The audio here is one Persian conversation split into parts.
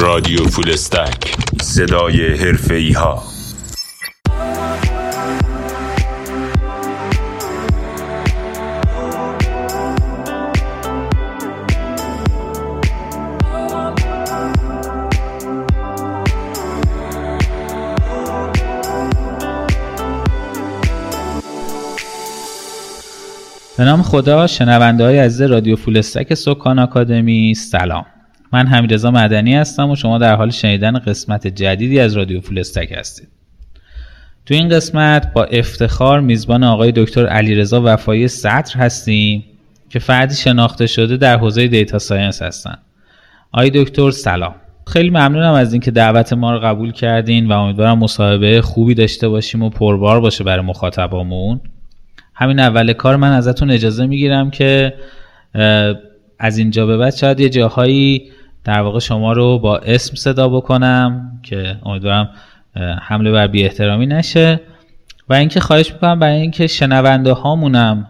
رادیو فولستک. صدای حرفه ها به نام خدا شنونده های عزیز رادیو فولستک سکان آکادمی سلام. من حمیدرضا مدنی هستم و شما در حال شنیدن قسمت جدیدی از رادیو Full Stack هستید. تو این قسمت با افتخار میزبان آقای دکتر علیرضا وفایی صدر هستیم که فردی شناخته شده در حوزه data science هستن. آقای دکتر سلام. خیلی ممنونم از اینکه دعوت ما رو قبول کردین و امیدوارم مصاحبه خوبی داشته باشیم و پربار باشه برای مخاطبامون همین اول کار من ازتون اجازه می‌گیرم که از اینجا به بعد شاید یه جاهایی در واقع شما رو با اسم صدا بکنم که امیدوارم حمله بر بی احترامی نشه. و اینکه خواهش می‌کنم برای اینکه شنونده هامونم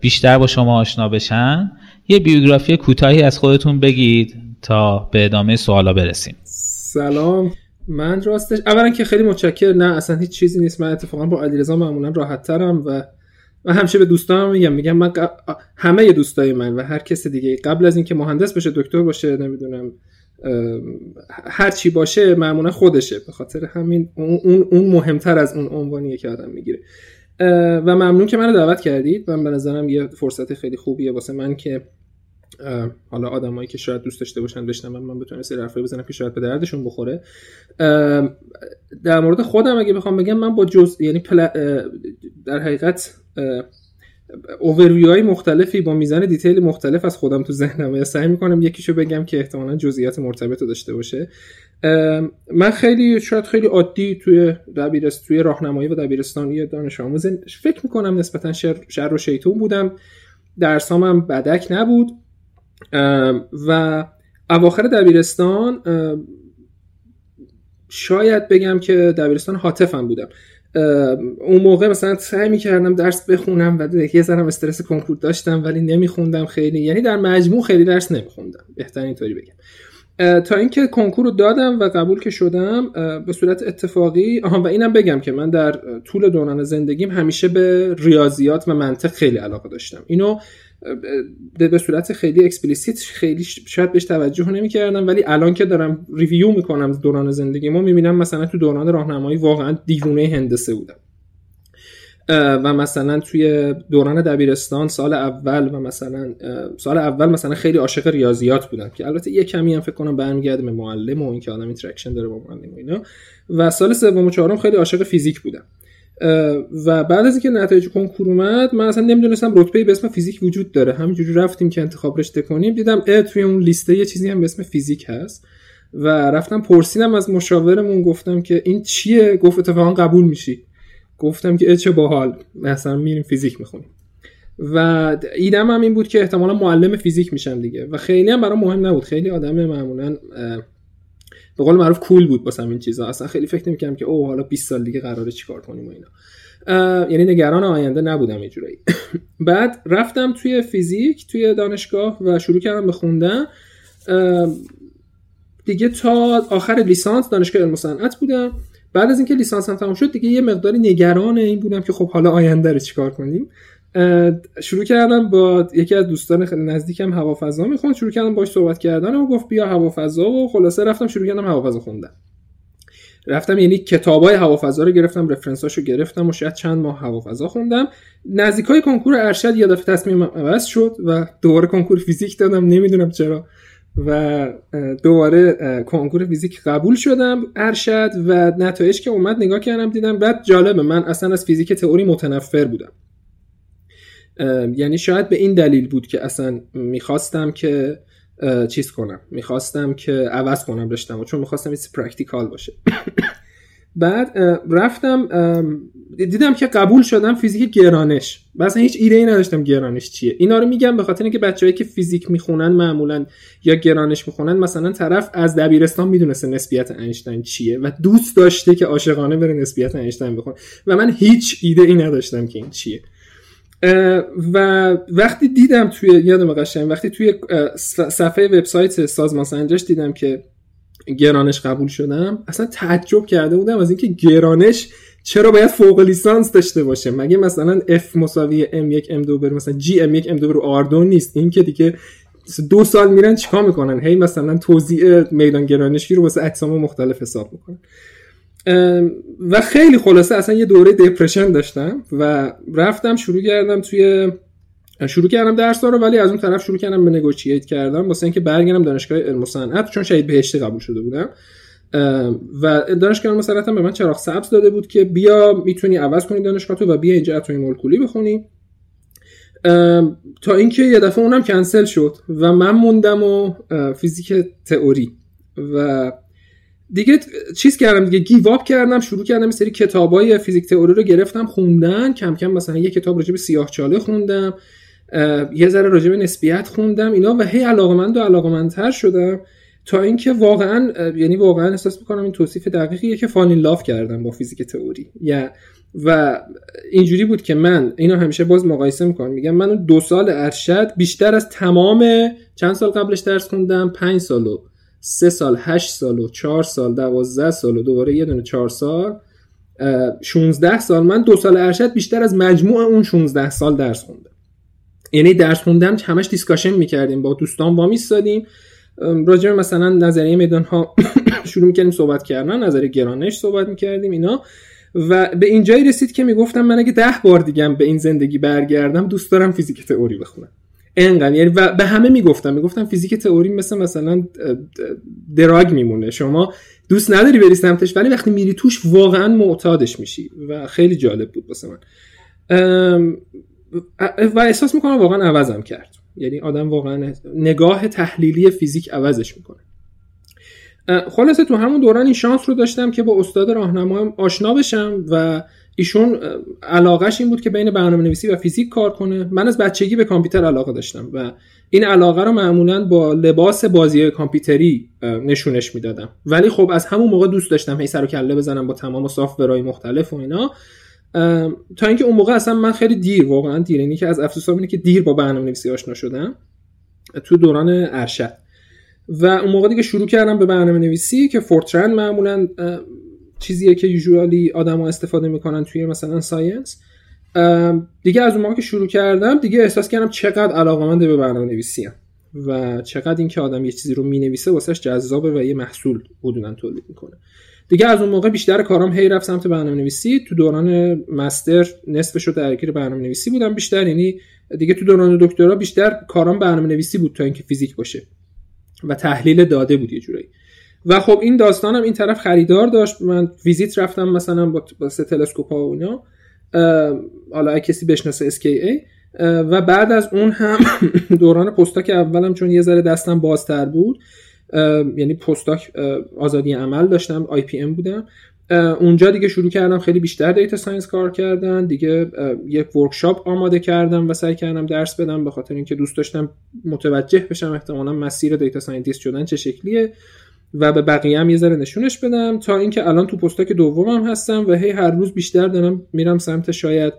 بیشتر با شما آشنا بشن یه بیوگرافی کوتاهی از خودتون بگید تا به ادامه سوالا برسیم. سلام. من راستش اولا که خیلی متشکر نه اصلا هیچ چیزی نیست. من اتفاقا با علیرضا معمولا راحت ترم و من همیشه به دوستانم میگم میگم من همه دوستای من و هر کس دیگه قبل از اینکه مهندس بشه دکتر باشه نمی‌دونم هر چی باشه معمولا خودشه به خاطر همین اون اون مهمتر از اون عنوانیه که آدم می‌گیره. و ممنون که منو دعوت کردید. من به نظرم یه فرصت خیلی خوبیه واسه من که حالا آدمایی که شاید دوست داشته باشن بشنون. من بتونم سری حرفایی بزنم که شاید به دردشون بخوره. در مورد خودم اگه بخوام بگم من با جز یعنی در حقیقت اوورویو های مختلفی با میزان دیتیل مختلف از خودم تو ذهنم. یا سعی می‌کنم یکیشو بگم که احتمالا جزئیات مرتبط داشته باشه. من خیلی شاید خیلی عادی توی دبیرست توی راهنمایی و دبیرستانی دانش آموز فکر می‌کنم نسبتا شر, شر و شیطون بودم. درسامم بدک نبود. و اواخر دبیرستان شاید بگم که دبیرستان حاطفم بودم. اون موقع مثلا سعی می‌کردم درس بخونم و یه ذرم استرس کنکور داشتم ولی نمیخوندم خیلی. یعنی در مجموع خیلی درس نمیخوندم. بهتر اینطوری بگم. تا اینکه کنکور رو دادم و قبول که شدم به صورت اتفاقی آها و اینم بگم که من در طول دوران زندگیم همیشه به ریاضیات و منطق خیلی علاقه داشتم. اینو به صورت خیلی explicit خیلی شاید بهش توجه نمی‌کردم ولی الان که دارم review می‌کنم دوران زندگی ما می‌بینم مثلا تو دوران راهنمایی واقعا دیوونه هندسه بودم. و مثلا توی دوران دبیرستان سال اول و مثلا سال اول مثلا خیلی عاشق ریاضیات بودم که البته یه کمی هم فکر کنم برمیگرده به معلم و اینکه آدم interaction داره با معلم و اینا. و سال سوم و چهارم خیلی عاشق فیزیک بودم. و بعد از اینکه نتایج کنکور اومد من اصلا نمی‌دونستم رتبه به اسم فیزیک وجود داره. همینجوری رفتیم که انتخاب رشته کنیم دیدم اه توی اون لیسته یه چیزی هم به اسم فیزیک هست. و رفتم پرسیدم از مشاورمون گفتم که این چیه؟ گفت اتفاقا قبول میشی. گفتم که چه باحال. مثلا میریم فیزیک می‌خونیم. و ایدم هم این بود که احتمالا معلم فیزیک میشم دیگه. و خیلی هم برام مهم نبود. خیلی آدم معمولا به قول معروف کول بود واسه این چیزا. اصلا خیلی فکر نمی‌کردم که او حالا 20 سال دیگه قراره چیکار کنیم و اینا. یعنی نگران آینده نبودم اینجوری بعد رفتم توی فیزیک توی دانشگاه و شروع کردم به خوندن. دیگه تا آخر لیسانس دانشگاه علم صنعت بودم. بعد از اینکه لیسانسم تموم شد دیگه یه مقداری نگران این بودم که خب حالا آینده رو چیکار کنیم. شروع کردم با یکی از دوستان خیلی نزدیکم هوافضا می‌خوند. شروع کردم باش صحبت کردن و گفت بیا هوافضا و خلاصه رفتم شروع کردم هوافضا خوندن. رفتم یعنی کتابای هوافضا رو گرفتم رفرنساشو گرفتم و شاید چند ماه هوافضا خوندم. نزدیکای کنکور ارشد یه دفعه تصمیمم عوض شد و دوباره کنکور فیزیک دادم نمی‌دونم چرا. و دوباره کنکور فیزیک قبول شدم ارشد و نتایج که اومد نگاه کردم دیدم بعد جالبه من اصلا از فیزیک تئوری متنفر بودم. یعنی شاید به این دلیل بود که اصلا می‌خواستم که چیز کنم. می‌خواستم که عوض کنم رشتم چون می‌خواستم این practical باشه. بعد رفتم دیدم که قبول شدم فیزیک گرانش. مثلا هیچ ایده ای نداشتم گرانش چیه. اینا رو میگم به خاطر اینکه بچههایی که فیزیک می‌خونن معمولا یا گرانش می‌خونن مثلا طرف از دبیرستان می‌دونسته نسبیت اینشتین چیه و دوست داشته که عاشقانه بره نسبیت اینشتین بخونه. و من هیچ ایده ای نداشتم که این چیه. و وقتی دیدم توی یادم قشنگ وقتی توی صفحه وبسایت سازمان سنجش دیدم که گرانش قبول شدم اصلا تعجب کرده بودم از اینکه گرانش چرا باید فوق لیسانس داشته باشه. مگه مثلا F مساوی M1 M2 بر مثلا G M1 M2 بر آردون نیست؟ این که دیگه دو سال میرن چیکار می‌کنن؟ هی مثلا توزیع میدان گرانشی رو واسه اجسام مختلف حساب می‌کنن. و خیلی خلاصه اصلا یه دوره دپرشن داشتم و رفتم شروع کردم توی شروع کردم درس رو ولی از اون طرف شروع کردم به نگوچییت کردم واسه اینکه برگردم دانشگاه علم و صنعت چون شهید بهشتی قبول شده بودم. و دانشگاه علم و به من چراغ سبز داده بود که بیا می‌تونی عوض کنی دانشگاه تو و بیا اینجا اتمی مولکولی بخونی. تا اینکه یه دفعه اونم کنسل شد و من موندم و فیزیک تئوری. و دیگه چیز کردم دیگه گیواب کردم شروع کردم یه سری کتابای فیزیک تئوری رو گرفتم خوندن. کم کم مثلا یه کتاب راجع به سیاه چاله خوندم یه ذره راجع به نسبیت خوندم اینا و هی علاقمند و علاقمندتر شدم تا اینکه واقعا یعنی واقعا احساس می‌کنم این توصیف دقیقیه که فالین لاف کردم با فیزیک تئوری. یا و اینجوری بود که من اینو همیشه باز مقایسه می‌کنم میگم من دو سال ارشد بیشتر از تمام چند سال قبلش درس خوندم پنج سال و سه سال هشت سال و چهار سال دوازده سال و دوباره یه دونه چهار سال 16 سال. من دو سال ارشد بیشتر از مجموع اون 16 سال درس خوندم. یعنی درس خوندم همش discussion می‌کردیم با دوستان وامیستادیم راجع مثلا نظریه میدان ها شروع می‌کردیم صحبت کردن نظریه گرانش صحبت می‌کردیم اینا. و به اینجایی رسید که می‌گفتم من اگه ده بار دیگم به این زندگی برگردم دوست دارم فیزیک theory بخونم. انقدر. یعنی و به همه می‌گفتم. می‌گفتم فیزیک theory مثل مثلا drug میمونه. شما دوست نداری بری سمتش ولی وقتی میری توش واقعا معتادش میشی و خیلی جالب بود واسه من. و احساس می‌کنم واقعا عوضم کرد. یعنی آدم واقعا نگاه تحلیلی فیزیک عوضش می‌کنه. خلاصه تو همون دوران این شانس رو داشتم که با استاد راهنمایم آشنا بشم و ایشون علاقهش این بود که بین برنامه نویسی و فیزیک کار کنه. من از بچگی به کامپیوتر علاقه داشتم و این علاقه رو معمولا با لباس بازی کامپیوتری نشونش می‌دادم. ولی خب از همون موقع دوست داشتم هی سر و کله بزنم با تمام سافتورهای مختلف و اینا. تا اینکه اون موقع اصلا من خیلی دیر واقعا دیر. اینی که از افسوسام اینه که دیر با برنامه نویسی آشنا شدم تو دوران ارشد. و اون موقع دیگه شروع کردم به برنامه نویسی که Fortran معمولا چیزیه که usually آدما استفاده می‌کنن توی مثلا science دیگه از اون موقع که شروع کردم دیگه احساس کردم چقدر علاقمند به برنامه نویسیم. و چقدر اینکه آدم یه چیزی رو می‌نویسه واسش جذابه و یه محصول بدونن تولید می‌کنه. دیگه از اون موقع بیشتر کارام هی رفت سمت برنامه نویسی تو دوران مستر نصفش رو درگیر برنامه نویسی بودم. بیشتر یعنی دیگه تو دوران دکترا بیشتر کارام برنامه نویسی بود تا اینکه فیزیک باشه و تحلیل داده بود یه جورایی. و خب این داستانم این طرف خریدار داشت. من ویزیت رفتم مثلا با سه تلسکوپ ها و اینا. حالا کسی بشناسه SKA و بعد از اون هم دوران پستاک اولم چون یه ذره دستم بازتر بود. یعنی postdoc آزادی عمل داشتم IPM بودم. اونجا دیگه شروع کردم خیلی بیشتر data science کار کردن. دیگه یک workshop آماده کردم و سعی کردم درس بدم به خاطر اینکه دوست داشتم متوجه بشم احتمالا مسیر data scientist شدن چه شکلیه. و به بقیه هم یه ذره نشونش بدم تا اینکه الان تو postdoc دومم هستم و هی هر روز بیشتر دارم میرم سمت شاید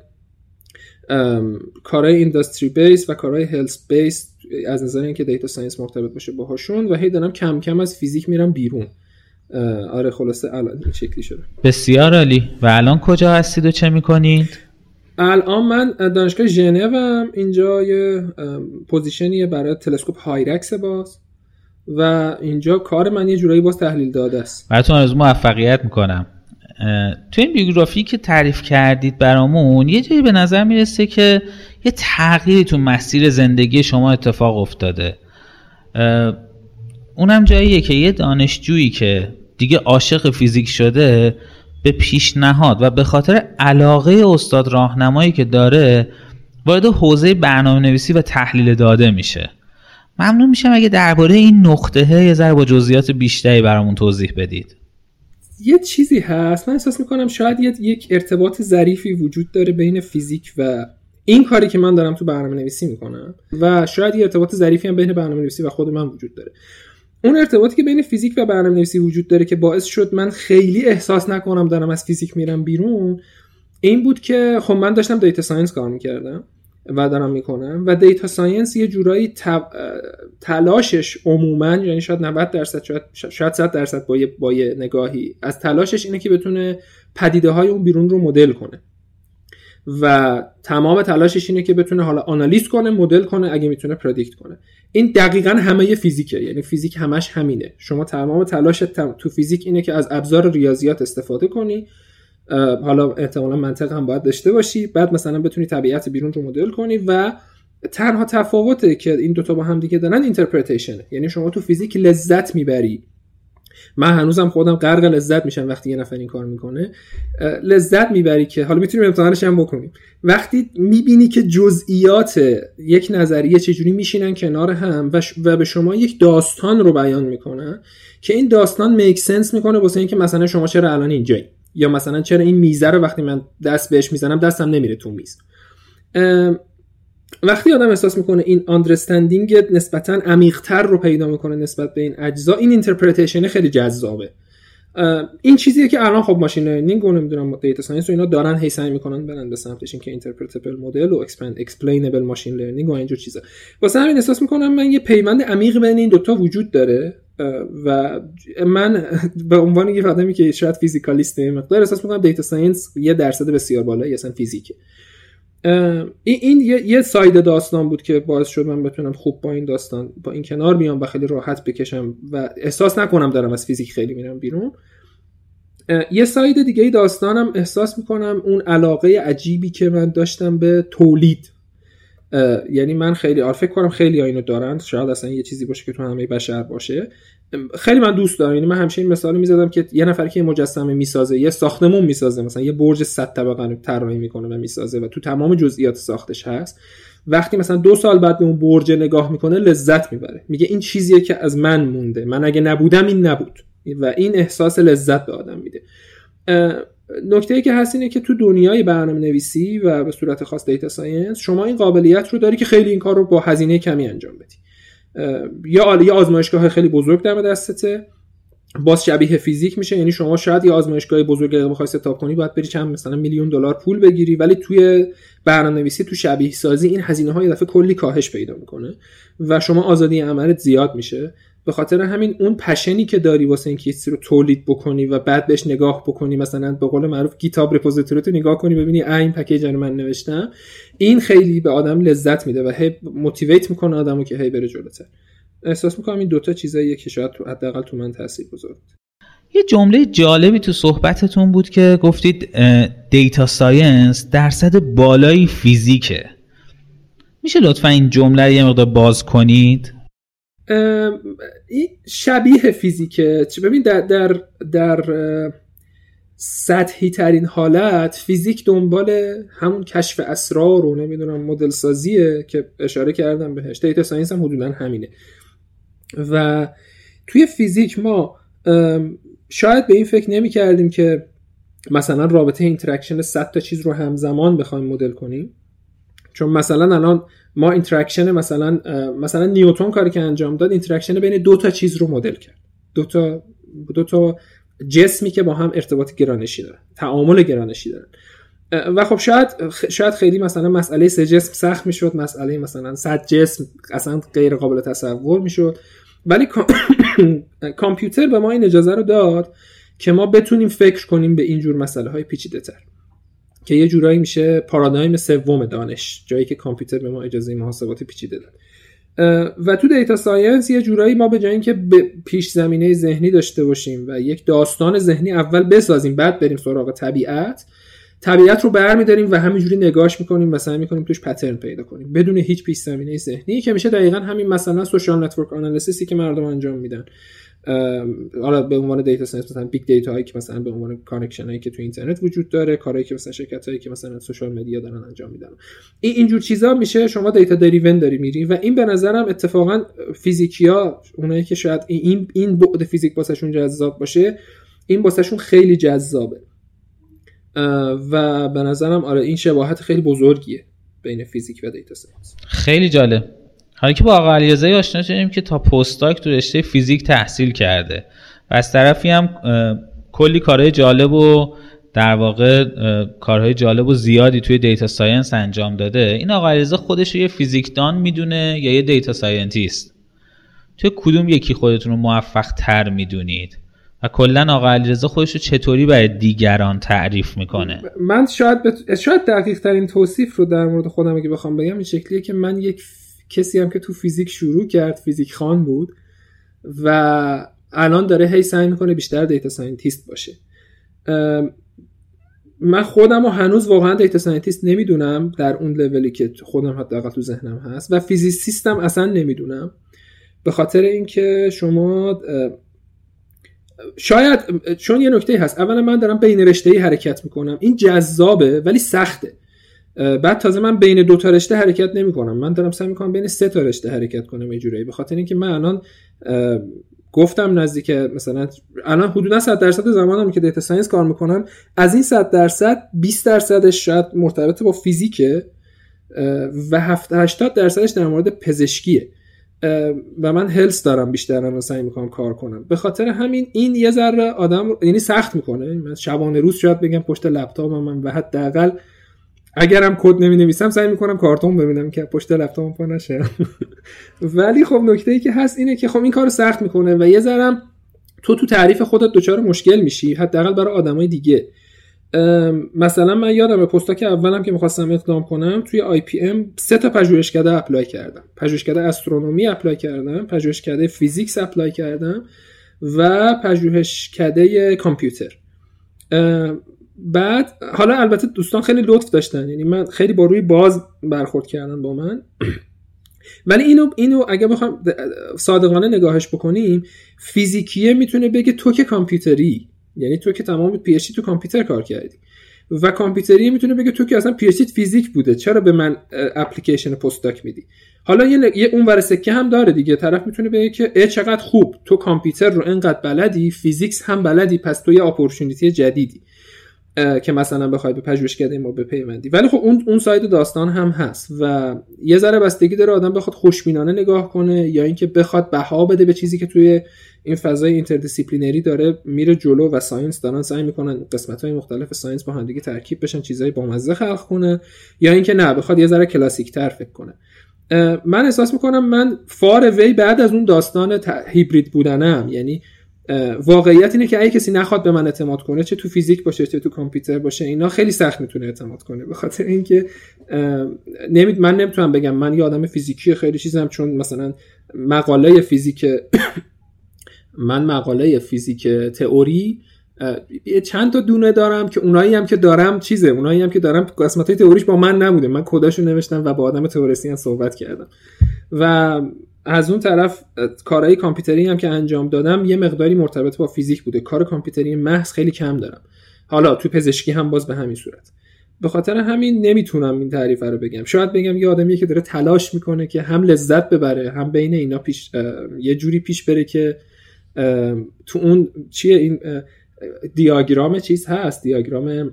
کارهای industry based و کارهای health based از نظر اینکه data science مرتبط باشه باهاشون و هی دارم کم کم از فیزیک میرم بیرون. آره خلاصه الان شکلی شده. بسیار عالی. و الان کجا هستید و چه می‌کنید؟ الان من دانشگاه ژنو اینجا یه position یه برای تلسکوپ HIRAX باز. و اینجا کار من یه جورایی باز تحلیل داده است. براتون از موفقیت می‌کنم. تو این بیوگرافی که تعریف کردید برامون یه جایی به نظر می‌رسه که یه تغییری تو مسیر زندگی شما اتفاق افتاده. اونم جاییه که یه دانشجویی که دیگه عاشق فیزیک شده به پیشنهاد و به خاطر علاقه استاد راهنمایی که داره وارد حوزه برنامه نویسی و تحلیل داده میشه. ممنون میشم اگه درباره این نقطه یه ذره با جزئیات بیشتری برامون توضیح بدید. یه چیزی هست. من احساس می‌کنم شاید یک ارتباط ظریفی وجود داره بین فیزیک و این کاری که من دارم تو برنامه نویسی می‌کنم. و شاید یه ارتباط ظریفی هم بین برنامه نویسی و خود من وجود داره. اون ارتباطی که بین فیزیک و برنامه نویسی وجود داره که باعث شد من خیلی احساس نکنم دارم از فیزیک میرم بیرون این بود که خب من داشتم data science کار می‌کردم. و دارم می‌کنم. و data science یه جورایی تلاشش عموما یعنی شاید 90 درصد شاید شاید 100 درصد با یه, با یه نگاهی از تلاشش اینه که بتونه پدیده های اون بیرون رو مدل کنه. و تمام تلاشش اینه که بتونه حالا آنالیز کنه مدل کنه اگه می‌تونه predict کنه. این دقیقا همه فیزیکه یعنی فیزیک همش همینه. شما تمام تلاش تو فیزیک اینه که از ابزار ریاضیات استفاده کنی حالا احتمالا منطق هم باید داشته باشی. بعد مثلا بتونی طبیعت بیرون رو مدل کنی و تنها تفاوته که این دوتا با هم دیگه دارن interpretation یعنی شما تو فیزیک لذت می‌بری. من هنوزم خودم غرق لذت میشم وقتی یه نفر این کار می‌کنه. لذت می‌بری که حالا می‌تونیم امتحانش هم بکنیم. وقتی می‌بینی که جزئیات یک نظریه چجوری میشینن کنار هم و, به شما یک داستان رو بیان می‌کنن که این داستان make sense می‌کنه واسه اینکه مثلا شما چرا الان اینجایی؟ یا مثلا چرا این میزه رو وقتی من دست بهش می‌زنم دستم نمیره تو میز. وقتی آدم احساس می‌کنه این understanding نسبتا عمیقتر رو پیدا می‌کنه نسبت به این اجزا این interpretation خیلی جذابه. این چیزیه که الان خب machine learning و نمی‌دونم data science و اینا دارن هی سعی می‌کنن برن به سمتش که interpretable model و expand explainable machine learning و اینجور چیزا. واسه همین احساس می‌کنم من یه پیوند عمیق بین این دوتا وجود داره و من به عنوان یه آدمی که شاید physicalist مقدار احساس می‌کنم data science یه درصد بسیار بالایی اصلا فیزیکه. این یه،, یه side داستان بود که باعث شد من بتونم خوب با این داستان با این کنار بیام و خیلی راحت بکشم و احساس نکنم دارم از فیزیک خیلی میرم بیرون. یه ساید دیگه داستانم احساس می‌کنم اون علاقه عجیبی که من داشتم به تولید. یعنی من خیلی آره فکر کنم خیلی اینو دارن. شاید اصلا یه چیزی باشه که تو همه بشر باشه. خیلی من دوست دارم. یعنی من همیشه این مثال می‌زدم که یه نفر که مجسمه می‌سازه یه ساختمون می‌سازه مثلا یه برج 100 طبقه طراحی می‌کنه و می‌سازه و تو تمام جزئیات ساختش هست. وقتی مثلا دو سال بعد به اون برج نگاه می‌کنه لذت می‌بره. میگه این چیزیه که از من مونده. من اگه نبودم این نبود. و این احساس لذت به آدم میده. نکته ای که هست اینه که تو دنیای برنامه نویسی و به صورت خاص data science شما این قابلیت رو داری که خیلی این کار رو با هزینه کمی انجام بدی. یا یه آزمایشگاه خیلی بزرگ در دستته. باز شبیه فیزیک میشه. یعنی شما شاید یه آزمایشگاه بزرگ بخوای setup کنی باید بری چند مثلا میلیون دلار پول بگیری. ولی توی برنامه نویسی تو شبیه سازی این هزینه یه دفعه کلی کاهش پیدا می‌کنه و شما آزادی عملت زیاد میشه. به خاطر همین اون passion ی که داری واسه اینکه چیزی رو تولید بکنی و بعد بهش نگاه بکنی مثلا به قول معروف GitHub repository تو نگاه کنی ببینی این package رو من نوشتم. این خیلی به آدم لذت میده و هی motivate می‌کنه آدمو که هی بره جلوتر. احساس می‌کنم این دوتا چیزاییه که شاید تو حداقل تو من تاثیر گذاره. یه جمله جالبی تو صحبتتون بود که گفتید data science درصد بالایی فیزیکه. میشه لطفا این جمله یه مقدار باز کنید؟ این شبیه فیزیکه. ببین در در در سطحی ترین حالت فیزیک دنبال همون کشف اسرار و نمی‌دونم مدل سازیه که اشاره کردم بهش. data science هم حدودا همینه. و توی فیزیک ما شاید به این فکر نمی کردیم که مثلا رابطه interaction 100 تا چیز رو همزمان بخوایم مدل کنیم. چون مثلا الان ما interaction مثلا مثلا نیوتن کاری که انجام داد interaction بین دو تا چیز رو مدل کرد. دو تا دو تا جسمی که با هم ارتباط گرانشی دارن تعامل گرانشی دارن. و خب شاید شاید خیلی مثلا مسئله سه جسم سخت می‌شد مسئله مثلا صد جسم اصلا غیر قابل تصور می‌شد. ولی کامپیوتر به ما این اجازه رو داد که ما بتونیم فکر کنیم به این جور مسئله های پیچیده تر که یه جورایی میشه پارادایم سوم دانش جایی که کامپیوتر به ما اجازه محاسبات پیچیده داد. و تو data science یه جورایی ما به جای اینکه پیش زمینه ذهنی داشته باشیم و یک داستان ذهنی اول بسازیم بعد بریم سراغ طبیعت طبیعت رو برمیداریم و همینجوری نگاش می‌کنیم و سعی می‌کنیم توش pattern پیدا کنیم بدون هیچ پیش زمینه ذهنی که میشه دقیقا همین مثلا social network analysis ی که مردم انجام میدن. حالا به عنوان data science مثلا big data هایی که مثلا به عنوان connection هایی که تو اینترنت وجود داره کارهایی که مثلا شرکت هایی که مثلا social media دارن انجام میدن. این اینجور چیزا میشه شما data driven داری میری و این به نظرم اتفاقا فیزیکیا اونایی که شاید این این بعد فیزیک واسهشون جذاب باشه این واسهشون خیلی جذابه. و به نظرم آره این شباهت خیلی بزرگیه بین فیزیک و data science خیلی جالب. حالا که با آقا علیرضا آشنا شدیم که تا postdoc تو رشته فیزیک تحصیل کرده. و از طرفی هم کلی کارهای جالب و در واقع کارهای جالب و زیادی توی data science انجام داده. این آقای علیرضا خودش یه فیزیکدان می‌دونه یا یه data scientist؟ توی کدوم یکی خودتون رو موفق تر می‌دونید؟ و کلا آقا علیرضا خودش رو چطوری برای دیگران تعریف می‌کنه؟ من شاید بت... شاید دقیق ترین توصیف رو در مورد خودم اگه بخوام بگم این شکلیه که من یک کسی‌ام که تو فیزیک شروع کرد فیزیک خوان بود و الان داره هی سعی می‌کنه بیشتر data scientist باشه. من خودم رو هنوز واقعا data scientist نمی‌دونم در اون لولی که خودم حداقل تو ذهنم هست و physicist ام اصلا نمی‌دونم. به خاطر اینکه شما شاید چون یه نکته هست اولا من دارم بین رشته حرکت می‌کنم. این جذابه ولی سخته. بعد تازه من بین دو تا رشته حرکت نمی‌کنم من دارم سعی می‌کنم بین سه تا رشته حرکت کنم یه به خاطر اینکه من الان گفتم نزدیک مثلا الان حدودا 100 درصد زمانم که data science کار می‌کنم. از این 100 درصد 20 درصدش شاید مرتبط با فیزیکه و 80 درصدش در مورد پزشکیه. و من health دارم بیشتر رو سعی می‌کنم کار کنم. به خاطر همین این یه ذره آدم یعنی سخت می‌کنه. من شبانه روز شاید بگم پشت لپتاپم من و حداقل اگرم کد نمی نویسم سعی می‌کنم کارتون ببینم که پشت لپتاپم پا نشه. ولی خب نکته ای که هست اینه که خب این کار سخت می‌کنه و یه ذرم تو تو تعریف خودت دچار مشکل میشی حداقل برای آدمای دیگه. مثلا من یادم که اولم که می‌خواستم اقدام کنم توی IPM سه تا پژوهشکده apply کردم. پژوهشکده astronomy apply کردم پژوهشکده physics apply کردم و پژوهشکده کامپیوتر. بعد حالا البته دوستان خیلی لطف داشتن. یعنی من خیلی با روی باز برخورد کردن با من. ولی اینو اینو اگه بخوام صادقانه نگاهش بکنیم فیزیکیه می‌تونه بگه تو که کامپیوتری. یعنی تو که تمام paper ات تو کامپیوتر کار کردی. و کامپیوتری می‌تونه بگه تو که اصلا paper ات فیزیک بوده. چرا به من اپلیکیشن پستاک میدی؟ حالا یه, یه اون side هم داره دیگه. طرف می‌تونه بگه که ای چقدر خوب. تو کامپیوتر رو انقدر بلدی physics هم بلدی پس تو یه opportunity جدیدی. که مثلا بخوای به پژوهشکده ما بپیوندی ولی خب اون اون side داستان هم هست و یه ذره بستگی داره آدم بخواد خوشبینانه نگاه کنه یا اینکه بخواد بها بده به چیزی که توی این فضای interdisciplinary داره میره جلو و science دارن سعی می‌کنن قسمت های مختلف science با همدیگه ترکیب بشن چیزای بامزه خلق کنه یا اینکه نه بخواد یه ذره کلاسیک تر فکر کنه. من احساس می‌کنم من far away بعد از اون داستان هیبرید بودنم یعنی واقعیت اینه که اگه کسی نخواد به من اعتماد کنه چه تو فیزیک باشه چه تو کامپیوتر باشه اینا خیلی سخت می‌تونه اعتماد کنه. به خاطر اینکه نمید من نمی‌تونم بگم من یه آدم فیزیکی خیلی چیزم چون مثلا مقاله فیزیک من مقاله فیزیک تئوری چند تا دونه دارم که اونایی هم که دارم چیزه اونایی هم که دارم قسمت های تئوریش با من نبوده. من کداشو نوشتم و با آدم تئوریسین صحبت کردم. و از اون طرف کارهای کامپیوتری هم که انجام دادم یه مقداری مرتبط با فیزیک بوده. کار کامپیوتری محض خیلی کم دارم. حالا تو پزشکی هم باز به همین صورت. به خاطر همین نمی‌تونم این تعریف رو بگم. شاید بگم یه آدمی که داره تلاش می‌کنه که هم لذت ببره هم بین اینا پیش یه جوری پیش بره که تو اون چیه این دیاگرام چیز هست. دیاگرام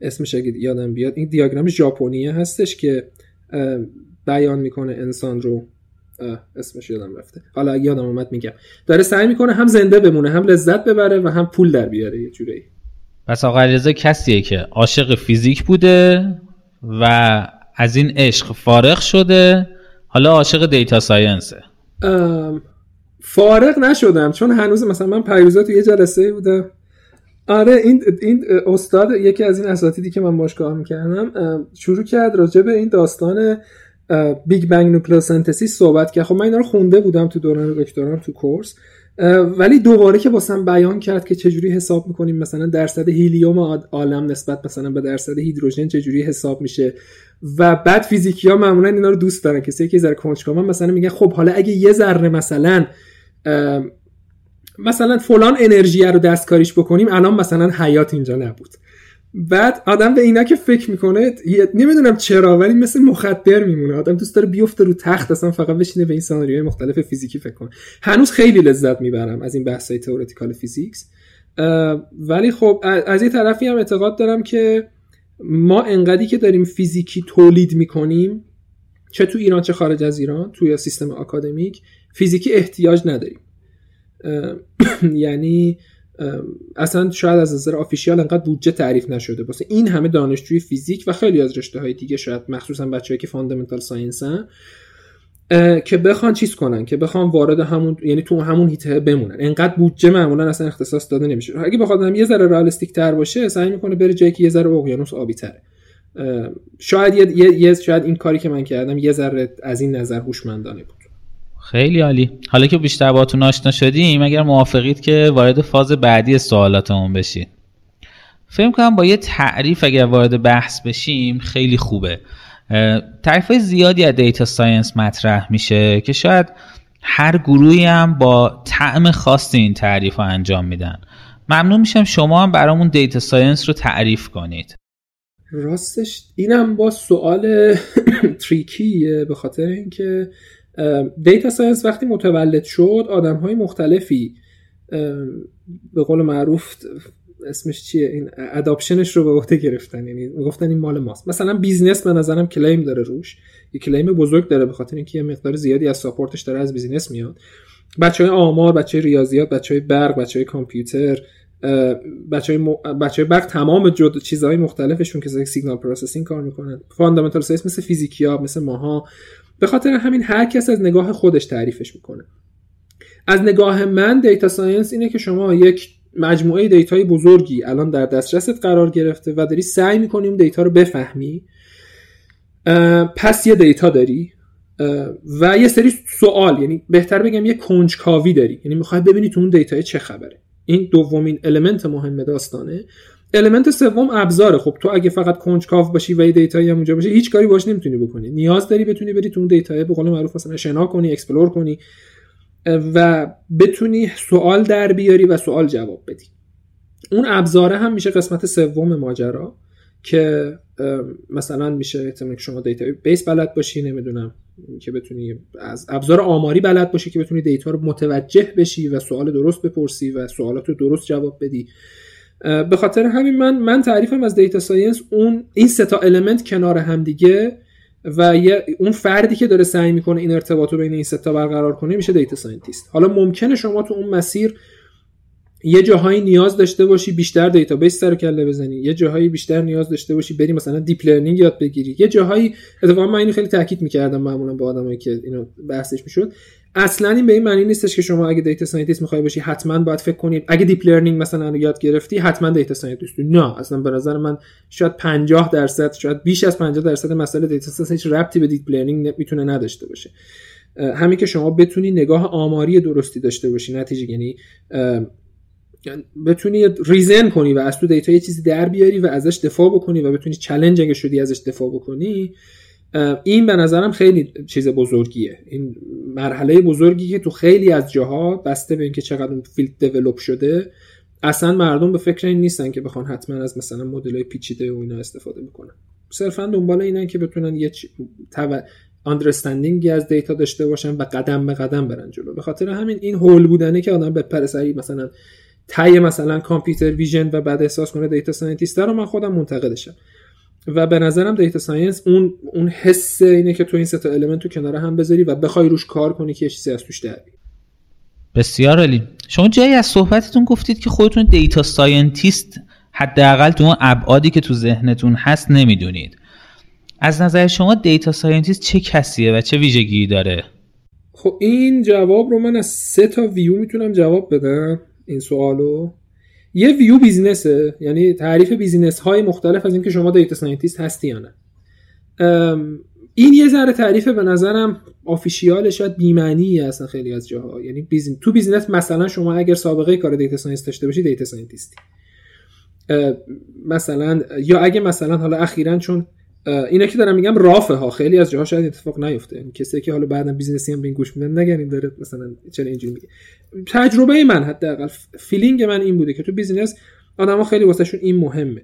اسمش اگه یادم بیاد این دیاگرام ژاپنیه هستش که بیان می‌کنه انسان رو اسمش یادم رفته. حالا یادم اومد میگم. داره سعی می‌کنه هم زنده بمونه هم لذت ببره و هم پول در بیاره یه جوری پس آقا علیرضا کسیه که عاشق فیزیک بوده و از این عشق فارغ شده حالا عاشق دیتا ساینسه. فارغ نشدم چون هنوز مثلا من پیروزا تو یه جلسه بودم آره این این استاد یکی از این اساتیدی که من باش کار می‌کردم شروع کرد راجع به این داستان Big Bang nucleosynthesis صحبت کرد. خب من اینا رو خونده بودم تو دوران دکترام تو course. ولی دوباره که واسم بیان کرد که چجوری حساب می‌کنیم مثلا درصد هیلیوم عالم نسبت مثلا به درصد هیدروژن چجوری حساب میشه. و بعد فیزیکیا معمولا اینا رو دوست دارن. کسی که ذره کنجکاون مثلا میگن خب حالا اگه یه ذره مثلا مثلا فلان انرژی رو دستکاریش بکنیم الان مثلا حیات اینجا نبود. بعد آدم به اینا که فکر می‌کنه نمی‌دونم چرا ولی مثل مخدر میمونه. آدم دوست داره بیفته رو تخت اصلا فقط بشینه به این سناریوهای مختلف فیزیکی فکر کنه. هنوز خیلی لذت می‌برم از این بحثای theoretical physics. ولی خب از یه طرفی هم اعتقاد دارم که ما انقدری که داریم فیزیکی تولید می‌کنیم چه تو ایران چه خارج از ایران توی سیستم آکادمیک فیزیکی احتیاج نداریم. یعنی اصلا شاید از نظر official انقدر بودجه تعریف نشده واسه این همه دانشجوی فیزیک و خیلی از رشته های دیگه شاید مخصوصا بچه‌ای که fundamental science ن که بخوان چیز کنن که بخوان وارد همون یعنی تو همون حیطه بمونن. انقدر بودجه معمولا اصلا اختصاص داده نمیشه. اگه بخواد یه ذره realistic تر باشه سعی می‌کنه بره جایی که یه ذره اقیانوس آبی تره شاید یه،, یه شاید این کاری که من کردم یه ذره از این نظر هوشمندانه بود. خیلی عالی. حالا که بیشتر باهاتون آشنا شدیم اگر موافقید که وارد فاز بعدی سوالاتمون بشیم فکر کنم با یه تعریف اگر وارد بحث بشیم خیلی خوبه. تعریف زیادی از data science مطرح میشه که شاید هر گروهی هم با طعم خاصی این تعریف رو انجام میدن. ممنون میشم شما هم برامون data science رو تعریف کنید. راستش اینم یه سوال tricky ه به خاطر اینکه data science وقتی متولد شد آدم های مختلفی به قول معروف اسمش چیه؟ این adoption ش رو به عهده گرفتن. یعنی گفتن این مال ماست. مثلا business به نظرم claim داره روش. یه claim بزرگ داره به خاطر اینکه یه مقدار زیادی از support ش داره از business میاد. بچه های آمار بچه های ریاضیات بچه های برق بچه های کامپیوتر بچه های, م... بچه های برق تمام جد چیزهای مختلفشون که signal processing کار می‌کنن. fundamental science مثل فیزیکیا مثل ماها. به خاطر همین هر کس از نگاه خودش تعریفش می‌کنه. از نگاه من data science اینه که شما یک مجموعه data ی بزرگی الان در دسترست قرار گرفته و داری سعی می‌کنی اون data رو بفهمی. پس یه data داری و یه سری سوال یعنی بهتر بگم یه کنجکاوی داری. یعنی می‌خوای ببینی تو اون data چه خبره. این دومین element مهم داستانه. element سوم ابزاره. خب تو اگه فقط کنجکاو باشی و data یی هم اونجا باشه هیچ کاری باش نمی‌تونی بکنی. نیاز داری بتونی بری تو اون data به قول معروف مثلا شنا کنی explore کنی و بتونی سوال در بیاری و سوال جواب بدی. اون ابزاره هم میشه قسمت سوم ماجرا که مثلا میشه احتمال شما database بلد باشی نمی‌دونم که بتونی از ابزار آماری بلد باشی که بتونی data رو متوجه بشی و سوال درست بپرسی و سوالات رو درست جواب بدی. به خاطر همین من من تعریفم از data science اون این سه تا element کنار هم دیگه و یه اون فردی که داره سعی می‌کنه این ارتباط رو بین این سه تا برقرار کنه میشه data scientist حالا ممکنه شما تو اون مسیر یه جاهایی نیاز داشته باشی بیشتر database سر کله بزنی یه جاهایی بیشتر نیاز داشته باشی بری مثلا deep learning یاد بگیری یه جاهایی اتفاقا من اینو خیلی تاکید می‌کردم معمولا با آدمایی که اینو بحثش می‌شد. اصلا این به این معنی نیستش که شما اگه data scientist می‌خوای باشی حتما باید فکر کنید اگه deep learning مثلا یاد گرفتی حتما data scientist. نه اصلا به نظر من شاید 50 درصد شاید بیش از 50 درصد مسئله data science هیچ ربطی به deep learning می‌تونه نداشته باشه. همین که شما بتونی نگاه آماری درستی داشته باشی نتیجه یعنی بتونی reason کنی و از تو data یه چیزی در بیاری و ازش دفاع بکنی و بتونی challenge اگه شدی ازش دفاع بکنی این به نظرم خیلی چیز بزرگیه. این مرحله بزرگی که تو خیلی از جاها بسته به اینکه چقدر اون field develop شده اصلا مردم به فکر این نیستن که بخوان حتما از مثلا مدل های پیچیده و اینا استفاده بکنن. صرفا دنبال اینن که بتونن یه تب... understanding ی از data داشته باشن و قدم به قدم برن جلو. به خاطر همین این هول بودنه که آدم بپره سر مثلا مثلا computer vision و بعد احساس کنه data scientist رو من خودم منتقدشم. و به نظرم data science اون اون حس اینه که تو این سه تا element رو کنار هم بذاری و بخوای روش کار کنی که چیزی از توش در بسیار عالی. شما جایی از صحبتتون گفتید که خودتون data scientist حداقل تو اون ابعادی که تو ذهنتون هست نمی‌دونید. از نظر شما data scientist چه کسیه و چه ویژگی داره؟ خب این جواب رو من از سه تا ویو می‌تونم جواب بدم این سوالو. یه view business ه یعنی تعریف business های مختلف از اینکه شما data scientist هستی یا نه. این یه ذره تعریف به نظرم official شاید بیمعنی اصلا خیلی از جاها. یعنی busin... تو business مثلا شما اگر سابقه کار data science داشته باشی data scientist ی مثلا یا اگه مثلا حالا اخیرا چون اینا که دارم میگم rough ه ها. خیلی از جاها شاید اتفاق نیفته. کسی که حالا بعدا business ی هم به این گوش میدن نگن داره مثلا چرا اینجوری میگه. تجربه من حداقل feeling من این بوده که تو business آدما خیلی واسهشون این مهمه.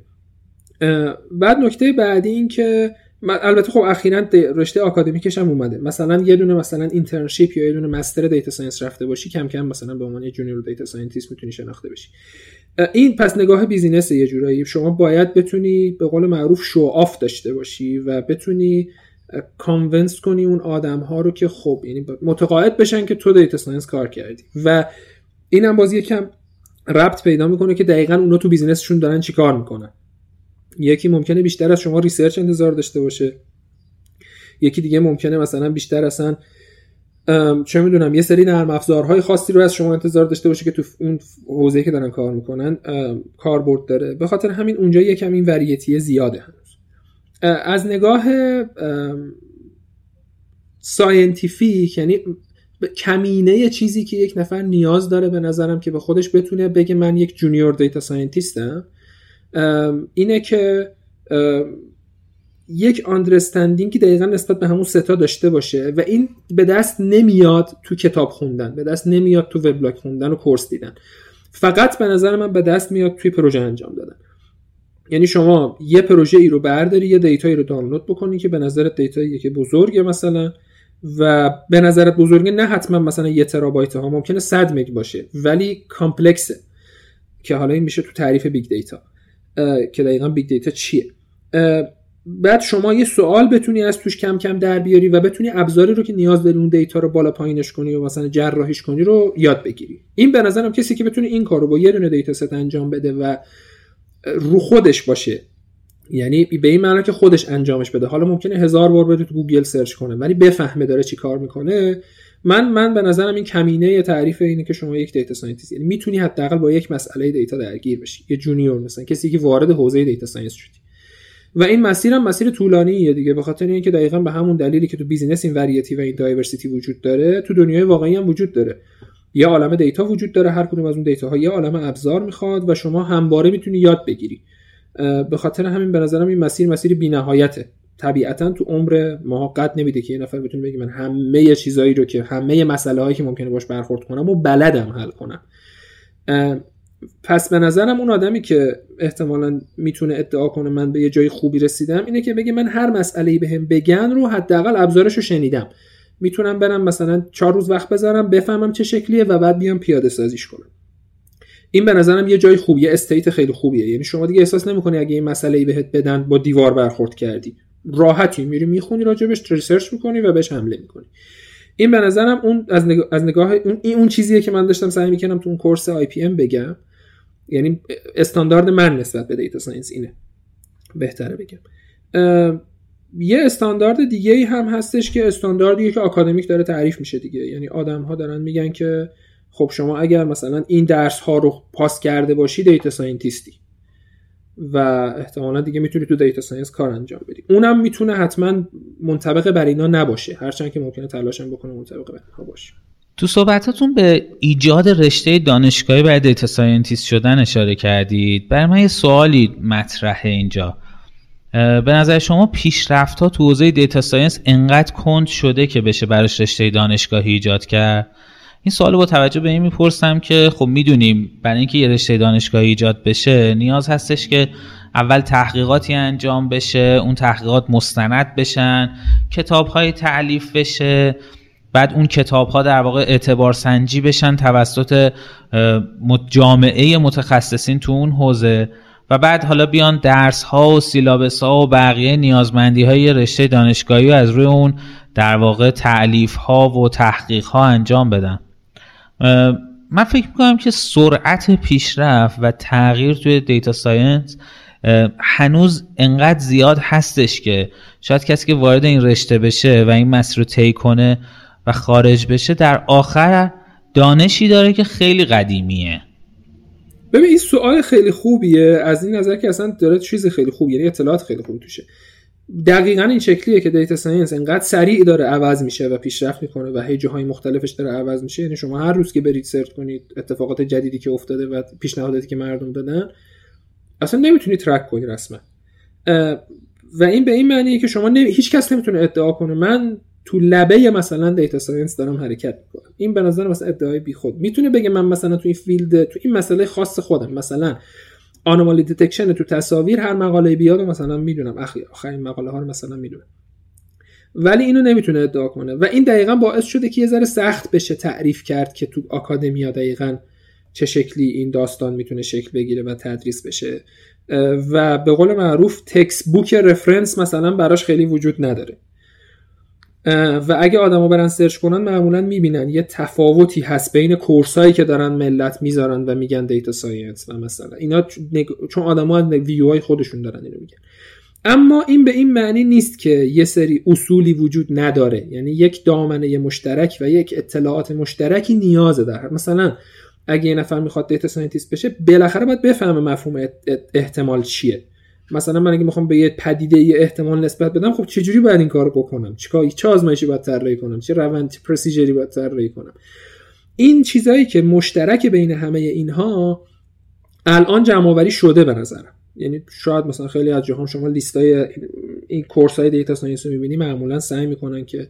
بعد نکته بعدی این که البته خب اخیرا رشته آکادمیکش هم اومده. مثلا یه دونه مثلا internship یا یه دونه master data science رفته باشی کم کم مثلا به عنوان یه junior data scientist می‌تونی شناخته بشی. این پس نگاه business یه جورایی. شما باید بتونی به قول معروف show off داشته باشی و بتونی convince کنی اون آدم ها رو که خب یعنی متقاعد بشن که تو data science کار کردی. و اینم باز یکم ربط پیدا می‌کنه که دقیقا اونا تو business شون دارن چیکار می‌کنن. یکی ممکنه بیشتر از شما research انتظار داشته باشه. یکی دیگه ممکنه مثلا بیشتر اصلا چه می‌دونم یه سری نرم افزارهای خاصی رو از شما انتظار داشته باشه که تو اون حوزه که دارن کار می‌کنن کاربرد داره. به خاطر همین اونجا یکم این variety زیاده. هنوز از نگاه scientific یعنی کمینه چیزی که یک نفر نیاز داره به نظرم که به خودش بتونه بگه من یک junior data scientist م اینه که یک understanding ی دقیقا نسبت به همون سه تا داشته باشه و این به دست نمیاد تو کتاب خوندن به دست نمیاد تو وبلاگ خوندن و course دیدن. فقط به نظر من به دست میاد توی پروژه انجام دادن. یعنی شما یه پروژه ای رو برداری یه data یی رو دانلود بکنی که به نظرت data یی که بزرگه مثلا و به نظرت بزرگه نه حتما مثلا یه ترابایت ها ممکنه 100 مگ باشه ولی complex ه. که حالا این میشه تو تعریف big data که دقیقا big data چیه؟ بعد شما یه سوال بتونی از توش کم کم در بیاری و بتونی ابزاری رو که نیاز داری اون data رو بالا پایینش کنی و مثلا جراحیش کنی رو یاد بگیری. این به نظرم کسی که بتونه این کار رو با یه دونه data set انجام بده و رو خودش باشه. یعنی به این معنی که خودش انجامش بده. حالا ممکنه هزار بار بره تو گوگل search کنه ولی بفهمه داره چی کار می‌کنه. من من به نظرم این کمینه تعریف اینه که شما یک data scientist یعنی می‌تونی حداقل با یک مسئله data درگیر بشی. یه junior مثلا کسی که وارد حوزه data science شدی. و این مسیر هم مسیر طولانیه دیگه به خاطر اینکه دقیقا به همون دلیلی که تو business این variety و این diversity وجود داره تو دنیای واقعی هم وجود داره. یه عالم دیتا وجود داره هر کدوم از اون دیتا ها یه عالم ابزار می‌خواد و شما همواره می‌تونی یاد بگیری. به خاطر همین به نظرم این مسیر مسیر بی‌نهایته. طبیعتا تو عمر ما قد نمیده که یه نفر بتونه بگه من همه چیزایی رو که همه مسئله هایی که ممکنه باش برخورد کنم و بلدم حل کنم. پس به نظرم اون آدمی که احتمالا می‌تونه ادعا کنه من به یه جای خوبی رسیدم اینه که بگه من هر مسئله ای بهم بگن رو حداقل ابزارش رو شنیدم. می‌تونم برم مثلا چهار روز وقت بذارم بفهمم چه شکلیه و بعد بیام پیاده سازیش کنم. این به نظرم یه جای خوبیه state خیلی خوبیه. یعنی شما دیگه احساس نمی‌کنی اگه این مسئله ای بهت بدن با دیوار برخورد کردی. راحتی میری می‌خونی راجبش research می‌کنی و بهش حمله می‌کنی. این به نظرم اون از نگاه, از نگاه اون اون چیزیه که من داشتم سعی می‌کنم تو اون course IPM بگم. یعنی استاندارد من نسبت به data science اینه. بهتره بگم. یه استاندارد دیگه ای هم هستش که استانداردیه که آکادمیک داره تعریف میشه دیگه. یعنی آدم ها دارن میگن که خب شما اگر مثلا این درس ها رو پاس کرده باشی data scientist ی و احتمالا دیگه می‌تونی تو data science کار انجام بدی. اونم می‌تونه حتما منطبق بر اینا نباشه. هرچند که ممکنه تلاشم بکنه منطبق بر اینها باشه. تو صحبتاتون به ایجاد رشته دانشگاهی برای data scientist شدن اشاره کردید. برای من یه سوالی مطرحه اینجا. به نظر شما پیشرفت ها تو حوزه data science انقدر کند شده که بشه براش رشته دانشگاهی ایجاد کرد؟ این سوال با توجه به این می‌پرسم که خب می‌دونیم برای اینکه یه رشته دانشگاهی ایجاد بشه نیاز هستش که اول تحقیقاتی انجام بشه اون تحقیقات مستند بشن کتاب های تألیف بشه بعد اون کتاب ها در واقع اعتبار سنجی بشن توسط جامعه متخصصین تو اون حوزه. و بعد حالا بیان درس ها و syllabus ها و بقیه نیازمندی های رشته دانشگاهی از روی اون در واقع تألیف ها و تحقیق ها انجام بدن. من فکر می‌کنم که سرعت پیشرفت و تغییر توی data science هنوز انقدر زیاد هستش که شاید کسی که وارد این رشته بشه و این مسیر رو طی کنه و خارج بشه در آخر دانشی داره که خیلی قدیمیه. ببین این سوال خیلی خوبیه. از این نظر که اصلا داره چیز خیلی خوب یعنی اطلاعات خیلی خوب توشه. دقیقا این شکلیه که data science انقدر سریع داره عوض میشه و پیشرفت می‌کنه و هی جاهای مختلفش داره عوض میشه. یعنی شما هر روز که برید search کنید اتفاقات جدیدی که افتاده و پیشنهاداتی که مردم دادن اصلا نمی‌تونید track کنید رسما. و این به این معنیه که شما نمی... هیچ کس نمی‌تونه ادعا کنه. من تو لبه مثلا data science دارم حرکت می‌کنم. این به نظر مثلا ادعای بیخود. می‌تونه بگه من مثلا تو این field تو این مسئله خاص خودم. مثلا anomaly detection تو تصاویر هر مقاله بیاد و مثلا می‌دونم. آخرین مقاله ها رو مثلا می‌دونم. ولی اینو نمی‌تونه ادعا کنه. و این دقیقا باعث شده که یه ذره سخت بشه تعریف کرد که تو academia دقیقا چه شکلی این داستان می‌تونه شکل بگیره و تدریس بشه. و به قول معروف textbook reference مثلا براش خیلی وجود نداره. و اگه آدما برن سرچ کنن معمولا می‌بینن یه تفاوتی هست بین course ایی که دارن ملت می‌ذارن و میگن data science و مثلا. اینا چون آدما ویو های خودشون دارن اینو میگن. اما این به این معنی نیست که یه سری اصولی وجود نداره. یعنی یک دامنه مشترک و یک اطلاعات مشترکی نیازه در مثلا اگه یه نفر می‌خواد data scientist بشه بالاخره باید بفهمه مفهوم احتمال چیه. مثلا من اگه می‌خوام به یه پدیده یه احتمال نسبت بدم خب چجوری باید این کارو بکنم؟ چیکار چه آزمایشی باید طراحی کنم؟ چه روند چه procedure ی باید طراحی کنم؟ این چیزایی که مشترک بین همه اینها الان جمع شده به نظرم. یعنی شاید مثلا خیلی از جاها شما لیستای این course های data science رو می‌بینی معمولا سعی می‌کنن که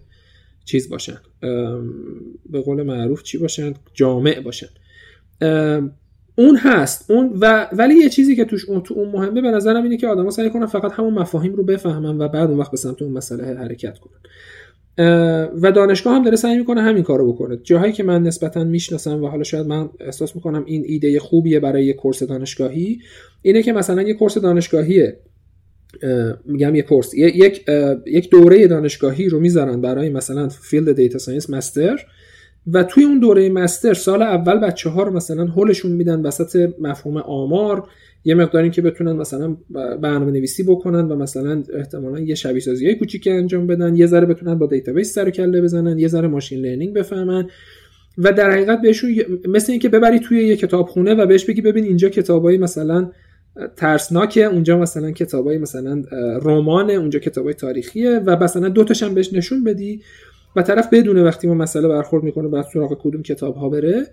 چیز باشن. به قول معروف چی باشن؟ جامع باشن. اون هست. اون و ولی یه چیزی که توش اون تو اون مهمه به نظرم اینه که آدما سعی کنن فقط همون مفاهیم رو بفهمن و بعد اون وقت به سمت اون مسئله حرکت کنن. و دانشگاه هم داره سعی می‌کنه همین کارو بکنه. جاهایی که من نسبتا می‌شناسم و حالا شاید من احساس می‌کنم این ایده خوبیه برای یه course دانشگاهی اینه که مثلا یه course دانشگاهیه میگم یه course یک یک دوره دانشگاهی رو می‌ذارن برای مثلا field data science master. و توی اون دوره master سال اول بچه ها رو مثلا هولشون میدن وسط مفهوم آمار یه مقداری که بتونن مثلا برنامه نویسی بکنن و مثلا احتمالا یه شبیه سازی های کوچیکی انجام بدن یه ذره بتونن با database سر کله بزنن یه ذره machine learning بفهمن. و در حقیقت بهشون مثل اینکه ببری توی یه کتابخونه و بهش بگی ببین اینجا کتابای مثلا ترسناکه اونجا مثلا کتابای مثلا رمان اونجا کتابای تاریخیه و مثلا دو تاشم بهش نشون بدی. و طرف بدونه وقتی با مسئله برخورد می‌کنه بعد سراغ کدوم کتاب ها بره.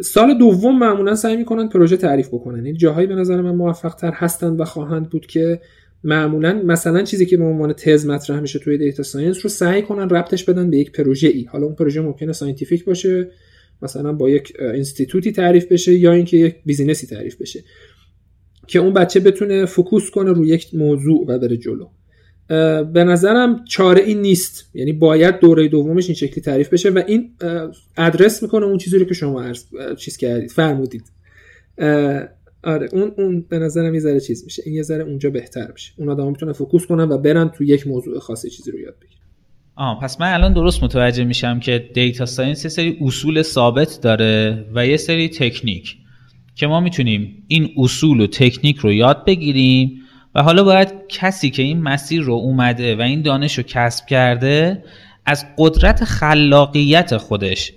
سال دوم معمولا سعی می‌کنن پروژه تعریف بکنن. این جاهایی به نظر من موفق تر هستند و خواهند بود که معمولا مثلا چیزی که به عنوان تز مطرح میشه توی data science رو سعی کنن ربطش بدن به یک پروژه ای حالا اون پروژه ممکنه scientific باشه مثلا با یک institute ی تعریف بشه یا اینکه یک business ی تعریف بشه که اون بچه بتونه focus کنه روی یک موضوع و بره جلو. به نظرم چاره این نیست. یعنی باید دوره دومش این شکلی تعریف بشه و این ادرس می‌کنه اون چیزی رو که شما عرض چیز کردید فرمودید. آره اون اون به نظرم یه ذره چیز میشه. این یه ذره اونجا بهتر میشه. اون آدم می‌تونن focus کنن و برن تو یک موضوع خاصی چیزی رو یاد بگیرن. آه پس من الان درست متوجه میشم که data science یه سری اصول ثابت داره و یه سری تکنیک که ما می‌تونیم این اصول و تکنیک رو یاد بگیریم و حالا باید کسی که این مسیر رو اومده و این دانش رو کسب کرده از قدرت خلاقیت خودش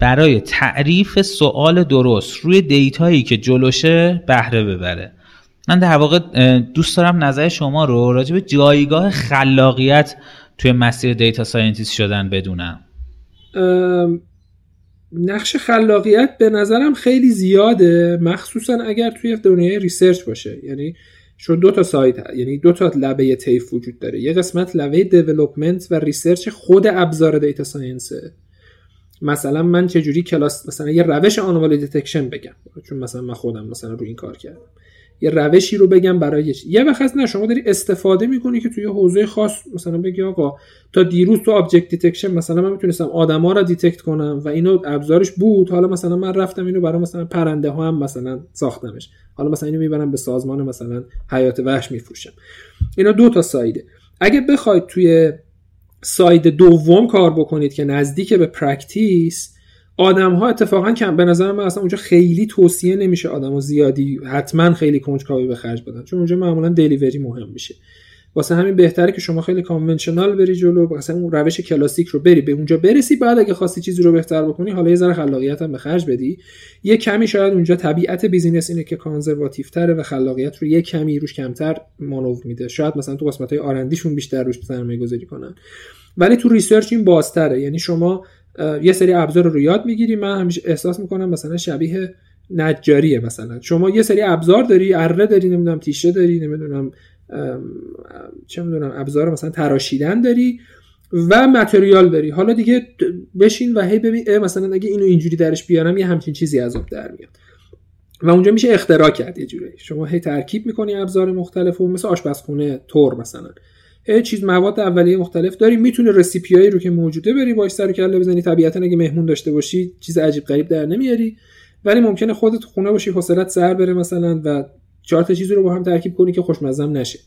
برای تعریف سوال درست روی data یی که جلوشه بهره ببره. من در واقع دوست دارم نظر شما رو راجع به جایگاه خلاقیت توی مسیر data scientist شدن بدونم. نقش خلاقیت به نظرم خیلی زیاده مخصوصا اگر توی دنیای research باشه. یعنی چون دو تا side یعنی دو تا لبه طیف وجود داره. یه قسمت لبه development و research خود ابزار data science ه مثلا من چجوری کلاس مثلا یه روش anomaly detection بگم. چون مثلا من خودم مثلا رو این کار کردم. یه روشی رو بگم برای یه وقت نه شما داری استفاده می‌کنی که توی حوزه خاص مثلا بگی آقا تا دیروز تو object detection مثلا من می‌تونستم آدما رو detect کنم و اینو ابزارش بود حالا مثلا من رفتم اینو برای مثلا پرنده ها هم مثلا ساختمش. حالا مثلا اینو می‌برم به سازمان مثلا حیات وحش میفروشم. اینا دو تا side ه. اگه بخواید توی side دوم کار بکنید که نزدیک به practice آدم ها اتفاقا کم به نظر من اصلا اونجا خیلی توصیه نمیشه آدم ها زیادی حتما خیلی کنجکاوی به خرج بدن چون اونجا معمولا delivery مهم میشه. واسه همین بهتره که شما خیلی conventional بری جلو مثلا اون روش کلاسیک رو بری به اونجا برسی بعد اگه خواستی چیزی رو بهتر بکنی حالا یه ذره خلاقیت هم به خرج بدی. یه کمی شاید اونجا طبیعت business اینه که conservative تره و خلاقیت رو یه کمی روش کمتر مانور میده. شاید مثلا تو قسمت های R&D شون بیشتر روش سرمایه گذاری کنن. ولی تو research این بازتره یعنی شما یه سری ابزار رو یاد می‌گیری. من همیشه احساس می‌کنم مثلا شبیه نجاریه مثلا. شما یه سری ابزار داری اره داری نمی‌دونم تیشه داری نمی‌دونم چه می‌دونم ابزار مثلا تراشیدن داری و material داری. حالا دیگه بشین و هی ببین مثلا اگه اینو اینجوری درش بیارم یه همچین چیزی از آب در میاد. و اونجا میشه اختراع کرد یه جوری. شما هی ترکیب می‌کنی ابزار مختلف و مثل آشپزخونه تور مثلا. چیز مواد اولیه مختلف داری. می‌تونه recipe ایی رو که موجوده بری باش سر کله بزنی. طبیعتا اگه مهمون داشته باشی چیز عجیب غریب در نمیاری. ولی ممکنه خودت خونه باشی حوصلت سر بره مثلا و چهار تا چیزی رو با هم ترکیب کنی که خوشمزه نشه.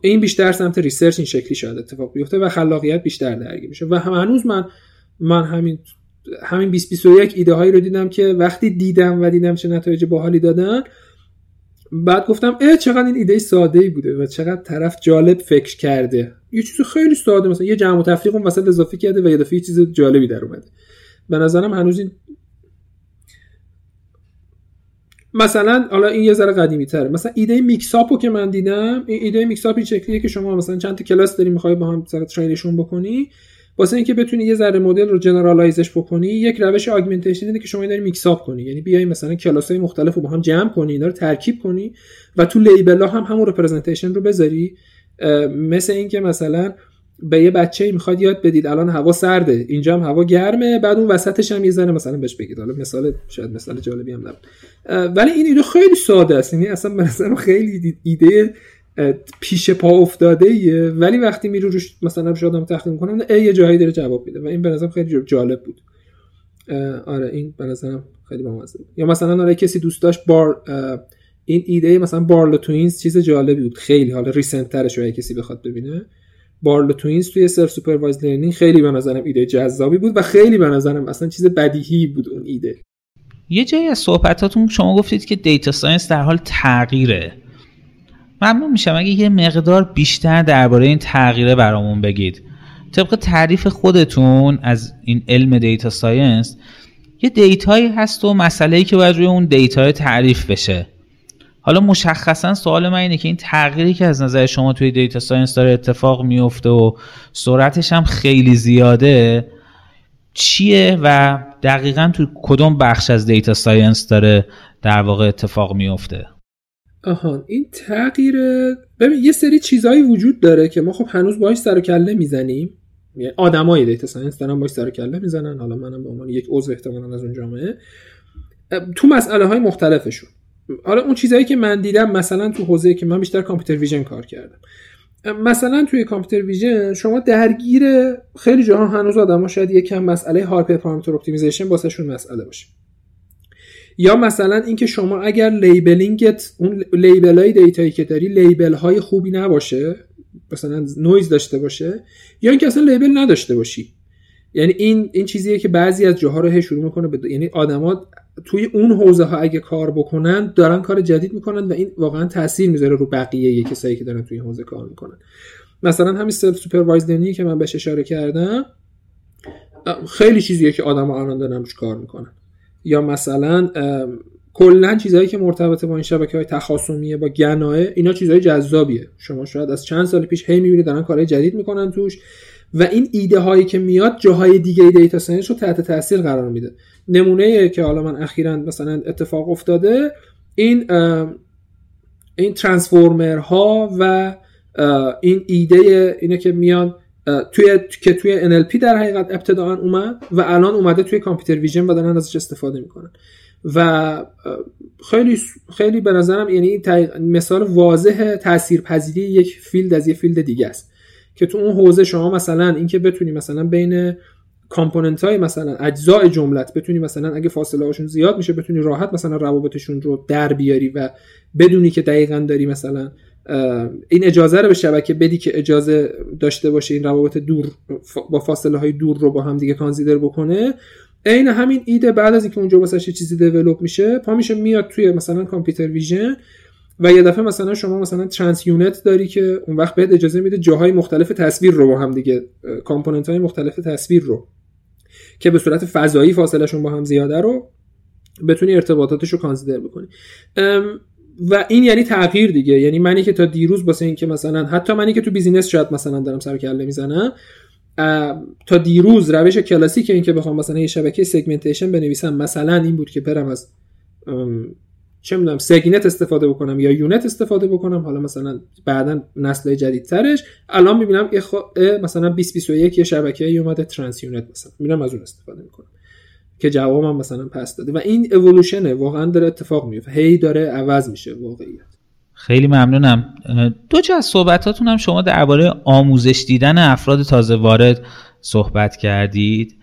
این بیشتر سمت research این شکلی شاید اتفاق بیفته و خلاقیت بیشتر درگیر میشه. و هم هنوز من من همین همین 2021 ایده هایی رو دیدم که وقتی دیدم و دیدم چه نتایج باحالی دادن بعد گفتم اه چقدر این ایده ساده ای بوده و چقدر طرف جالب فکر کرده. یه چیز خیلی ساده مثلا یه جمع و تفریق اون وسط اضافه کرده و یه دفعه چیز جالبی در اومده. به نظرم هنوز این مثلا حالا این یه ذره قدیمی تره مثلا ایده mixup و که من دیدم این ایده mixup این شکلیه که شما مثلا چند تا کلاس داری می‌خوای با هم سر train شون بکنی. واسه اینکه بتونی یه ذره مدل رو generalize ش بکنی یک روش augmentation اینه که شما داری mixup کنی. یعنی بیای مثلا کلاس های مختلف رو با هم جمع کنی اینا رو ترکیب کنی و تو لیبل هم همون رپرزنتیشن رو بذاری. مثل اینکه مثلا به یه بچه می‌خواد یاد بدید الان هوا سرده اینجا هم هوا گرمه بعد اون وسطش هم یه زنه مثلا بهش بگید. حالا مثال شاید مثال جالبی هم نبود. ولی این ایده خیلی ساده است. یعنی اصلا مثلا خیلی ایده پیش پا افتاده ایه. ولی وقتی میرو روش مثلا آدم تخمین کنم ای یه جایی داره جواب میده. و این به نظرم خیلی جالب بود. آره این به نظرم خیلی بامزه یا مثلا آره کسی دوست داشت بار این ایده مثلا Barlow Twins چیز جالبی بود. خیلی حالا recent ترش کسی بخواد ببینه. Barlow Twins توی self-supervised learning خیلی به نظرم ایده جذابی بود و خیلی به نظرم اصلا چیز بدیهی بود اون ایده. یه جایی از صحبتاتون شما گفتید که data science در حال تغییره. ممنون میشم. اگه یه مقدار بیشتر درباره این تغییره برامون بگید. طبق تعریف خودتون از این علم data science یه data یی هست و مسئله که باید روی اون data تعریف بشه. حالا مشخصا سوال من اینه که این تغییری که از نظر شما توی data science داره اتفاق میفته و سرعتش هم خیلی زیاده چیه و دقیقا تو کدوم بخش از data science داره در واقع اتفاق میفته آهان این تغییر ببین یه سری چیزهایی وجود داره که ما خب هنوز باهاش سر و کله می‌زنیم. یعنی آدمای data science دارن باهاش سر و کله می‌زنن. حالا منم به عنوان یک عضو احتمالاً از اون جامعه. تو مسئله های مختلفشون. حالا اون چیزهایی که من دیدم مثلا تو حوزه که من بیشتر computer vision کار کردم. مثلا توی computer vision شما درگیر خیلی جاها هنوز آدما شاید یکم مسئله hyperparameter optimization واسه‌شون مسئله باشه. یا مثلا اینکه شما اگر labeling ت اون label های data یی که داری label های خوبی نباشه مثلا نویز داشته باشه یا اینکه اصلا label نداشته باشی یعنی این این چیزیه که بعضی از جاها رو شروع می‌کنه. یعنی آدما توی اون حوزه ها اگه کار بکنن دارن کار جدید می‌کنن و این واقعا تاثیر می‌ذاره رو بقیه کسایی که دارن توی حوزه کار می‌کنن مثلا همین self-supervised که من بهش اشاره کردم خیلی چیزیه که آدما الان دارن روش کار می‌کنن یا مثلا کلا چیزهایی که مرتبط با این شبکه های تخاصمیه یا GAN ها اینا چیزهای جذابیه. شما شاید از چند سال پیش هی می‌بینید دارن کارهای جدید می‌کنن توش و این ایده هایی که میاد جاهای دیگه data science رو تحت تاثیر قرار میده. نمونه که حالا من اخیرا مثلا اتفاق افتاده این این transformer ها و این ایده اینه که میان توی که توی NLP در حقیقت ابتداعا اومد و الان اومده توی computer vision و دارن ازش استفاده می‌کنن. و خیلی خیلی به نظرم یعنی مثال واضح تاثیرپذیری یک field از یه field دیگه است. که تو اون حوزه شما مثلا اینکه بتونی مثلا بین کامپوننت های مثلا اجزای جملت بتونی مثلا اگه فاصله هاشون زیاد میشه بتونی راحت مثلا روابطشون رو در بیاری و بدونی که دقیقا داری مثلا این اجازه رو به شبکه بدی که اجازه داشته باشه این روابط دور با فاصله های دور رو با هم دیگه کانسیدر بکنه. عین همین ایده بعد از اینکه اونجا واسه چیزی دیولپ میشه پا میشه میاد توی مثلا کامپیوتر ویژن و یه دفعه مثلا شما مثلا TransUNet داری که اون وقت بهت اجازه میده جاهای مختلف تصویر رو با هم دیگه component های مختلف تصویر رو که به صورت فضایی فاصله‌شون با هم زیاده رو بتونی ارتباطاتش رو consider بکنی و این یعنی تغییر دیگه. یعنی منی که تا دیروز واسه اینکه مثلا حتی منی که تو business شاید مثلا دارم سر کله می‌زنم تا دیروز روش کلاسیک این که بخوام مثلا یه شبکه segmentation بنویسم مثلا این بود که برم از چه می‌دونم سگنت استفاده بکنم یا یونت استفاده بکنم. حالا مثلا بعدا نسل جدیدترش. الان می‌بینم مثلا 2021 یه شبکه ای اومده ترانس یونت مثلا. میرم از اون استفاده می‌کنم. که جوابم مثلا پس داده. و این اِوولوشنه واقعا داره اتفاق میفته هی داره عوض میشه واقعیت. خیلی ممنونم. دو جا از صحبتاتون هم شما درباره آموزش دیدن افراد تازه وارد صحبت کردید.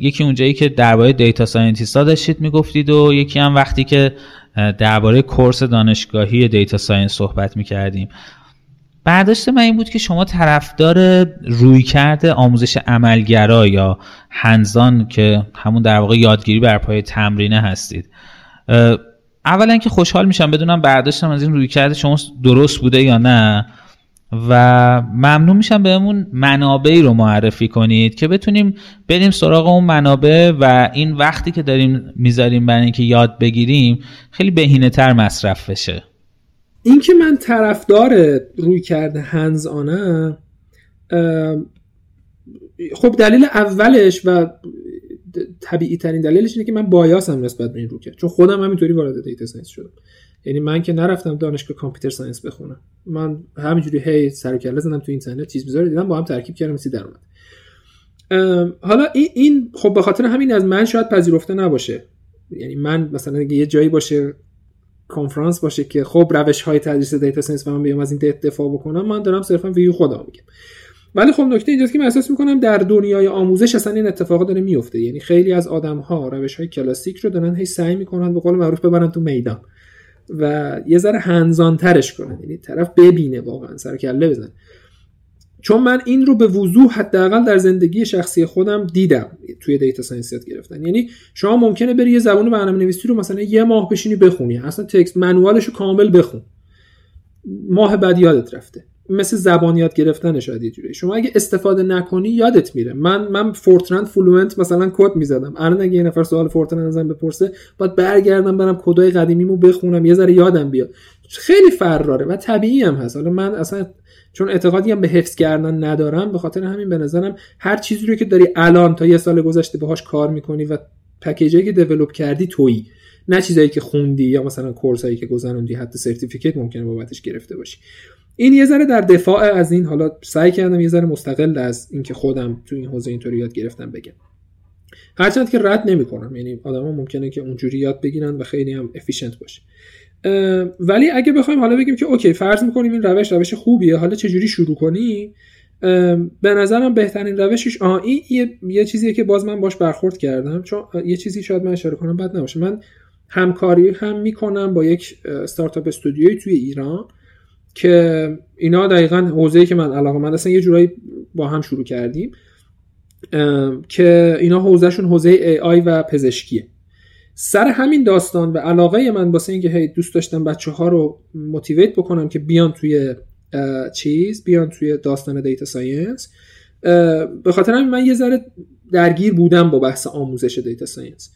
یکی اونجایی که درباره data scientist ها داشتید می‌گفتید و یکی هم وقتی که درباره course دانشگاهی data science صحبت می‌کردیم. برداشت من این بود که شما طرفدار رویکرد آموزش عملگرا یا hands-on که همون در واقع یادگیری بر پایه تمرینه هستید. اولا که خوشحال میشم بدونم برداشتم از این رویکرد شما درست بوده یا نه و ممنون میشم بهمون منابعی رو معرفی کنید که بتونیم بریم سراغ اون منابع و این وقتی که داریم می‌ذاریم برای اینکه یاد بگیریم خیلی بهینه تر مصرف بشه. اینکه من طرفدار رویکرد hands-on م خب دلیل اولش و طبیعی ترین دلیلش اینه که من bias م نسبت به این رویکرد چون خودم همینطوری وارد data science شدم. یعنی من که نرفتم دانشگاه computer science بخونم. من همینجوری هی سر کله زدم تو اینترنت چیز میزایی دیدم با هم ترکیب کردم مثل در حالا این این خب به خاطر همین از من شاید پذیرفته نباشه. یعنی من مثلا یه جایی باشه کنفرانس باشه که خب روش های تدریس data science من بیام از این دفاع بکنم من دارم صرفا ویو خودم میگم. ولی خب نکته اینجاست که من احساس می‌کنم در دنیای آموزش اصلا این اتفاق داره میفته یعنی خیلی از آدم ها روش های کلاسیک رو دارن هی سعی می‌کنن به قول معروف ببرن تو میدان و یه ذره hands-on ترش کنن. یعنی طرف ببینه واقعا سر کله بزن چون من این رو به وضوح حداقل در زندگی شخصی خودم دیدم توی data science یاد گرفتن. یعنی شما ممکنه بری یه زبان برنامه نویسی رو مثلا یه ماه بشینی بخونی. اصلا text manual ش رو کامل بخون. ماه بعد یادت رفته. مثل زبان یاد گرفتن شاید یه جوری شما اگه استفاده نکنی یادت میره. من من Fortran fluent مثلا کد می‌زدم. الان اگه یه نفر سوال Fortran ازم بپرسه باید برگردم برم کدای قدیمیمو بخونم. یه ذره یادم بیاد. خیلی فراره و طبیعی هم هست. حالا من اصلا چون اعتقادی هم به حفظ کردن ندارم به خاطر همین به نظرم هر چیزی رو که داری الان تا یه سال گذشته باهاش کار می‌کنی و package ی که develop کردی تویی. نه چیزایی که خوندی یا مثلا course ایی که گذروندی حتی certificate ممکنه بابتش گرفته باشی. این یه ذره در دفاع از این حالا سعی کردم یه ذره مستقل از اینکه خودم تو این حوزه اینطوری یاد گرفتم بگم. هرچند که رد نمی‌کنم یعنی آدما ممکنه که اونجوری یاد بگیرن و خیلی هم efficient باشه. ولی اگه بخوایم حالا بگیم که اوکی فرض می‌کنیم این روش روش خوبیه حالا چجوری شروع کنی؟ به نظرم بهترین روشش آه این یه, یه چیزیه که باز من باش برخورد کردم چون یه چیزی شاید من اشاره کنم بد نباشه. من همکاری هم می‌کنم با یک استارتاپ استودیوی توی ایران. که اینا دقیقا حوزه‌ای که من علاقه من اصلا یه جورایی با هم شروع کردیم که اینا حوزهشون حوزه ای آی و پزشکیه. سر همین داستان و علاقه من واسه اینکه هی دوست داشتم بچه ها رو motivate بکنم که بیان توی چیز بیان توی داستان data science به خاطر همین من یه ذره درگیر بودم با بحث آموزش data science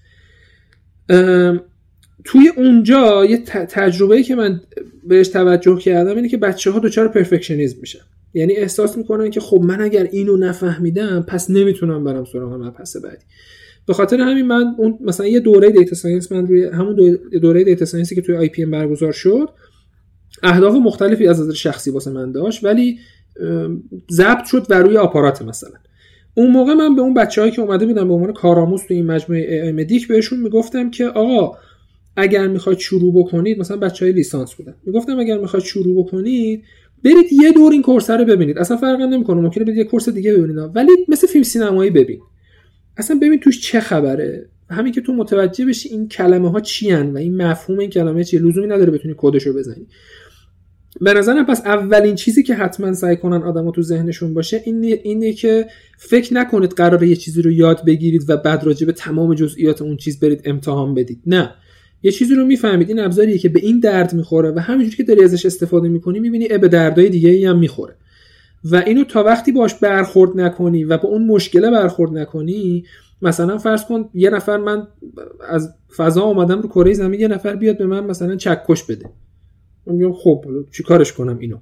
توی اونجا یه تجربه که من بهش توجه کردم اینه که بچه ها دچار perfectionism میشن. یعنی احساس می‌کنن که خب من اگر اینو نفهمیدم پس نمی‌تونم برم سراغ مبحث بعدی. به خاطر همین من اون مثلا یه دوره data science من روی همون دوره data science ی که توی IPM برگزار شد اهداف مختلفی از نظر شخصی واسه من داشت ولی ضبط شد و روی آپارات مثلا. اون موقع من به اون بچه‌هایی که اومده بودن به عنوان کارآموز تو این مجموعه ای مدیک بهشون می‌گفتم که آقا اگر می‌خواید شروع بکنید مثلا بچه های لیسانس بودن. می‌گفتم اگر می‌خواید شروع بکنید برید یه دور این course رو ببینید. اصلا فرق نمی‌کنه ممکنه برید یه course دیگه ببینید. ولی مثل فیلم سینمایی ببین. اصلا ببین توش چه خبره. همین که تو متوجه بشی این کلمه ها چی و این مفهوم این کلمه چیه. لزومی نداره بتونی کدش رو بزنی. به نظرم پس اولین چیزی که حتما سعی کنن آدما تو ذهنشون باشه اینه, اینه که فکر نکنید قراره یه چیزی رو یاد بگیرید و بعد راجع به تمام جزئیات اون چیز برید امتحان بدید. نه. یه چیزی رو می‌فهمید. این ابزاریه که به این درد می‌خوره و همینجوری که داری ازش استفاده می‌کنی می‌بینی به دردای دیگه ای هم می‌خوره. و اینو تا وقتی باش برخورد نکنی و به اون مشکله برخورد نکنی مثلا فرض کن یه نفر من از فضا اومدم رو کره زمین یه نفر بیاد به من مثلا چکش بده. من میگم خب چیکارش کنم اینو؟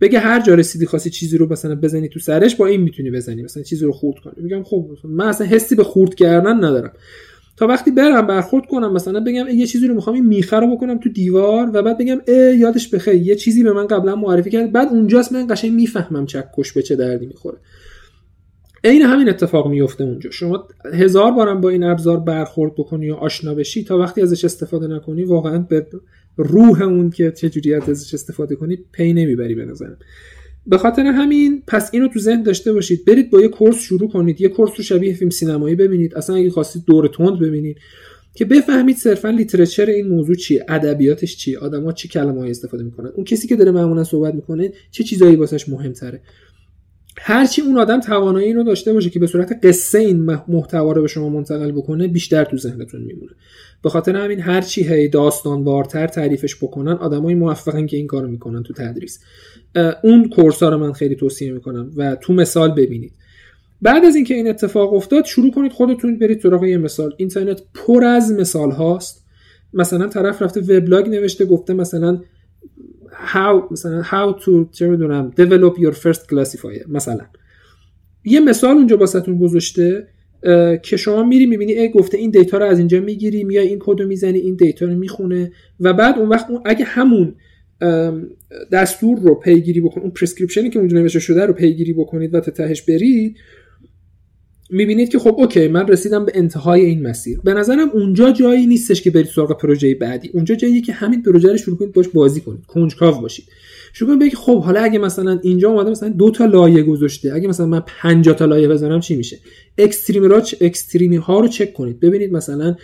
بگه هر جا رسیدی خواستی چیزی رو مثلا بزنی تو سرش با این می‌تونی بزنی مثلا چیزی رو خورد کنی. میگم خب من اصلا حسی به خورد کردن ندارم. تا وقتی برم برخورد کنم مثلا بگم یه چیزی رو می‌خوام این میخه رو بکنم تو دیوار و بعد بگم اه یادش بخیر یه چیزی به من قبلا معرفی کرد. بعد اونجاست من قشنگ می‌فهمم چکش به چه دردی می‌خوره. عین همین اتفاق میفته اونجا. شما هزار بارم با این ابزار برخورد بکنی یا آشنا بشی تا وقتی ازش استفاده نکنی واقعا به روح اون که چه ازش استفاده کنی پی نمی‌بری به نظرم. به خاطر همین پس اینو تو ذهن داشته باشید. برید با یه course شروع کنید. یه course رو شبیه فیلم سینمایی ببینید. اصلا اگه خواستید دور تند ببینید. که بفهمید صرفا literature این موضوع چیه؟ ادبیاتش چیه؟ آدما چه کلمه‌ای استفاده می‌کنن؟ اون کسی که داره معمولا صحبت می‌کنه چه چیزایی واسش مهمتره؟ هرچی اون آدم توانایی رو داشته باشه که به صورت قصه این محتوا رو به شما منتقل بکنه بیشتر تو ذهنتون میمونه. به خاطر همین هرچی هی داستان وارتر تعریفش بکنن آدمای موفقن که این کارو می‌کنن تو تدریس. اون کورس ها رو من خیلی توصیه می‌کنم و تو مثال ببینید. بعد از اینکه این اتفاق افتاد شروع کنید خودتون برید سراغ یه مثال. اینترنت پر از مثال هاست. مثلا طرف رفته وبلاگ نوشته گفته مثلا how مثلا how to چه می‌دونم develop your first classifier مثلا. یه مثال اونجا واستون گذاشته. که شما میری می‌بینی ای گفته این دیتا رو از اینجا می‌گیری میای این کد رو می‌زنی این دیتا رو می‌خونه و بعد اون وقت اون اگه همون دستور رو پیگیری بکنید اون prescription ی که اونجا نوشته شده رو پیگیری بکنید و تا تهش برید می‌بینید که خب okay من رسیدم به انتهای این مسیر. به نظرم اونجا جایی نیستش که برید سراغ پروژه بعدی. اونجا جاییه که همین پروژه رو شروع کنید باش بازی کنید. کنجکاو باشید. شروع کنید بگید خب حالا اگه مثلا اینجا اومده مثلا دو تا لایه گذاشته اگه مثلا من 50 تا لایه بزنم چی میشه؟ extreme را extreme ی ها رو چک کنید. ببینید مثلا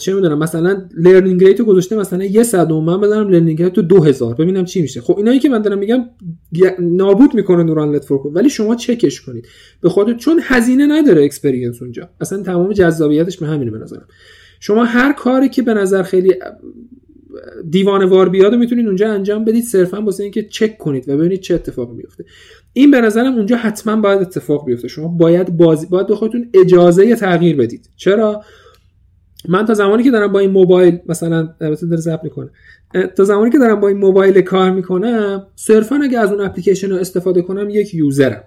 چه می‌دونم مثلا learning rate گذاشته مثلا یه صدم من بذارم learning rate تو 2000 ببینم چی میشه. خب اینایی که من دارم میگم نابود می‌کنه neural network ولی شما چکش کنید. به خود چون هزینه نداره experience اونجا. اصلا تمام جذابیتش به همینه به نظرم. شما هر کاری که به نظر خیلی دیوانه وار بیاد و می‌تونید اونجا انجام بدید. صرفا واسه اینکه چک کنید و ببینید چه اتفاقی میفته این به نظرم اونجا حتما باید اتفاق بیفته. شما باید بازی باید اجازه تغییر بدید. چرا؟ من تا زمانی که دارم با این موبایل مثلا البته داره ضبط می‌کنه. تا زمانی که دارم با این موبایل کار می‌کنم صرفا اگه از اون اپلیکیشن رو استفاده کنم یک یوزرم.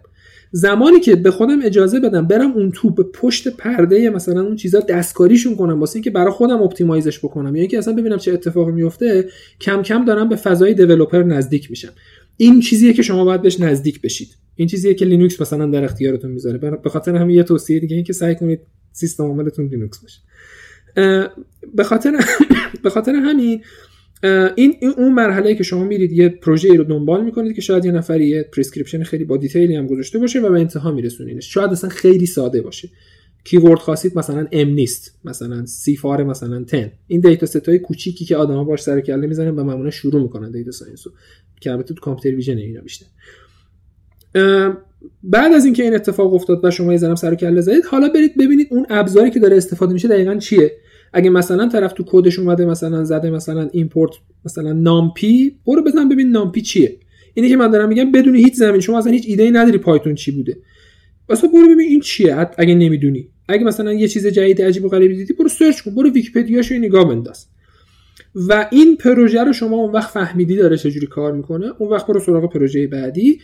زمانی که به خودم اجازه بدم برم اون تو به پشت پرده مثلا اون چیزا دستکاریشون کنم واسه اینکه برای خودم اپتیمایزش بکنم. یا اینکه اصلا ببینم چه اتفاقی میفته کم کم دارم به فضای developer نزدیک میشم. این چیزیه که شما باید بهش نزدیک بشید. این چیزیه که لینوکس مثلا در اختیارتون می‌ذاره. به خاطر همین یه توصیه دیگه اینکه سعی کنید سیستم عاملتون لینوکس باشه. به خاطر به خاطر همین این, اون مرحله که شما میرید یه پروژه رو دنبال می‌کنید که شاید یه نفری یه prescription خیلی با detail ی هم گذاشته باشه و به انتها میرسونینش. شاید اصلا خیلی ساده باشه. keyword خواستید مثلا MNIST مثلا CIFAR مثلا 10 این data set های کوچیکی که آدما باش سر کله می‌زنن و معمولا شروع می‌کنن data science رو. که البته تو computer vision اینا بیشتر. بعد از اینکه این اتفاق افتاد و شما یه ذره‌ام سر کله زدید حالا برید ببینید اون ابزاری که داره استفاده میشه دقیقا چیه؟ اگه مثلا طرف تو کدش اومده مثلا زده مثلا import مثلا NumPy برو بزن ببین NumPy چیه. اینی که من دارم میگم بدون هیچ زمینه شما اصلا هیچ ایده ای نداری Python چی بوده. واسه برو ببین این چیه اگه نمی‌دونی. اگه مثلا یه چیز جدید عجیب و غریبی دیدی برو سرچ کن برو ویکی‌پدیاشو نگاه بنداز. و این پروژه رو شما اون وقت فهمیدی داره چجوری کار می‌کنه. اون وقت برو سراغ پروژه بعدی.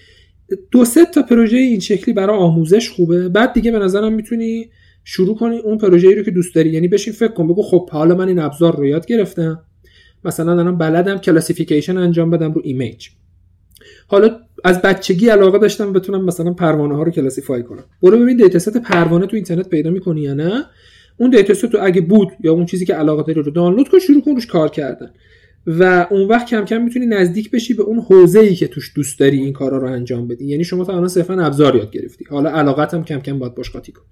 دو سه تا پروژه این شکلی برای آموزش خوبه. بعد دیگه به نظرم می‌تونی شروع کنی اون پروژه‌ای رو که دوست داری. یعنی بشین فکر کن بگو خب حالا من این ابزار رو یاد گرفتم. مثلا الان بلدم classification انجام بدم رو image. حالا از بچگی علاقه داشتم بتونم مثلا پروانه ها رو classify کنم. برو ببین data set پروانه تو اینترنت پیدا می‌کنی یا نه. اون data set تو اگه بود یا اون چیزی که علاقه داری رو دانلود کن شروع کن روش کار کردن. و اون وقت کم کم می‌تونی نزدیک بشی به اون حوزه ای که توش دوست داری این کارا رو انجام بدی. یعنی شما تا الان صرفا ابزار یاد گرفتی. حالا علاقت هم کم کم باید باش قاطی کنی.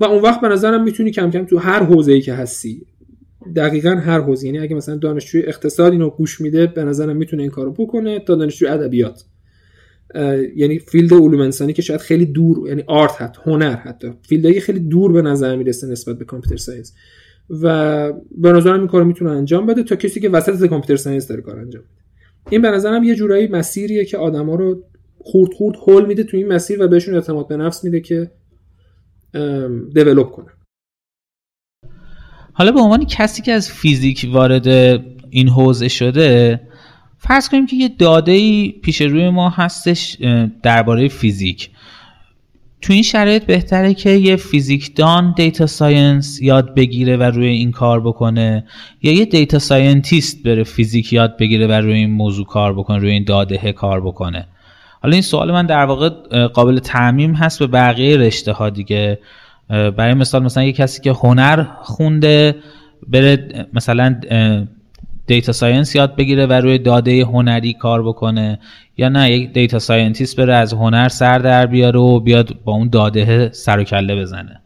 و اون وقت به نظرم می‌تونی کم کم تو هر حوزه ای که هستی دقیقا هر حوزه یعنی اگه مثلا دانشجوی اقتصاد اینو گوش میده به نظرم می‌تونه این کارو بکنه تا دانشجوی ادبیات. یعنی field علوم انسانی که شاید خیلی دور یعنی art حتی هنر حتی field های خیلی دور به نظر می‌رسه نسبت به computer science. و به نظرم این کارو می‌تونه انجام بده تا کسی که وسط computer science داره کار انجام بده. این به نظرم یه جورایی مسیریه که آدما رو خورد خورد هول میده تو این مسیر و بهشون اعتماد به نفس میده که develop کنن حالا به عنوان کسی که از فیزیک وارد این حوزه شده فرض کنیم که یه داده ای پیش روی ما هستش درباره فیزیک. تو این شرایط بهتره که یه فیزیکدان data science یاد بگیره و روی این کار بکنه یا یه data scientist بره فیزیک یاد بگیره و روی این موضوع کار بکنه روی این داده کار بکنه. حالا این سوال من در واقع قابل تعمیم هست به بقیه رشته ها دیگه برای مثال مثلا یه کسی که هنر خونده بره مثلا data science یاد بگیره و روی داده هنری کار بکنه یا نه یک data scientist بره از هنر سر در بیاره و بیاد با اون داده سر و کله بزنه.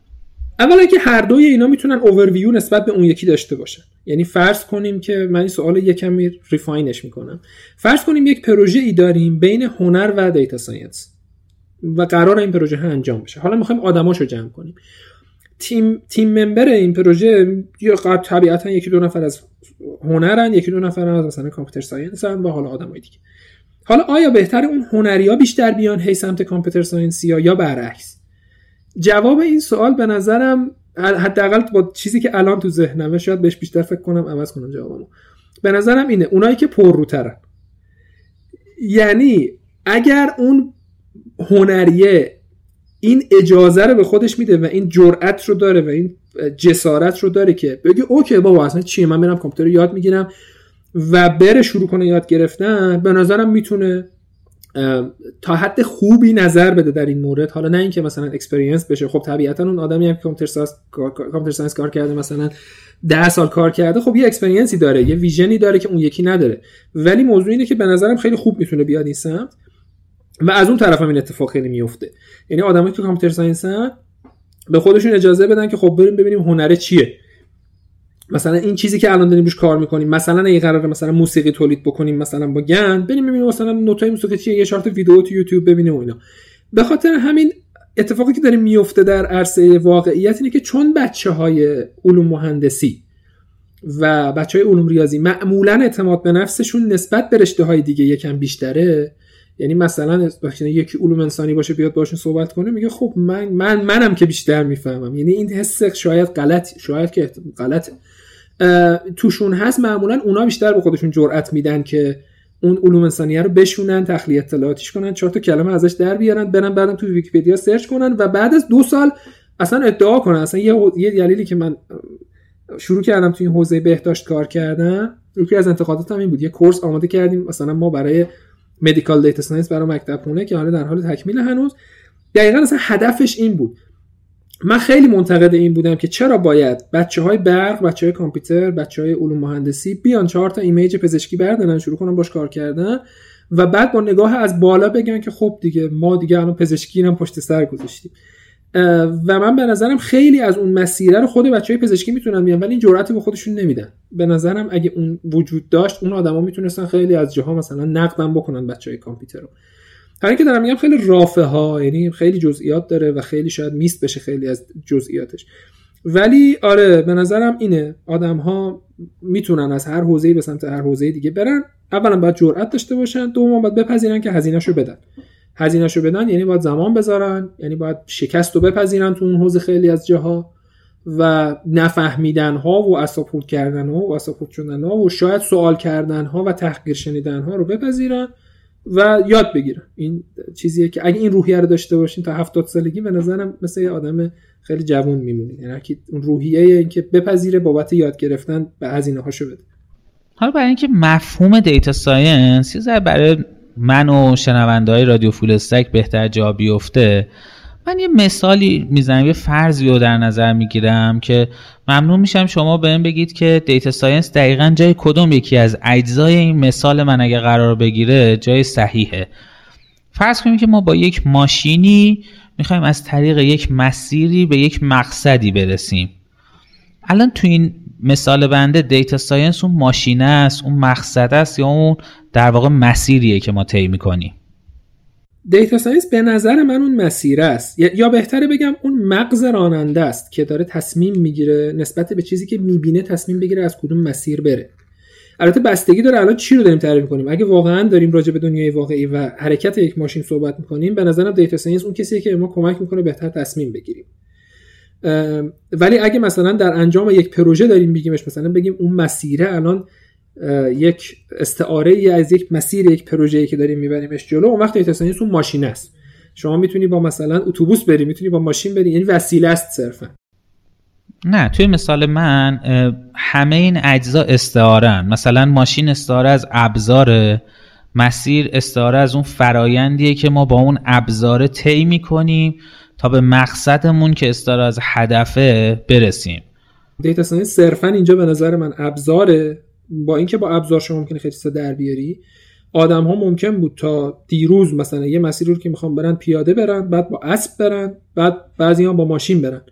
اولا که هر دوی اینا می‌تونن اوورویو نسبت به اون یکی داشته باشن. یعنی فرض کنیم که من این سوال یکم refine ش می‌کنم. فرض کنیم یک پروژه ای داریم بین هنر و data science و قرار این پروژه ها انجام بشه. حالا می‌خوایم آدماشو جمع کنیم. تیم team member این پروژه یا قبل طبیعتا یکی دو نفر از هنرن یکی دو نفر از مثلا computer science و حالا آدمای دیگه. حالا آیا بهتر اون هنریا بیشتر بیان هی سمت computer science یا برعکس؟ جواب این سوال به نظرم حداقل با چیزی که الان تو ذهنمه شاید بهش بیشتر فکر کنم عوض کنم جوابمو. به نظرم اینه اونایی که پرروترن. یعنی اگر اون هنریه این اجازه رو به خودش میده و این جرأت رو داره و این جسارت رو داره که بگه okay بابا اصلا چیه؟ من میرم کامپیوتر یاد می‌گیرم. و بره شروع کنه یاد گرفتن به نظرم می‌تونه تا حد خوبی نظر بده در این مورد. حالا نه اینکه مثلا experience بشه. خب طبیعتا اون آدمی هم computer science کار کرده مثلا ده سال کار کرده خب یه experience ی داره یه vision ی داره که اون یکی نداره. ولی موضوع اینه که به نظرم خیلی خوب می‌تونه بیاد این سمت و از اون طرف هم این اتفاق خیلی میفته یعنی آدمایی که کامپیوتر ساینس به خودشون اجازه بدن که خب بریم ببینیم هنر چیه. مثلا این چیزی که الان داریم روش کار می‌کنیم مثلا اگه قراره مثلا موسیقی تولید بکنیم مثلا با گن بریم ببینیم مثلا نوتای موسیقی چیه یه شارت ویدیو تو یوتیوب ببینیم و اینا. به خاطر همین اتفاقی که داره میفته در عرصه واقعیت اینه که چون بچه های علوم مهندسی و بچه های علوم ریاضی معمولا اعتماد به نفسشون نسبت به رشته های دیگه یکم بیشتره یعنی مثلا یکی علوم انسانی باشه بیاد باشون صحبت کنه میگه خب من من منم که بیشتر می‌فهمم. یعنی این حس شاید غلط شاید که غلطه توشون هست معمولا اونا بیشتر به خودشون جرأت میدن که اون علوم انسانیه رو بشونن تخلیه اطلاعاتیش کنن چهار تا کلمه ازش در بیارن برن بعدم تو ویکیپدیا سرچ کنن و بعد از دو سال اصلا ادعا کنن. اصلا یه یه دلیلی که من شروع کردم تو این حوزه بهداشت کار کردم یکی از انتقاداتم این بود. یه کورس آماده کردیم مثلا ما برای medical data science برای مکتب خونه که حالا در حال تکمیل هنوز. دقیقا اصلا هدفش این بود. من خیلی منتقد این بودم که چرا باید بچه های برق بچه های کامپیوتر بچه های علوم مهندسی بیان چهار تا image پزشکی بردارن شروع کنن باش کار کردن و بعد با نگاه از بالا بگن که خب دیگه ما دیگه الان پزشکی هم پشت سر گذاشتیم. و من به نظرم خیلی از اون مسیره رو خود بچه های پزشکی می‌تونن بیان ولی این جرأت به خودشون نمیدن. به نظرم اگه اون وجود داشت اون آدما می‌تونستن خیلی از جاها مثلا نقدم بکنن بچه های کامپیوتر رو. همین که دارم میگم خیلی رافه ها یعنی خیلی جزئیات داره و خیلی شاید میست بشه خیلی از جزئیاتش. ولی آره به نظرم اینه. آدم ها می‌تونن از هر حوزه‌ای به سمت هر حوزه دیگه برن. اولا باید جرأت داشته باشن. دوم باید بپذیرن که هزینهشو بدن. هزینهشو بدن یعنی باید زمان بذارن. یعنی باید شکست رو بپذیرن تو اون حوزه خیلی از جاها و نفهمیدن ها و اساپورت کردن ها و اساپورت شدن ها و شاید سوال کردن ها و تحقیر شنیدن ها رو بپذیرن. و یاد بگیرن این چیزیه که اگه این روحیه رو داشته باشین تا 70 سالگی به نظرم مثل یه آدم خیلی جوون میمونید یعنی اون روحیه اینکه بپذیره بابت یاد گرفتن به هزینه هاشو بده. حالا برای اینکه مفهوم data science یه برای من و شنونده های رادیو فول استک بهتر جا بیفته من یه مثالی می‌زنم یه فرضی رو در نظر می‌گیرم که ممنون میشم شما بهم بگید که data science دقیقا جای کدوم یکی از اجزای این مثال من اگه قرار بگیره جای صحیحه. فرض کنیم که ما با یک ماشینی می‌خوایم از طریق یک مسیری به یک مقصدی برسیم. الان تو این مثال بنده data science اون ماشینه است اون مقصد است یا اون در واقع مسیریه که ما طی می‌کنیم. data science به نظر من اون مسیر است. یا بهتره بگم اون مغز راننده است که داره تصمیم می‌گیره نسبت به چیزی که می‌بینه تصمیم بگیره از کدوم مسیر بره. البته بستگی داره. الان چی رو داریم تعریف می‌کنیم؟ اگه واقعا داریم راجع به دنیای واقعی و حرکت یک ماشین صحبت می‌کنیم به نظرم data science اون کسیه که ما کمک می‌کنه بهتر تصمیم بگیریم. ولی اگه مثلا در انجام یک پروژه داریم بگیمش مثلا بگیم اون مسیره الان یک استعاره ای از یک مسیر یک پروژه‌ای که داریم میبریمش جلو اون وقت data اون ماشین است. شما می‌تونی با مثلا اتوبوس بری می‌تونی با ماشین بری یعنی وسیله است صرفا. نه توی مثال من همه این اجزا استعاره مثلا ماشین استعاره از ابزار مسیر استعاره از اون فرایندیه که ما با اون ابزار طی می‌کنیم تا به مقصدمون که استعاره از هدفه برسیم. data science صرفا اینجا به نظر من ابزاره. با اینکه با ابزار شما ممکنه خیلی در بیاری آدم ها ممکن بود تا دیروز مثلا یه مسیر رو که می‌خوام برن پیاده برن بعد با اسب برن بعد بعضی ها با ماشین برن.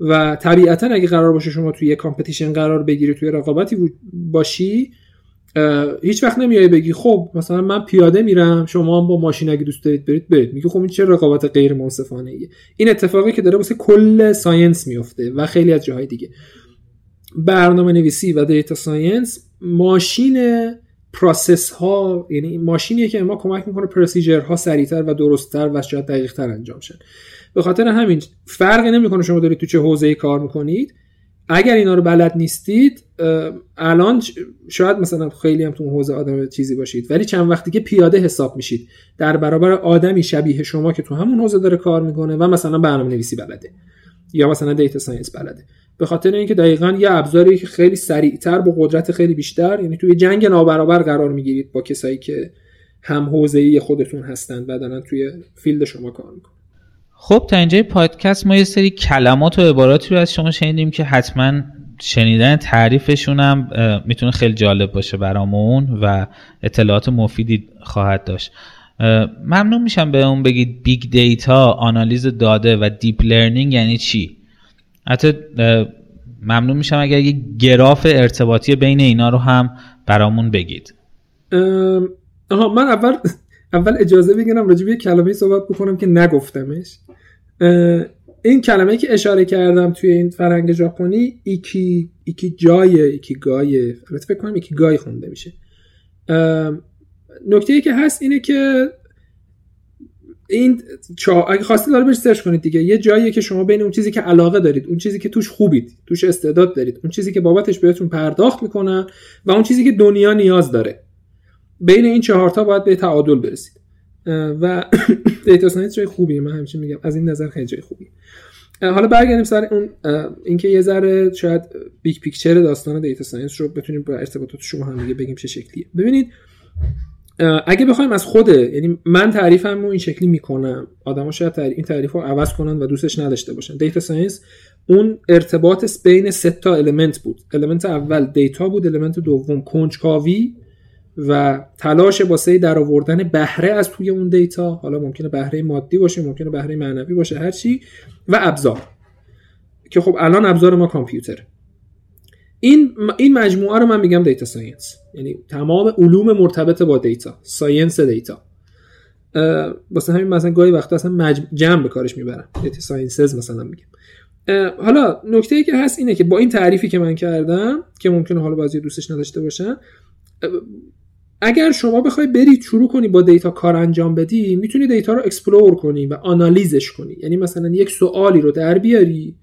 و طبیعتا اگه قرار باشه شما توی یه competition قرار بگیری توی رقابتی باشی هیچ وقت نمیای بگی خب مثلا من پیاده میرم شما هم با ماشین اگه دوست دارید برید برید. میگه خب این چه رقابت غیر منصفانه ایه این اتفاقی که داره واسه کل science میفته و خیلی از جاهای دیگه. برنامه نویسی و data science ماشین process ها یعنی ماشینیه که ما کمک می‌کنه procedure ها سریعتر و درستتر و شاید دقیق انجام شن به خاطر همین فرقی نمی‌کنه شما دارید تو چه حوزه‌ای کار می‌کنید. اگر اینا رو بلد نیستید الان شاید مثلا خیلی هم تو حوزه آدم چیزی باشید ولی چند وقتی که پیاده حساب میشید. در برابر آدمی شبیه شما که تو همون حوزه داره کار می‌کنه و مثلا برنامه نویسی بلده یا مثلا data science بلده. به خاطر اینکه دقیقا یه ابزاری که خیلی سریعتر با قدرت خیلی بیشتر یعنی توی جنگ نابرابر قرار می‌گیرید با کسایی که هم حوزه‌ای خودتون هستند و دارن توی field شما کار می‌کنن. خب تا اینجای پادکست ما یه سری کلمات و عباراتی رو از شما شنیدیم که حتما شنیدن تعریفشون هم می‌تونه خیلی جالب باشه برامون و اطلاعات مفیدی خواهد داشت. ممنون میشم بهمون بگید big data آنالیز داده و deep learning یعنی چی؟ حتی ممنون میشم اگر یه گراف ارتباطی بین اینا رو هم برامون بگید. آها من اول اول اجازه بگیرم راجع به کلمه صحبت بکنم که نگفتمش. این کلمه که اشاره کردم توی این فرهنگ ژاپنی ایکی ایکی جای ایکی گای فکر کنم ایکی گای خونده میشه. نکته ای که هست اینه که این چا... اگه خواستید داره بهش سرچ کنید دیگه. یه جاییه که شما بین اون چیزی که علاقه دارید اون چیزی که توش خوبید توش استعداد دارید اون چیزی که بابتش بهتون پرداخت می‌کنن و اون چیزی که دنیا نیاز داره. بین این چهارتا باید به تعادل برسید. و data science جای خوبیه. من همیشه میگم. از این نظر خیلی جای خوبیه. حالا برگردیم سر اون اینکه یه ذره شاید big picture داستان data science رو بتونیم با ارتباطات شما هم دیگه بگیم چه شکلیه. ببینید اگه بخوایم از خوده یعنی من تعریفم رو این شکلی می‌کنم. آدما شاید این تعریف رو عوض کنن و دوستش نداشته باشن. data science اون ارتباط بین سه تا element بود. element اول data بود element دوم کنجکاوی و تلاش واسه در آوردن بهره از توی اون data حالا ممکنه بهره مادی باشه ممکنه بهره معنوی باشه هر چی. و ابزار. که خب الان ابزار ما کامپیوتر این این مجموعه رو من میگم data science یعنی تمام علوم مرتبط با data science data واسه همین مثلا گاهی وقتا اصلا جمع به کارش می‌برم. data sciences مثلا میگم. حالا نکته ای که هست اینه که با این تعریفی که من کردم که ممکنه حالا بعضی دوستش نداشته باشن اگر شما بخوای برید شروع کنی با data کار انجام بدی می‌تونی data رو explore کنی و analyze ش کنی. یعنی مثلا یک سوالی رو در بیاری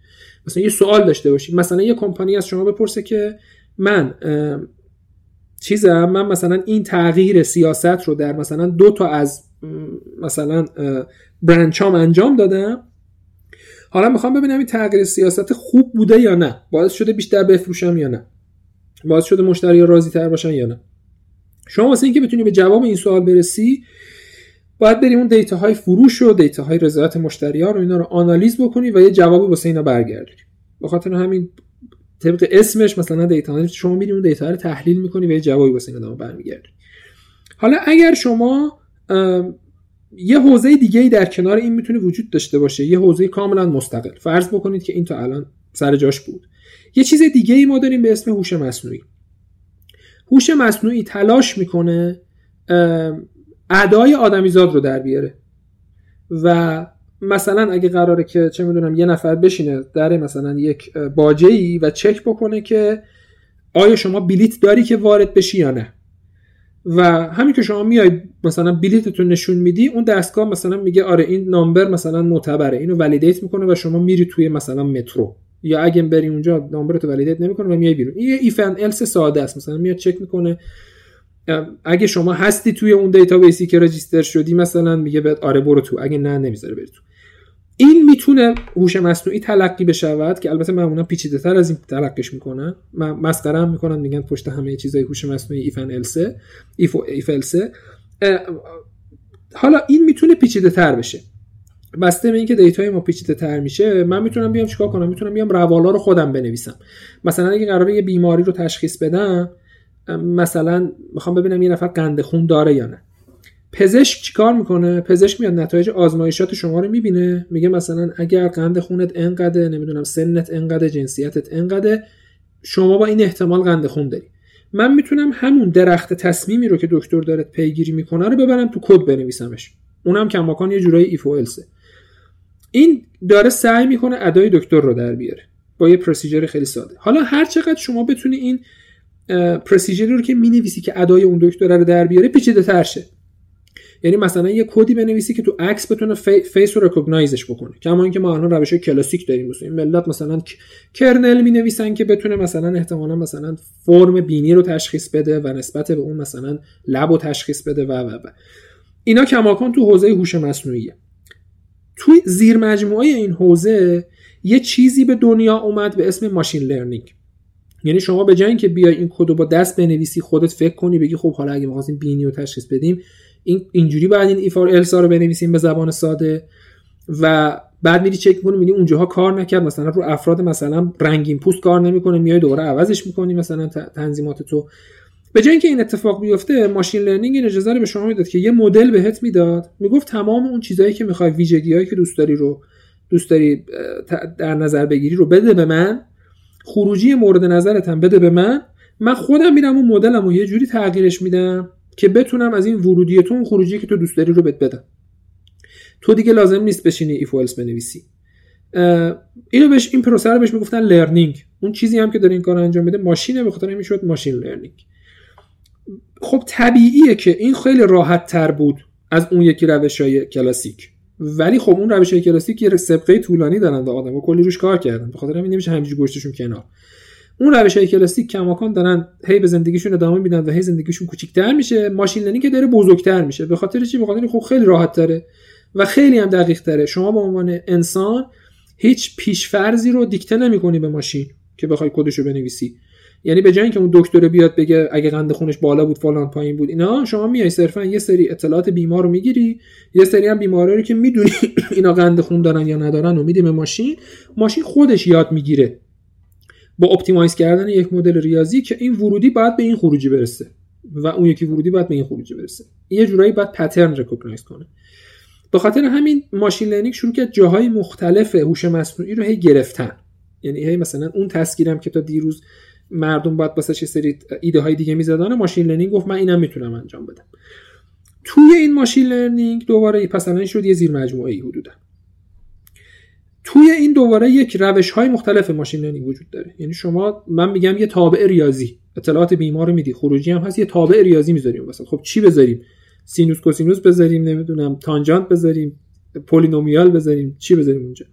مثلا یه سوال داشته باشی. مثلا یه کمپانی از شما بپرسه که من چیزم من مثلا این تغییر سیاست رو در مثلا دو تا از مثلا برانچام انجام دادم. حالا می‌خوام ببینم این تغییر سیاست خوب بوده یا نه؟ باعث شده بیشتر بفروشم یا نه؟ باعث شده مشتری راضی تر باشن یا نه؟ شما واسه اینکه بتونی به جواب این سوال برسی باید بریم اون دیتا های فروش و دیتا های رضایت مشتریان رو اینا رو آنالیز بکنی و یه جواب واسه اینا برگردونی. به خاطر همین طبق اسمش مثلا دیتا شما میری اون دیتا رو تحلیل می‌کنی و یه جوابی واسه اینا برمیگردونی. حالا اگر شما یه حوزه دیگه ای در کنار این می‌تونه وجود داشته باشه یه حوزه کاملا مستقل. فرض بکنید که این تا الان سر جاش بود. یه چیز دیگه ای ما داریم به اسم هوش مصنوعی. هوش مصنوعی تلاش می‌کنه ادای آدمیزاد رو در بیاره. و مثلا اگه قراره که چه می‌دونم یه نفر بشینه در مثلا یک باجه ای و چک بکنه که آیا شما بلیت داری که وارد بشی یا نه. و همین که شما میای مثلا بلیتتون نشون میدی اون دستگاه مثلا میگه آره این نامبر مثلا معتبره اینو ولیدیت می‌کنه و شما میری توی مثلا مترو. یا اگه بری اونجا نامبر تو ولیدیت نمی‌کنه و میای بیرون. این ایفن الس ساده است. مثلا میاد چک می‌کنه. اگه شما هستی توی اون database ی که register شدی مثلا میگه بهت آره برو تو. اگه نه نمی‌ذاره بری تو. این می‌تونه هوش مصنوعی تلقی بشود که البته معمولا پیچیده تر از این تلقیش می‌کنن. مسخره هم می‌کنن میگن پشت همه چیزای هوش مصنوعی if و else ه if if حالا این می‌تونه پیچیده تر بشه. بسته به اینکه data ی ما پیچیده تر میشه من می‌تونم بیام چیکار کنم؟ می‌تونم بیام rule ا رو خودم بنویسم. مثلا اگه قراره یه بیماری رو تشخیص بدم مثلا می‌خوام ببینم یه نفر قند خون داره یا نه. پزشک چیکار می‌کنه؟ پزشک میاد نتایج آزمایشات شما رو می‌بینه. میگه مثلا اگر قند خونت انقدر نمی‌دونم سنت انقدر جنسیتت انقدر شما با این احتمال قند خون داری. من می‌تونم همون درخت تصمیمی رو که دکتر داره پیگیری می‌کنه رو ببرم تو کد بنویسمش. اونم کماکان یه جورایی ایف این داره سعی می‌کنه ادای دکتر رو در بیاره. با یه procedure خیلی ساده. حالا هر چقدر شما بتونی این procedure ی رو که می‌نویسی که ادای اون دکتر رو در بیاره پیچیده تر شه. یعنی مثلا یه کدی بنویسی که تو عکس بتونه face رو recognize ش بکنه. کما اینکه ما الان روش کلاسیک داریم. مثلا ملت مثلا kernel می نویسن که بتونه مثلا احتمالا مثلا فرم بینی رو تشخیص بده و نسبت به اون مثلا لب رو تشخیص بده و و و. اینا کماکان تو حوزه هوش مصنوعیه. توی زیر مجموعه این حوزه یه چیزی به دنیا اومد به اسم machine learning یعنی شما به جای اینکه بیای این کد با دست بنویسی خودت فکر کنی بگی خب حالا اگه می‌خواستیم بینی رو تشخیص بدیم این اینجوری بعد این if و else ا رو بنویسیم به زبان ساده و بعد میری چک می‌کنی می‌بینی اونجاها کار نکرد مثلا رو افراد مثلا رنگین پوست کار نمی‌کنه میای دوباره عوضش می‌کنی مثلا تنظیمات تو. به جای اینکه این اتفاق بیفته machine learning این اجازه رو به شما می‌داد که یه مدل بهت می‌داد. می‌گفت تمام اون چیزهایی که می‌خوای ویژگیهایی که دوست داری رو دوست داری در نظر بگیری رو بده به من. خروجی مورد نظرت هم بده به من من خودم میرم اون مدلم رو یه جوری تغییرش میدم که بتونم از این ورودی تو اون خروجی که تو دوست داری رو بهت بدم. تو دیگه لازم نیست بشینی if و else بنویسی. اینو بهش این پروسه رو بهش می‌گفتن learning اون چیزی هم که داره این کار انجام میده ماشینه به خاطر می‌شد machine learning خب طبیعیه که این خیلی راحت تر بود از اون یکی روش های کلاسیک. ولی خب اون روش کلاسیک یه سابقه طولانی دارن و آدم کلی روش کار کردن. به خاطر همین نمیشه همینجوری گوشتشون کنار. اون روش های کلاسیک کماکان دارن هی به زندگیشون ادامه میدن و هی زندگیشون کوچیک‌تر میشه. ماشین لرنینگ که داره بزرگتر میشه. به خاطر چی؟ به خب خیلی راحت تره و خیلی هم دقیق تره. شما به عنوان انسان هیچ پیشفرزی رو دیکته نمی‌کنی به ماشین که بخوای کدشو بنویسی. یعنی به جای اینکه اون دکتر بیاد بگه اگه قند خونش بالا بود فلان پایین بود اینا شما میای صرفا یه سری اطلاعات بیمار رو می‌گیری یه سری هم بیماری رو که می‌دونی اینا قند خون دارن یا ندارن و میدی به ماشین ماشین خودش یاد می‌گیره با optimize کردن یک مدل ریاضی که این ورودی باید به این خروجی برسه و اون یکی ورودی باید به این خروجی برسه. یه جورایی باید pattern recognize کنه. به خاطر همین machine learning شروع کرد جاهای مختلف هوش مصنوعی رو هی گرفتن. یعنی هی مثلا اون task ی رم که تا دیروز مردم باید واسه چه سری ایده های دیگه می‌زدن؟ machine learning گفت من اینم می‌تونم انجام بدم. توی این machine learning دوباره پس شد یه زیر مجموعه ای حدودا. توی این دوباره یک روش های مختلف machine learning وجود داره. یعنی شما من میگم یه تابع ریاضی. اطلاعات بیمار رو میدی خروجی هم هست یه تابع ریاضی می‌ذاریم وسط خب چی بذاریم؟ سینوس کوسینوس بذاریم نمی‌دونم تانجانت بذاریم polynomial بذاریم چی بذاریم اونجا؟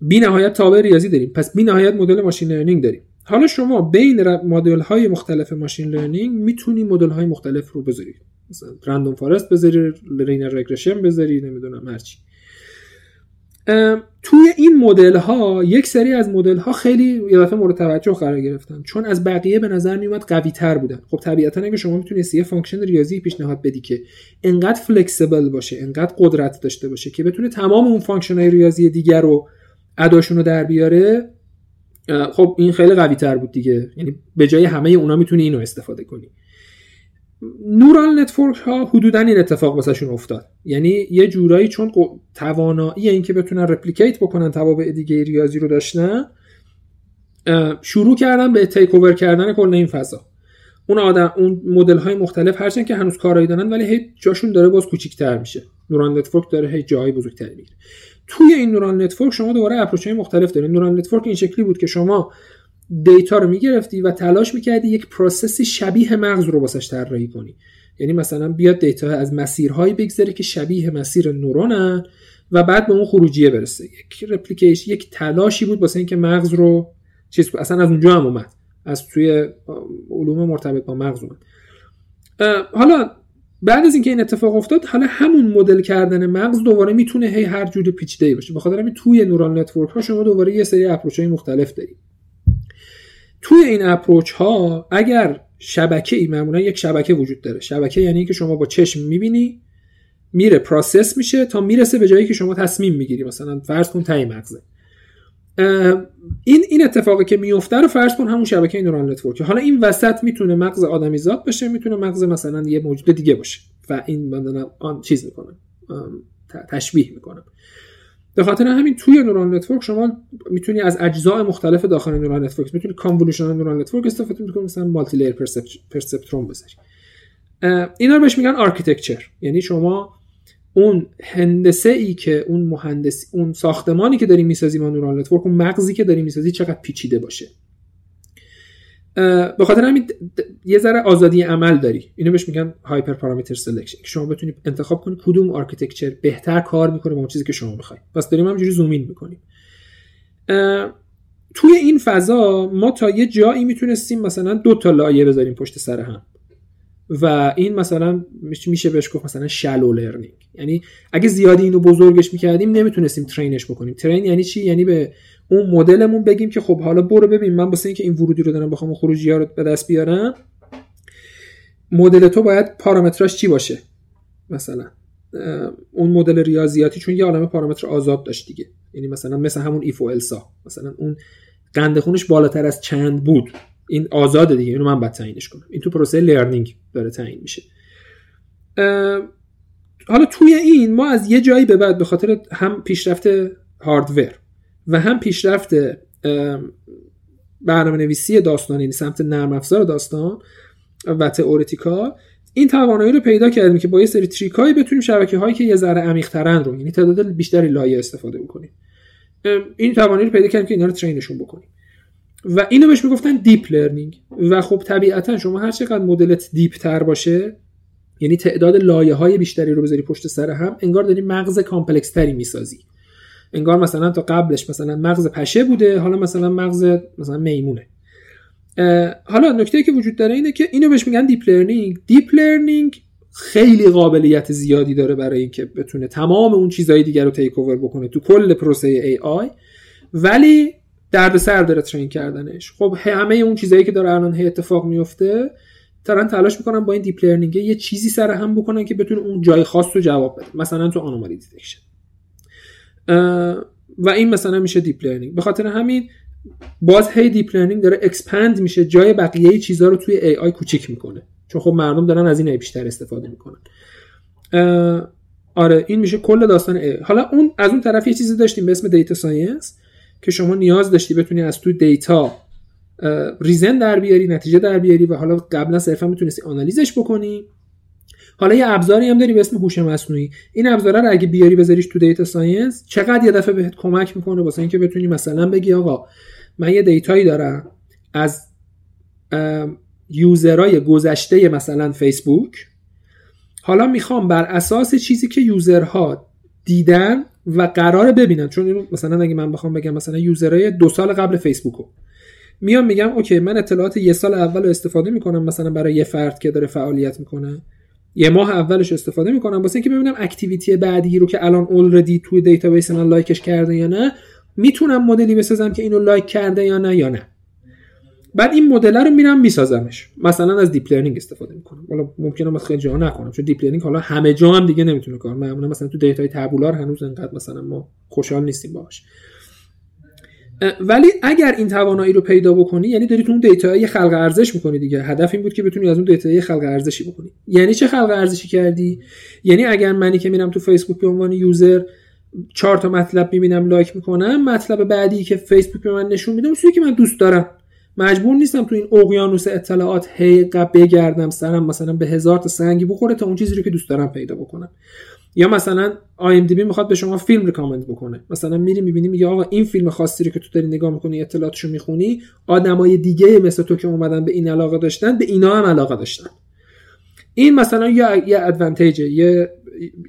بی نهایت تابع ریاضی داریم. پس بی نهایت مدل machine learning داریم. حالا شما بین مدل های مختلف machine learning می‌تونی مدل های مختلف رو بذاری. مثلا random forest بذاری linear regression بذاری نمی‌دونم هرچی توی این مدل ها یک سری از مدل ها خیلی یه دفعه مورد توجه قرار گرفتن. چون از بقیه به نظر میومد قوی تر بودن. خب طبیعتا اگه شما می‌تونید یه function ریاضی پیشنهاد بدی که انقدر flexible باشه انقدر قدرت داشته باشه که بتونه تمام اون function های ریاضی دیگر رو اداشون رو در بیاره خب این خیلی قوی تر بود دیگه. یعنی به جای همه اونا می‌تونی اینو استفاده کنی. neural network ها حدودا این اتفاق واسهشون افتاد. یعنی یه جورایی چون توانایی اینکه بتونن replicate بکنن توابع دیگه ریاضی رو داشتن شروع کردن به take over کردن کل این فضا. اون آدم اون مدل های مختلف هرچند که هنوز کارایی دارن ولی هی جاشون داره باز کوچیک‌تر میشه. neural network داره هی جای بزرگتری می‌گیره. توی این neural network شما دوباره approach های مختلف دارید neural network این شکلی بود که شما data رو می‌گرفتی و تلاش می‌کردی یک process ی شبیه مغز رو واسش طراحی کنی. یعنی مثلا بیاد data از مسیرهایی بگذره که شبیه مسیر neuron ن و بعد به اون خروجیه برسه. یک replication یک تلاشی بود واسه اینکه مغز رو چیز اصلا از اونجا هم اومد. از توی علوم مرتبط با مغز اومد. حالا بعد از اینکه این اتفاق افتاد حالا همون مدل کردن مغز دوباره می‌تونه هی هر جور پیچیده باشه. بخاطر همین توی neural network ها شما دوباره یه سری approach های مختلف دارید. توی این approach ها اگر شبکه ای معمولا یک شبکه وجود داره. شبکه یعنی که شما با چشم می‌بینی میره process میشه تا می‌رسه به جایی که شما تصمیم می‌گیری. مثلا فرض کن تای مغزه. این این اتفاقی که میفته رو فرض کن همون شبکه neural network حالا این وسط می‌تونه مغز آدمیزاد باشه می‌تونه مغز مثلا یه موجود دیگه باشه. و این من آن چیز می‌کنم تشبیه می‌کنم به خاطر همین توی neural network شما می‌تونی از اجزاء مختلف داخل neural network می‌تونی convolutional neural network استفاده می‌کنی مثلا multi-layer perceptron بذاری. اینا رو بهش میگن architecture یعنی شما اون هندسه ای که اون مهندسی اون ساختمانی که داری می‌سازی ما neural network اون مغزی که داری می‌سازی چقدر پیچیده باشه. به خاطر همین یه ذره آزادی عمل داری. اینو بهش میگن hyperparameter selection که شما بتونی انتخاب کنی کدوم architecture بهتر کار می‌کنه با اون چیزی که شما می‌خوای. پس داریم همینجوری zoom in می‌کنیم. توی این فضا ما تا یه جایی می‌تونستیم مثلا دو تا لایه بذاریم پشت سر هم. و این مثلا میشه بهش گفت مثلا shallow learning یعنی اگه زیادی اینو بزرگش می‌کردیم نمی‌تونستیم train ش بکنیم. train یعنی چی؟ یعنی به اون مدلمون بگیم که خب حالا برو ببین من واسه اینکه این ورودی رو دارم بخوام خروجی ها رو به دست بیارم مدل تو باید پارامتراش چی باشه؟ مثلا اون مدل ریاضیاتی چون یه عالمه پارامتر آزاد داشت دیگه. یعنی مثلا مثل همون ایف و السا مثلا اون قند خونش بالاتر از چند بود. این آزاده دیگه اینو من باید تعیینش کنم. این تو پروسه لرنینگ داره تعیین میشه. حالا توی این ما از یه جایی به بعد به خاطر هم پیشرفت hardware و هم پیشرفت برنامه نویسی داستان یعنی سمت نرم افزار داستان و theoretical این توانایی رو پیدا کردیم که با یه سری trick هایی بتونیم شبکه هایی که یه ذره عمیق ترن رو یعنی تعداد بیشتری لایه استفاده بکنیم. این توانایی رو پیدا کردیم که اینا رو train شون بکنیم. و اینو بهش می‌گفتن deep learning و خب طبیعتا شما هر چقدر مدلت deep تر باشه یعنی تعداد لایه های بیشتری رو بذاری پشت سر هم انگار داری مغز complex تری می‌سازی. انگار مثلا تا قبلش مثلا مغز پشه بوده حالا مثلا مغز مثلا میمونه. حالا نکته که وجود داره اینه که اینو بهش میگن deep learning deep learning خیلی قابلیت زیادی داره برای اینکه بتونه تمام اون چیزهای دیگر رو take over بکنه تو کل پروسه AI ولی شرط داره train کردنش. خب همه اون چیزهایی که داره الان اتفاق میفته دارن تلاش می‌کنن با این deep learning یه چیزی سر هم بکنن که بتونه اون جای خاص رو جواب بده. مثلا تو anomaly detection و این مثلا میشه deep learning به خاطر همین باز هی deep learning داره expand میشه جای بقیه چیزها رو توی AI کوچیک می‌کنه. چون خب مردم دارن از این AI بیشتر استفاده می‌کنن. آره این میشه کل داستان AI حالا اون از اون طرف یه چیزی داشتیم به اسم data science که شما نیاز داشتی بتونی از تو data reason در بیاری نتیجه در بیاری و حالا قبلا صرفا می‌تونستی آنالیزش بکنی. حالا یه ابزاری هم داری به اسم هوش مصنوعی. این ابزار رو اگه بیاری بذاریش تو data science چقدر یه دفعه بهت کمک می‌کنه واسه اینکه بتونی مثلا بگی آقا من یه data یی دارم از user ای گذشته مثلا فیسبوک. حالا می‌خوام بر اساس چیزی که user ها دیدن و قرار ببینن. چون مثلا اگه من بخوام بگم مثلا user ای دو سال قبل فیسبوکو. میام میگم okay من اطلاعات یه سال اول رو استفاده می‌کنم مثلا برای یه فرد که داره فعالیت می‌کنه. یه ماه اولش استفاده می‌کنم واسه اینکه ببینم activity بعدی رو که الان already توی database من like ش کرده یا نه می‌تونم مدلی بسازم که اینو like کرده یا نه یا نه. بعد این مدل رو میرم میسازمش. مثلا از deep learning استفاده می‌کنم. حالا ممکنه من خیلی جا نکنم چون deep learning حالا همه جا هم دیگه نمی‌تونه کار. معمولا مثلا تو data ی tabular هنوز انقدر مثلا ما خوشحال نیستیم باهاش. ولی اگر این توانایی رو پیدا بکنی یعنی داری تو اون data یه خلق ارزش می‌کنی دیگه. هدف این بود که بتونی از اون data یه خلق ارزشی بکنی. یعنی چه خلق ارزشی کردی؟ یعنی اگر منی که میرم تو فیسبوک به عنوان user چهار تا مطلب می‌بینم لایک می‌کنم مطلب بعدی که فیسبوک به من نشون میده اون که من دوست دارم. مجبور نیستم تو این اقیانوس اطلاعات هی بگردم سرم مثلا به هزار تا سنگی بخوره تا اون چیزی رو که دوست دارم پیدا بکنم. یا مثلا بی می‌خواد به شما فیلم ریکامند بکنه. مثلا میری می‌بینی میگه آقا این فیلم خاصی رو که تو داری نگاه می‌کنی اطلاعاتشو می‌خونی آدمای دیگه مثل تو که اومدن به این علاقه داشتن به اینا هم علاقه داشتن. این مثلا یه یه یه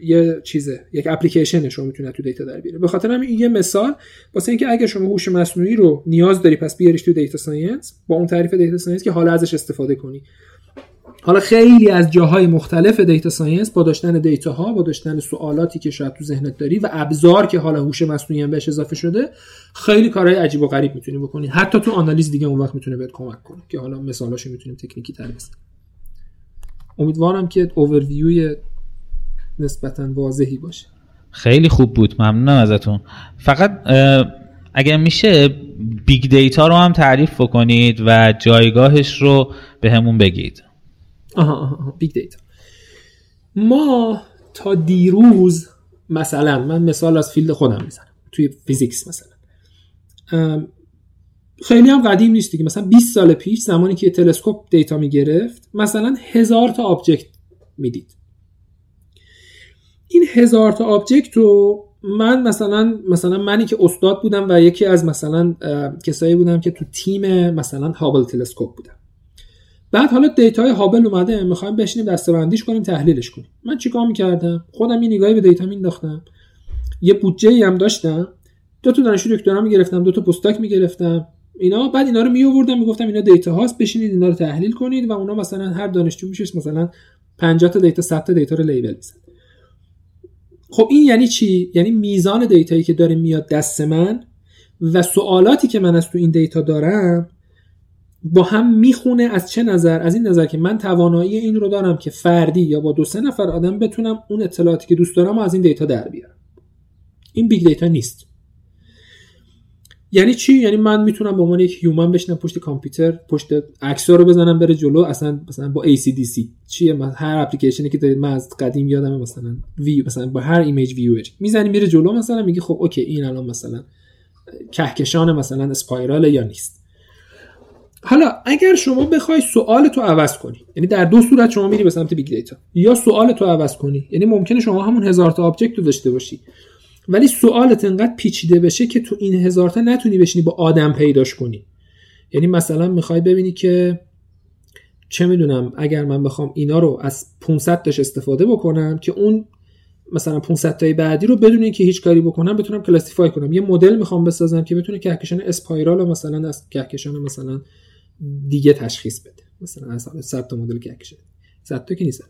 یه چیزه یک اپلیکیشن شما می‌تونه تو data در بیاره. به خاطر همین یه مثال واسه اینکه اگر شما هوش مصنوعی رو نیاز داری پس بیاریش تو data science با اون تعریف data science که حالا ازش استفاده کنی. حالا خیلی از جاهای مختلف data science با داشتن data ها با داشتن سوالاتی که شاید تو ذهنت داری و ابزار که حالا هوش مصنوعی هم بهش اضافه شده خیلی کارهای عجیب و غریب می‌تونی بکنی. حتی تو آنالیز دیگه اون وقت می‌تونه بهت کمک کنه که حالا مثالاشو می‌تونیم تکنیکی تر بزنیم. امیدوارم که اوورویوی نسبتا واضحی باشه. خیلی خوب بود ممنونم ازتون. فقط اگر میشه big data رو هم تعریف بکنید و جایگاهش رو به همون بگید. آها, آها big data. ما تا دیروز مثلا من مثال از field خودم می‌زنم توی physics مثلا. خیلی هم قدیم نیست دیگه مثلا 20 سال پیش زمانی که تلسکوپ data می‌گرفت مثلا هزار تا object می‌دید. این هزار تا object رو من مثلا مثلا منی که استاد بودم و یکی از مثلا کسایی بودم که تو تیم مثلا Hubble Telescope بودم. بعد حالا data ی هابل اومده می‌خوایم بشینیم دسته‌بندیش کنیم تحلیلش کنیم. من چیکار می‌کردم؟ خودم یه نگاهی به data مینداختم یه بودجه هم داشتم. دو تا دانشجو دکترا می‌گرفتم دو تا postdoc می‌گرفتم. اینا بعد اینا رو می آوردم می‌گفتم اینا data هاست بشینید اینا رو تحلیل کنید و اونا مثلا هر دانشجو میشه مثلا 50 تا data 100 تا data رو label بزن خب این یعنی چی؟ یعنی میزان data یی که داره میاد دست من و سوالاتی که من از تو این data دارم با هم می‌خونه از چه نظر؟ از این نظر که من توانایی این رو دارم که فردی یا با دو سه نفر آدم بتونم اون اطلاعاتی که دوست دارم و از این data در بیارم. این big data نیست. یعنی چی؟ یعنی من می‌تونم به عنوان یک human بشینم پشت کامپیوتر پشت عکس رو بزنم بره جلو اصلا مثلا با ACDC چیه؟ من هر اپلیکیشنی که دارید من از قدیم یادم مثلا وی مثلا با هر image viewer می‌زنی میره جلو مثلا میگی خب اوکی این الان مثلا کهکشان مثلا spiral یا نیست. حالا اگر شما بخوای سوال تو عوض کنی یعنی در دو صورت شما میری به سمت big data یا سوال تو عوض کنی یعنی ممکنه شما همون هزار تا object رو داشته باشی. ولی سوالت انقدر پیچیده بشه که تو این هزار تا نتونی بشینی با آدم پیداش کنی. یعنی مثلا می‌خوای ببینی که چه می‌دونم اگر من بخوام اینا رو از 500 تاش استفاده بکنم که اون مثلا 500 تای بعدی رو بدون اینکه هیچ کاری بکنم بتونم کلاسیفای کنم. یه مدل می‌خوام بسازم که بتونه کهکشان اسپایرال مثلا از کهکشان مثلا دیگه تشخیص بده. مثلا از 100 تا مدل کهکشان. 100 تا که نیست.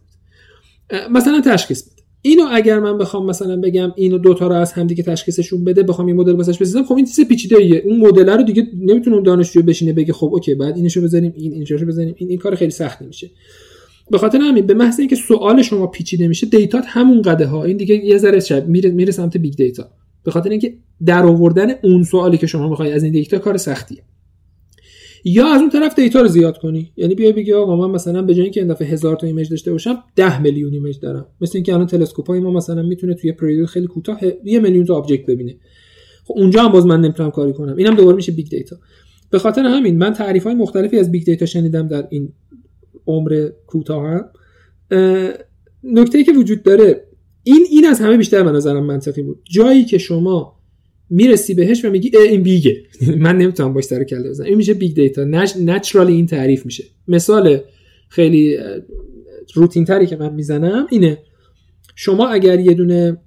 مثلا تشخیص بده. اینو اگر من بخوام مثلا بگم اینو دوتا رو از همدیگه تشخیصشون بده بخوام یه مدل واسش بسازم خب این چیز پیچیده ایه اون مدل رو دیگه نمی‌تونه اون دانشجو بشینه بگه خب اوکی بعد اینشو بزنیم این اینجاشو بزنیم این این کار خیلی سختی میشه. به خاطر همین به محض اینکه سوال شما پیچیده میشه data همون قده ها این دیگه یه ذره شب میره میره سمت big data به خاطر اینکه در آوردن اون سوالی که شما می‌خوای از این دیتا کار سختیه. یا از اون طرف data رو زیاد کنی. یعنی بیای بگی آقا من مثلا به جای اینکه این دفعه هزار تا image داشته باشم 10 میلیون image دارم. مثل اینکه الان تلسکوپای ما مثلا می‌تونه توی پریود خیلی کوتاه یه میلیون تا object ببینه. خب اونجا هم باز من نمی‌تونم کاری کنم. اینم دوباره میشه big data به خاطر همین من تعریف های مختلفی از big data شنیدم در این عمر کوتاه نکته که وجود داره این این از همه بیشتر به نظرم منطقی بود. جایی که شما می‌رسی بهش و میگی این big ه. من نمی‌تونم باش سر کله بزنم. این میشه big data naturally این تعریف میشه. مثال خیلی روتین تری که من می‌زنم اینه. شما اگر یه دونه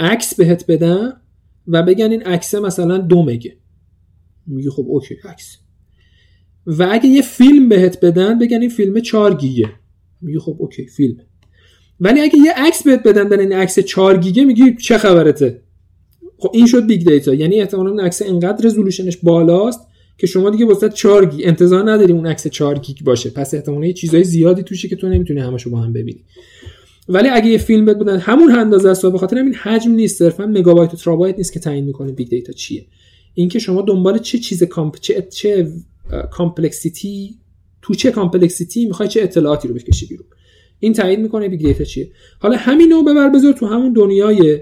عکس بهت بدن و بگن این عکس مثلا دو مگه. میگی خب اوکی عکس. و اگه یه فیلم بهت بدن بگن این فیلم 4 گیگه. میگی خب اوکی فیلم. ولی اگه یه عکس بهت بدن در این عکس 4 گیگه میگی چه خبرته؟ خب این شد big data یعنی احتمالاً عکس انقدر resolution ش بالاست که شما دیگه واسه 4 گیگ انتظار نداری اون عکس 4 گیگ باشه. پس احتمالاً یه چیزای زیادی توشه که تو نمی‌تونی همشو با هم ببینی. ولی اگه یه فیلم بهت بدن همون اندازه است. به خاطر همین حجم نیست. صرفا مگابایت و ترابایت نیست که تعیین می‌کنه big data چیه. اینکه شما دنبال چه چیز comp چه چه complexity تو چه complexity می‌خوای چه اطلاعاتی رو بکشی بیرون. این تعیین می‌کنه big data چیه. حالا همینو ببر بذار تو همون دنیای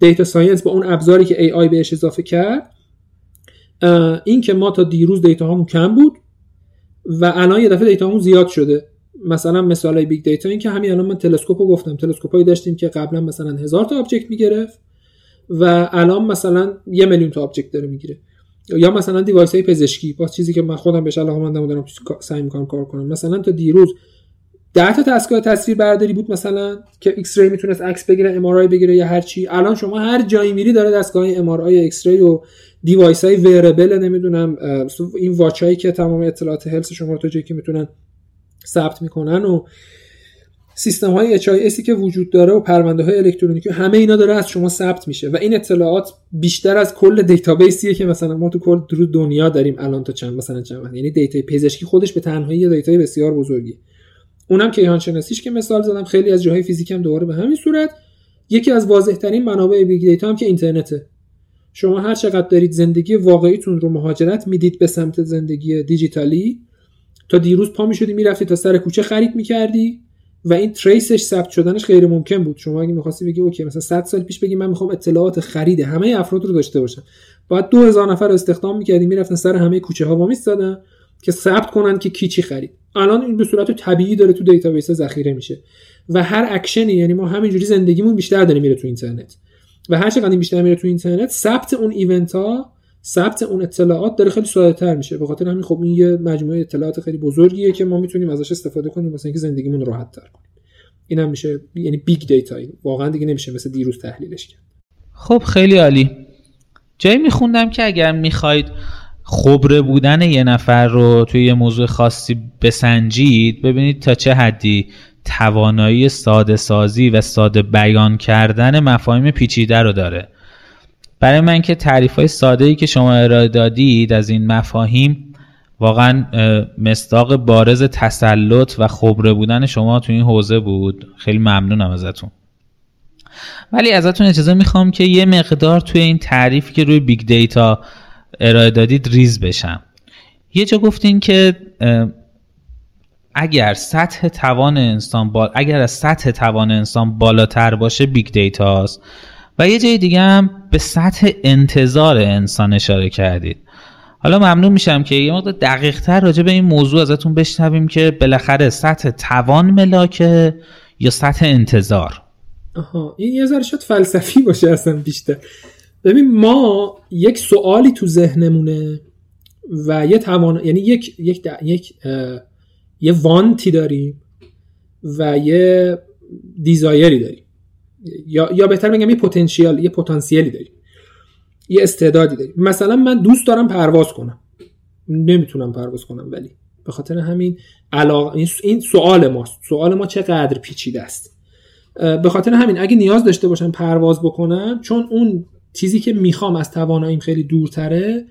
data science با اون ابزاری که AI بهش اضافه کرد این که ما تا دیروز data مون کم بود و الان یه دفعه data مون زیاد شده. مثلا مثال big data این که همین الان من تلسکوپ رو گفتم. تلسکوپ داشتیم که قبلا مثلا هزار تا object می‌گرفت و الان مثلا یه میلیون تا object داره می‌گیره. یا مثلا device های پزشکی با چیزی که من خودم بهش علاقه دارم سعی می‌کنم کار کنم. مثلا تا دیروز 10 تا دستگاه تصویر برداری بود مثلا که X-ray می‌تونست عکس بگیره MRI بگیره یا هر چی. الان شما هر جایی میری داره دستگاه MR X-ray و device های wearable نمی‌دونم این watch هایی که تمام اطلاعات health شما رو تا جایی که می‌تونن ثبت می‌کنن و سیستم های HIS که وجود داره و پرونده های الکترونیکی همه اینا داره از شما ثبت میشه و این اطلاعات بیشتر از کل database یه که مثلا ما تو کل دنیا داریم الان تا چند مثلا چند یعنی data پزشکی خودش به تنهایی data ی بسیار بزرگی اونم کیهان شناسیش که مثال زدم خیلی از جاهای فیزیک هم دوباره به همین صورت. یکی از واضح ترین منابع big data هم که اینترنته. شما هر چقدر دارید زندگی واقعیتون رو مهاجرت می‌دید به سمت زندگی دیجیتالی تا دیروز پا می‌شدی می‌رفتی تا سر کوچه خرید می‌کردی و این trace ش ثبت شدنش غیر ممکن بود. شما اگه می‌خواستی بگی اوکی مثلا 100 سال پیش بگی من می‌خوام اطلاعات خرید همه افراد رو داشته باشم. باید 2000 نفر استخدام می‌کردی می‌رفتن سر همه کوچه ها وامیستادن. که ثبت کنن که کی چی خرید. الان این به صورت طبیعی داره تو database ذخیره میشه. و هر اکشنی یعنی ما همینجوری زندگیمون بیشتر داره میره تو اینترنت. و هر چقدر بیشتر میره تو اینترنت ثبت اون event ها ثبت اون اطلاعات داره خیلی ساده تر میشه. به خاطر همین خب این یه مجموعه اطلاعات خیلی بزرگیه که ما می‌تونیم ازش استفاده کنیم واسه اینکه زندگیمون راحت تر کنیم. اینم میشه یعنی big data واقعا دیگه نمیشه مثل دیروز تحلیلش کرد. خب خیلی عالی. جایی میخوندم که اگر می‌خواید خبره بودن یه نفر رو توی یه موضوع خاصی بسنجید ببینید تا چه حدی توانایی ساده سازی و ساده بیان کردن مفاهیم پیچیده رو داره. برای من که تعریف های ساده ای که شما ارائه دادید از این مفاهیم واقعا مصداق بارز تسلط و خبره بودن شما تو این حوزه بود. خیلی ممنونم ازتون. ولی ازتون اجازه می‌خوام که یه مقدار توی این تعریفی که روی big data ارائه دادید ریز بشم. یه جا گفتین که اگر سطح توان انسان با... اگر از سطح توان انسان بالاتر باشه big data ست و یه جای دیگه هم به سطح انتظار انسان اشاره کردید. حالا ممنون میشم که یه مقدار دقیق تر راجع به این موضوع ازتون بشنویم که بالاخره سطح توان ملاکه یا سطح انتظار. آها این یه ذره شاید فلسفی باشه اصلا بیشتر. ببین ما یک سوالی تو ذهنمونه و یه توان یعنی یک یک یک یه وانتی داریم و یه دیزایری داریم. یا یا بهتر بگم یه پتانسیل یه پتانسیلی داریم. یه استعدادی داریم. مثلا من دوست دارم پرواز کنم. نمی‌تونم پرواز کنم ولی. به خاطر همین علاقه این سوال ماست. سوال ما چقدر پیچیده است. به خاطر همین اگه نیاز داشته باشم پرواز بکنم چون اون چیزی که می‌خوام از تواناییم خیلی دورتره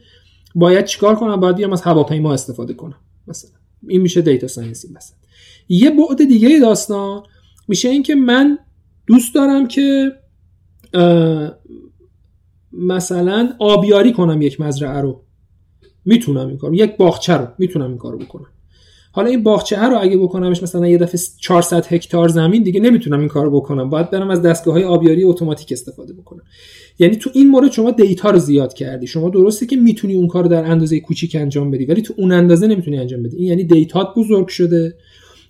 باید چیکار کنم؟ باید بیام از هواپیما استفاده کنم مثلا. این میشه دیتا ساینسی مثلا. یه بعد دیگه داستان میشه اینکه من دوست دارم که مثلا آبیاری کنم یک مزرعه رو. می‌تونم این کار یک باغچه رو می‌تونم این کارو بکنم. حالا این باغچه رو اگه بکنمش مثلا یه دفعه 400 هکتار زمین دیگه نمی‌تونم این کارو بکنم. باید برم از دستگاه های آبیاری اتوماتیک استفاده بکنم. یعنی تو این مورد شما data رو زیاد کردی. شما درسته که می‌تونی اون کار در اندازه کوچیک انجام بدی ولی تو اون اندازه نمی‌تونی انجام بدی. این یعنی data ت بزرگ شده.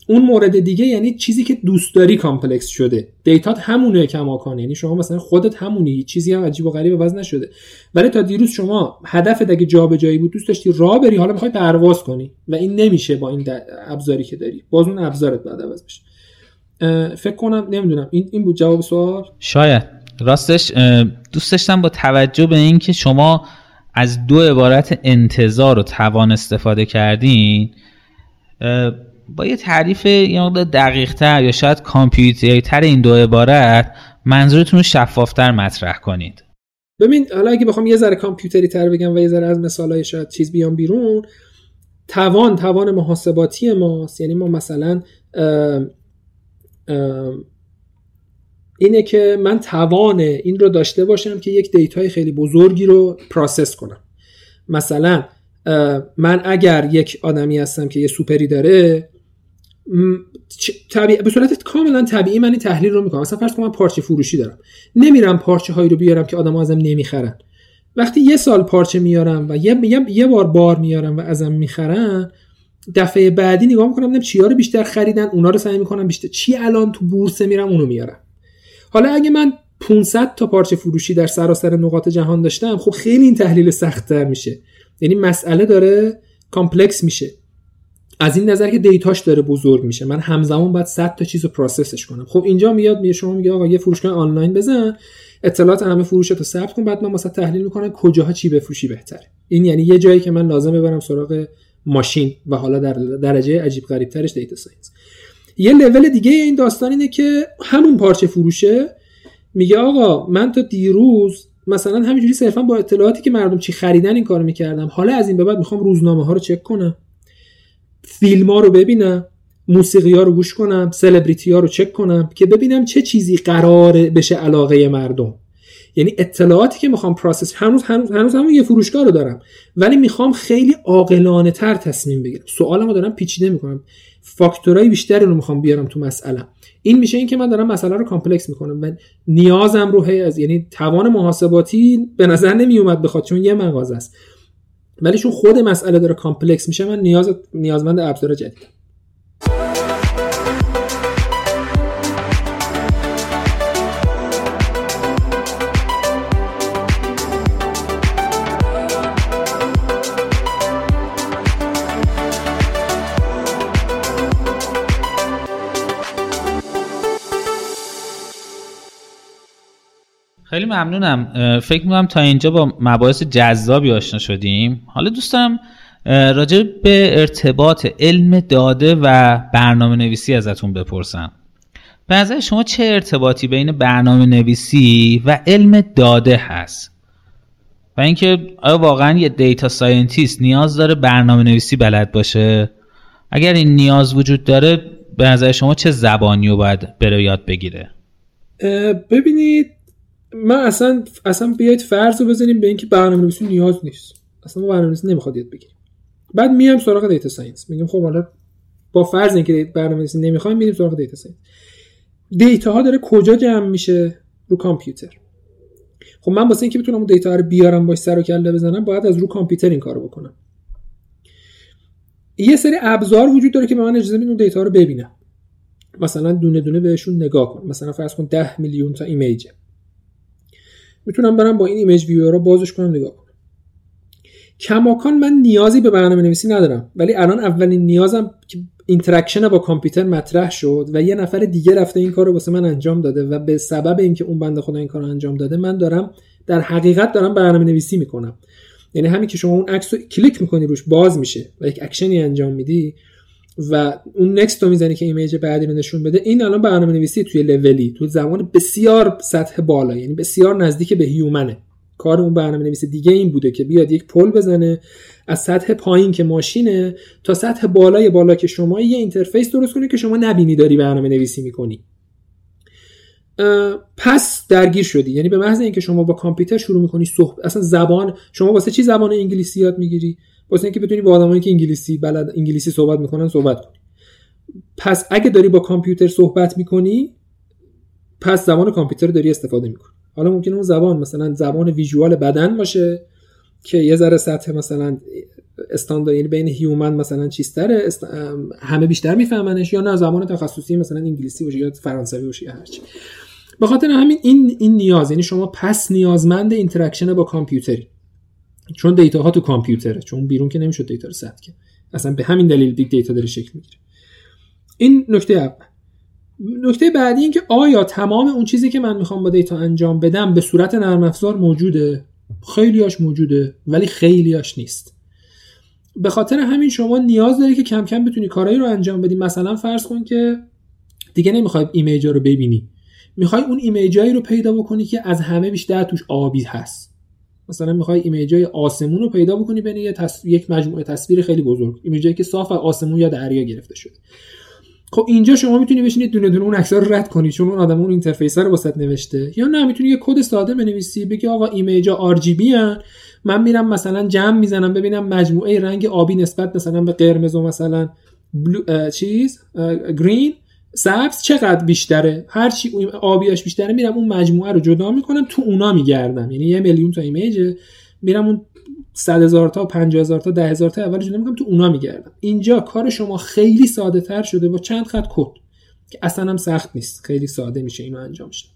اون مورد دیگه یعنی چیزی که دوست داری complex شده. data ت همونه کماکان. یعنی شما مثلا خودت همونی چیزی هم عجیب و غریب وزن نشده. ولی تا دیروز شما هدف اگه جابجایی بود دوست داشتی راه بری حالا می‌خوای پرواز کنی. و این نمیشه با این ابزاری که داری. باز اون ابزارت بعد عوض بشه فکر کنم نمی‌دونم. این این بود جواب سوال؟ شاید. راستش دوست داشتم با توجه به اینکه شما از دو عبارت انتظار و توان استفاده کردین با یه تعریف یه مقدار دقیق تر یا شاید کامپیوتری تر این دو عبارت منظورتون رو شفافتر مطرح کنید. ببین حالا اگه بخوام یه ذره کامپیوتری تر بگم و یه ذره از مثالای شاید چیز بیام بیرون توان توان محاسباتی ماست. یعنی ما مثلا اینه که من توان این رو داشته باشم که یک دیتای خیلی بزرگی رو process کنم. مثلا من اگر یک آدمی هستم که یه سوپری داره طبیع... به صورت کاملا طبیعی من این تحلیل رو می‌کنم. مثلا فرض کنم من پارچه فروشی دارم. نمیرم پارچه هایی رو بیارم که آدم ازم نمی‌خرن. وقتی یه سال پارچه میارم و یه, یه... یه بار بار میارم و ازم می‌خرن دفعه بعدی نگاه می‌کنم ببینم چیا رو بیشتر خریدن اونا رو سعی می‌کنم بیشتر چی الان تو بورسه میرم اونو میارم. حالا اگه من 500 تا پارچه فروشی در سراسر نقاط جهان داشتم خب خیلی این تحلیل سختتر میشه. یعنی مسئله داره complex میشه. از این نظر که data ش داره بزرگ میشه. من همزمان باید 100 تا چیز رو پروسسش کنم. خب اینجا میاد میگه شما میگه آقا یه فروشگاه آنلاین بزن. اطلاعات همه فروشت رو ثبت کن. بعد من مثلا تحلیل می‌کنم کجاها چی بفروشی بهتره. این یعنی یه جایی که من لازم ببرم سراغ ماشین و حالا در درجه عجیب غریب ترش data science یه لول دیگه این داستان اینه که همون پارچه فروشه میگه آقا من تا دیروز مثلا همینجوری صرفا با اطلاعاتی که مردم چی خریدن این کارو می‌کردم. حالا از این به بعد می‌خوام روزنامه ها رو چک کنم. فیلم ها رو ببینم موسیقی ها رو گوش کنم سلبریتی ها رو چک کنم که ببینم چه چیزی قرار بشه علاقه مردم. یعنی اطلاعاتی که می‌خوام process هنوز هنوز هنوز همون یه فروشگاه رو دارم ولی می‌خوام خیلی عاقلانه تر تصمیم بگیرم. سوالمو دارم پیچیده می‌کنم. فاکتورهای بیشتری رو می‌خوام بیارم تو مسئله. این میشه این که من دارم مسئله رو complex می‌کنم و نیازم رو از یعنی توان محاسباتی به نظر نمیومد بخواد چون یه مغازه است. ولی چون خود مسئله داره complex میشه من نیاز نیازمند ابزار جدیدم. خیلی ممنونم. فکر می‌کنم تا اینجا با مباحث جذابی آشنا شدیم. حالا دوست دارم راجع به ارتباط علم داده و برنامه نویسی ازتون بپرسم. به نظر شما چه ارتباطی بین برنامه نویسی و علم داده هست؟ و اینکه آیا واقعا یه data scientist نیاز داره برنامه نویسی بلد باشه؟ اگر این نیاز وجود داره به نظر شما چه زبانی رو باید بره یاد بگیره؟ ببینید من اصلا اصلا بیاید فرض رو بزنیم به اینکه برنامه‌نویسی نیاز نیست. اصلا ما برنامه‌نویسی نمی‌خواد یاد بگیریم. بعد میایم سراغ data science. میگیم خب حالا با فرض اینکه برنامه‌نویسی نمی‌خوایم میریم سراغ data science. data ها داره کجا جمع میشه؟ رو کامپیوتر. خب من واسه اینکه بتونم اون data رو بیارم باش سر و کله بزنم باید از رو کامپیوتر این کارو بکنم. یه سری ابزار وجود داره که به من اجازه میدن data رو ببینم. مثلا دونه دونه بهشون نگاه کن. مثلا فرض کن 10 میلیون تا image ه. می‌تونم برم با این image viewer رو بازش کنم نگاه کنم. کماکان من نیازی به برنامه نویسی ندارم ولی الان اولین نیازم که interaction با کامپیوتر مطرح شد و یه نفر دیگه رفته این کار رو واسه من انجام داده و به سبب اینکه اون بنده خدا این کار رو انجام داده من دارم در حقیقت دارم برنامه نویسی می‌کنم. یعنی همین که شما اون عکس رو کلیک می‌کنی روش باز میشه و یک اکشنی انجام میدی. و اون next رو می‌زنی که image بعدی رو نشون بده این الان برنامه نویسی توی لولی تو زمان بسیار سطح بالا یعنی بسیار نزدیک به human ه کار اون برنامه نویسی دیگه این بوده که بیاد یک پل بزنه از سطح پایین که ماشینه تا سطح بالای بالا که شما یه interface درست کنی که شما نبینی داری برنامه نویسی می‌کنی پس درگیر شدی. یعنی به محض اینکه شما با کامپیوتر شروع می‌کنی صحبت اصلا زبان شما واسه چی زبان انگلیسی یاد می‌گیری؟ واسه اینکه بتونی با آدمایی که انگلیسی بلد انگلیسی صحبت می‌کنن صحبت کنی. پس اگه داری با کامپیوتر صحبت می‌کنی پس زبان کامپیوتر داری استفاده می‌کنی. حالا ممکنه اون زبان مثلا زبان visual بدن باشه که یه ذره سطح مثلا استاندارد یعنی بین human مثلا چیستره است... همه بیشتر میفهمنش یا نه زبان تخصصی مثلا انگلیسی باشه یا فرانسوی باشه یا هرچی به خاطر همین این این نیاز یعنی شما پس نیازمند interaction با کامپیوتری. چون data ها تو کامپیوتره چون بیرون که نمی‌شد data رو ثبت کرد. اصلا به همین دلیل big data داره شکل می‌گیره. این نکته اول. نکته بعدی این که آیا تمام اون چیزی که من می‌خوام با data انجام بدم به صورت نرم افزار موجوده؟ خیلیاش موجوده ولی خیلیاش نیست. به خاطر همین شما نیاز داری که کم کم بتونی کارایی رو انجام بدی. مثلا فرض کن که دیگه نمی‌خوای image ا رو ببینی. می‌خوای اون image ایی رو پیدا بکنی که از همه بیشتر توش آبی هست. مثلا می‌خوای image ای آسمون رو پیدا بکنی بین یک مجموعه تصویر خیلی بزرگ. image ایی که صاف از آسمون یا دریا گرفته شده. خب اینجا شما می‌تونی بشینید دونه دونه اون عکس‌ها رو رد کنی چون اون آدم اون interface رو واسط نوشته. یا نه می‌تونی یه کد ساده بنویسی بگی آقا image ا RGB من میرم مثلا جمع می‌زنم ببینم مجموعه رنگ آبی نسبت مثلا به قرمز و مثلا blue چیز green. سبز چقدر بیشتره؟ هر چی آبیاش بیشتره میرم اون مجموعه رو جدا می‌کنم تو اونا میگردم. یعنی یه میلیون تا image میرم اون 100 هزار تا 50 هزار تا 10 هزار تا اول جدا می‌کنم تو اونا میگردم. اینجا کار شما خیلی ساده تر شده با چند خط کد که اصلا هم سخت نیست. خیلی ساده میشه اینو انجام شد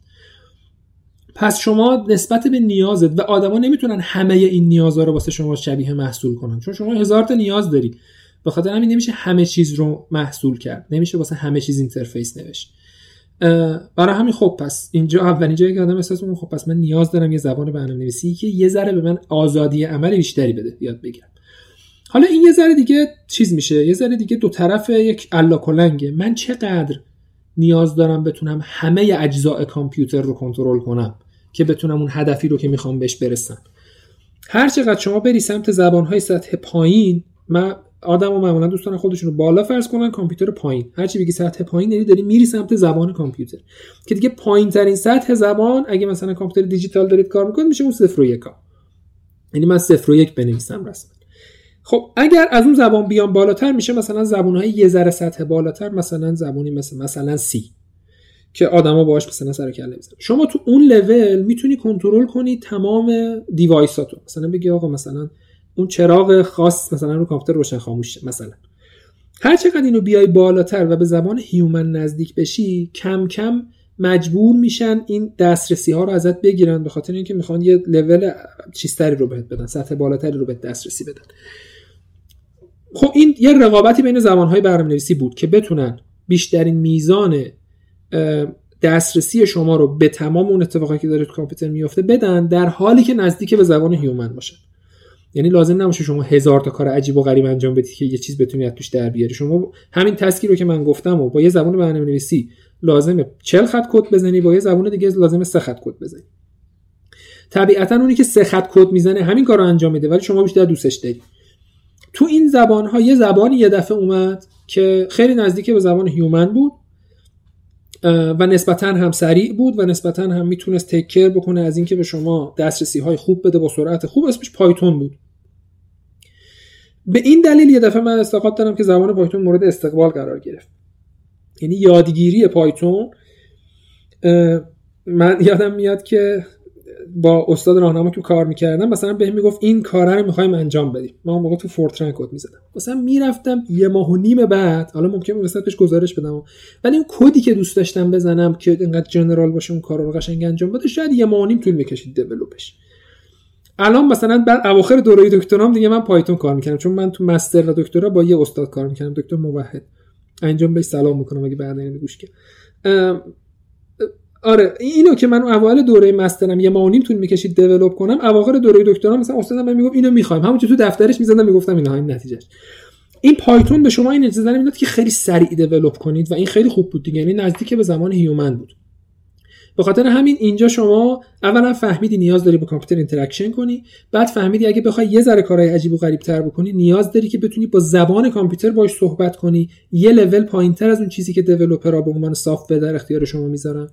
پس شما نسبت به نیازت و آدما نمی‌تونن همه این نیازها رو واسه شما شبیه محصول کنن چون شما هزار تا نیاز داری. به خاطر همین نمیشه همه چیز رو محصول کرد. نمیشه واسه همه چیز interface نوشت. برای همین خب پس اینجا اولین جایی که آدم احساس خب پس من نیاز دارم یه زبان برنامه‌نویسی که یه ذره به من آزادی عمل بیشتری بده یاد بگیرم. حالا این یه ذره دیگه چیز میشه. یه ذره دیگه دو طرف یک کلنگه. من چقدر نیاز دارم بتونم همه اجزاء کامپیوتر رو کنترل کنم که بتونم اون هدفی رو که می‌خوام بهش برسم؟ هر چقدر شما بری سمت زبانهای سطح پایین من آدم و معمولا دوستان خودشون رو بالا فرض کنن کامپیوتر پایین. هرچی بگی سطح پایین یعنی داری میری سمت زبان کامپیوتر. که دیگه پایین ترین سطح زبان اگه مثلا کامپیوتر دیجیتال دارید کار می‌کنید میشه اون صفر و یکا یعنی من صفر و یک بنویسم رسما. خب اگر از اون زبان بیام بالاتر میشه مثلا زبانهای یه ذره سطح بالاتر مثلا زبانی مثل مثلا سی که آدما باهاش مثلا سر کله می‌زنن. شما تو اون لول می‌تونی کنترل کنی تمام دیوایساتو مثلا بگی آقا مثلا اون چراغ خاص مثلا رو کامپیوتر روشن خاموش مثلا. هر چقدر اینو بیای بالاتر و به زبان human نزدیک بشی کم کم مجبور میشن این دسترسی ها رو ازت بگیرن به خاطر اینکه می‌خوان یه لول چیزتری رو بهت بدن سطح بالاتری رو بهت دسترسی بدن. خب این یه رقابتی بین زبانهای برنامه‌نویسی بود که بتونن بیشترین میزان دسترسی شما رو به تمام اون اتفاقی که داره کامپیوتر میفته بدن در حالی که نزدیک به زبان human باشه یعنی لازم نباشه شما هزار تا کار عجیب و غریب انجام بدید که یه چیز بتونی از توش در بیاری. شما همین task ی رو که من گفتم و با یه زبان برنامه‌نویسی لازمه 40 خط کد بزنی با یه زبان دیگه لازمه 3 خط کد بزنی. طبیعتا اونی که سه خط کد می‌زنه همین کار رو انجام میده ولی شما بیشتر دوستش داری. تو این زبان ها یه زبانی یه دفعه اومد که خیلی نزدیک به زبان human بود. و نسبتا هم سریع بود و نسبتا هم می‌تونست take care بکنه از اینکه به شما دسترسی های خوب بده با سرعت خوب اسمش پایتون بود. به این دلیل یه دفعه من استقاد دارم که زبان پایتون مورد استقبال قرار گرفت. یعنی یادگیری پایتون من یادم میاد که با استاد راهنما که کار می‌کردم مثلا بهم می‌گفت این کار رو می‌خوایم انجام بدیم من اون موقع تو فورترن کد می‌زدم. مثلا می‌رفتم یه ماه و نیم بعد حالا ممکن مثلا بهش گزارش بدم ولی اون کدی که دوست داشتم بزنم که اینقدر جنرال باشه اون کار رو قشنگ انجام بده شاید یه ماه و نیم طول می‌کشید دیولپش الان مثلا بعد اواخر دوره دکترام دیگه من پایتون کار می‌کنم چون من تو مستر و دکترا با یه استاد کار می‌کنم دکتر موحد انجام بهش سلام می‌کنم اگه بعد گوش که آره اینو که من اول دوره مسترم یه ماه طول می‌کشید دیولپ کنم اواخر دوره دکترا مثلا استادم من می‌گفت اینو می‌خوایم. همون تو دفترش می‌زدم می‌گفتم اینا همین نتیجهش. این پایتون به شما این اجازه می‌داد که خیلی سریع دیولپ کنید و این خیلی خوب بود دیگه یعنی نزدیک به زمان هیومن بود. به خاطر همین اینجا شما اولا فهمیدی نیاز داری با کامپیوتر interaction کنی بعد فهمیدی اگه بخوای یه ذره کارهای عجیب و غریب تر بکنی نیاز داری که بتونی با زبان کامپیوتر باش صحبت کنی یه لول پایینتر از اون چیزی که developer ها به عنوان soft در اختیار شما می‌ذارن.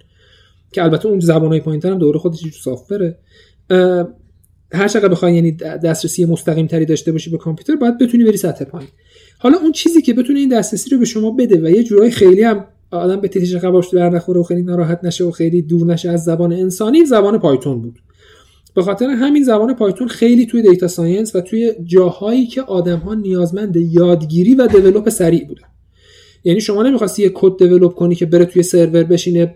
که البته اون زبانهای پایینتر هم دوره خودش تو soft هر چقدر بخوای یعنی دسترسی مستقیم تری داشته باشی به کامپیوتر باید بتونی بری سطح پایین. حالا اون چیزی که بتونه این دسترسی رو به شما بده و یه جورایی خیلی هم آدم به تیریش قباش بر نخوره و خیلی ناراحت نشه و خیلی دور نشه از زبان انسانی زبان پایتون بود. به خاطر همین زبان پایتون خیلی توی data science و توی جاهایی که آدم ها نیازمند یادگیری و develop سریع بودن. یعنی شما نمی‌خواستی یه کد develop کنی که بره توی سرور بشینه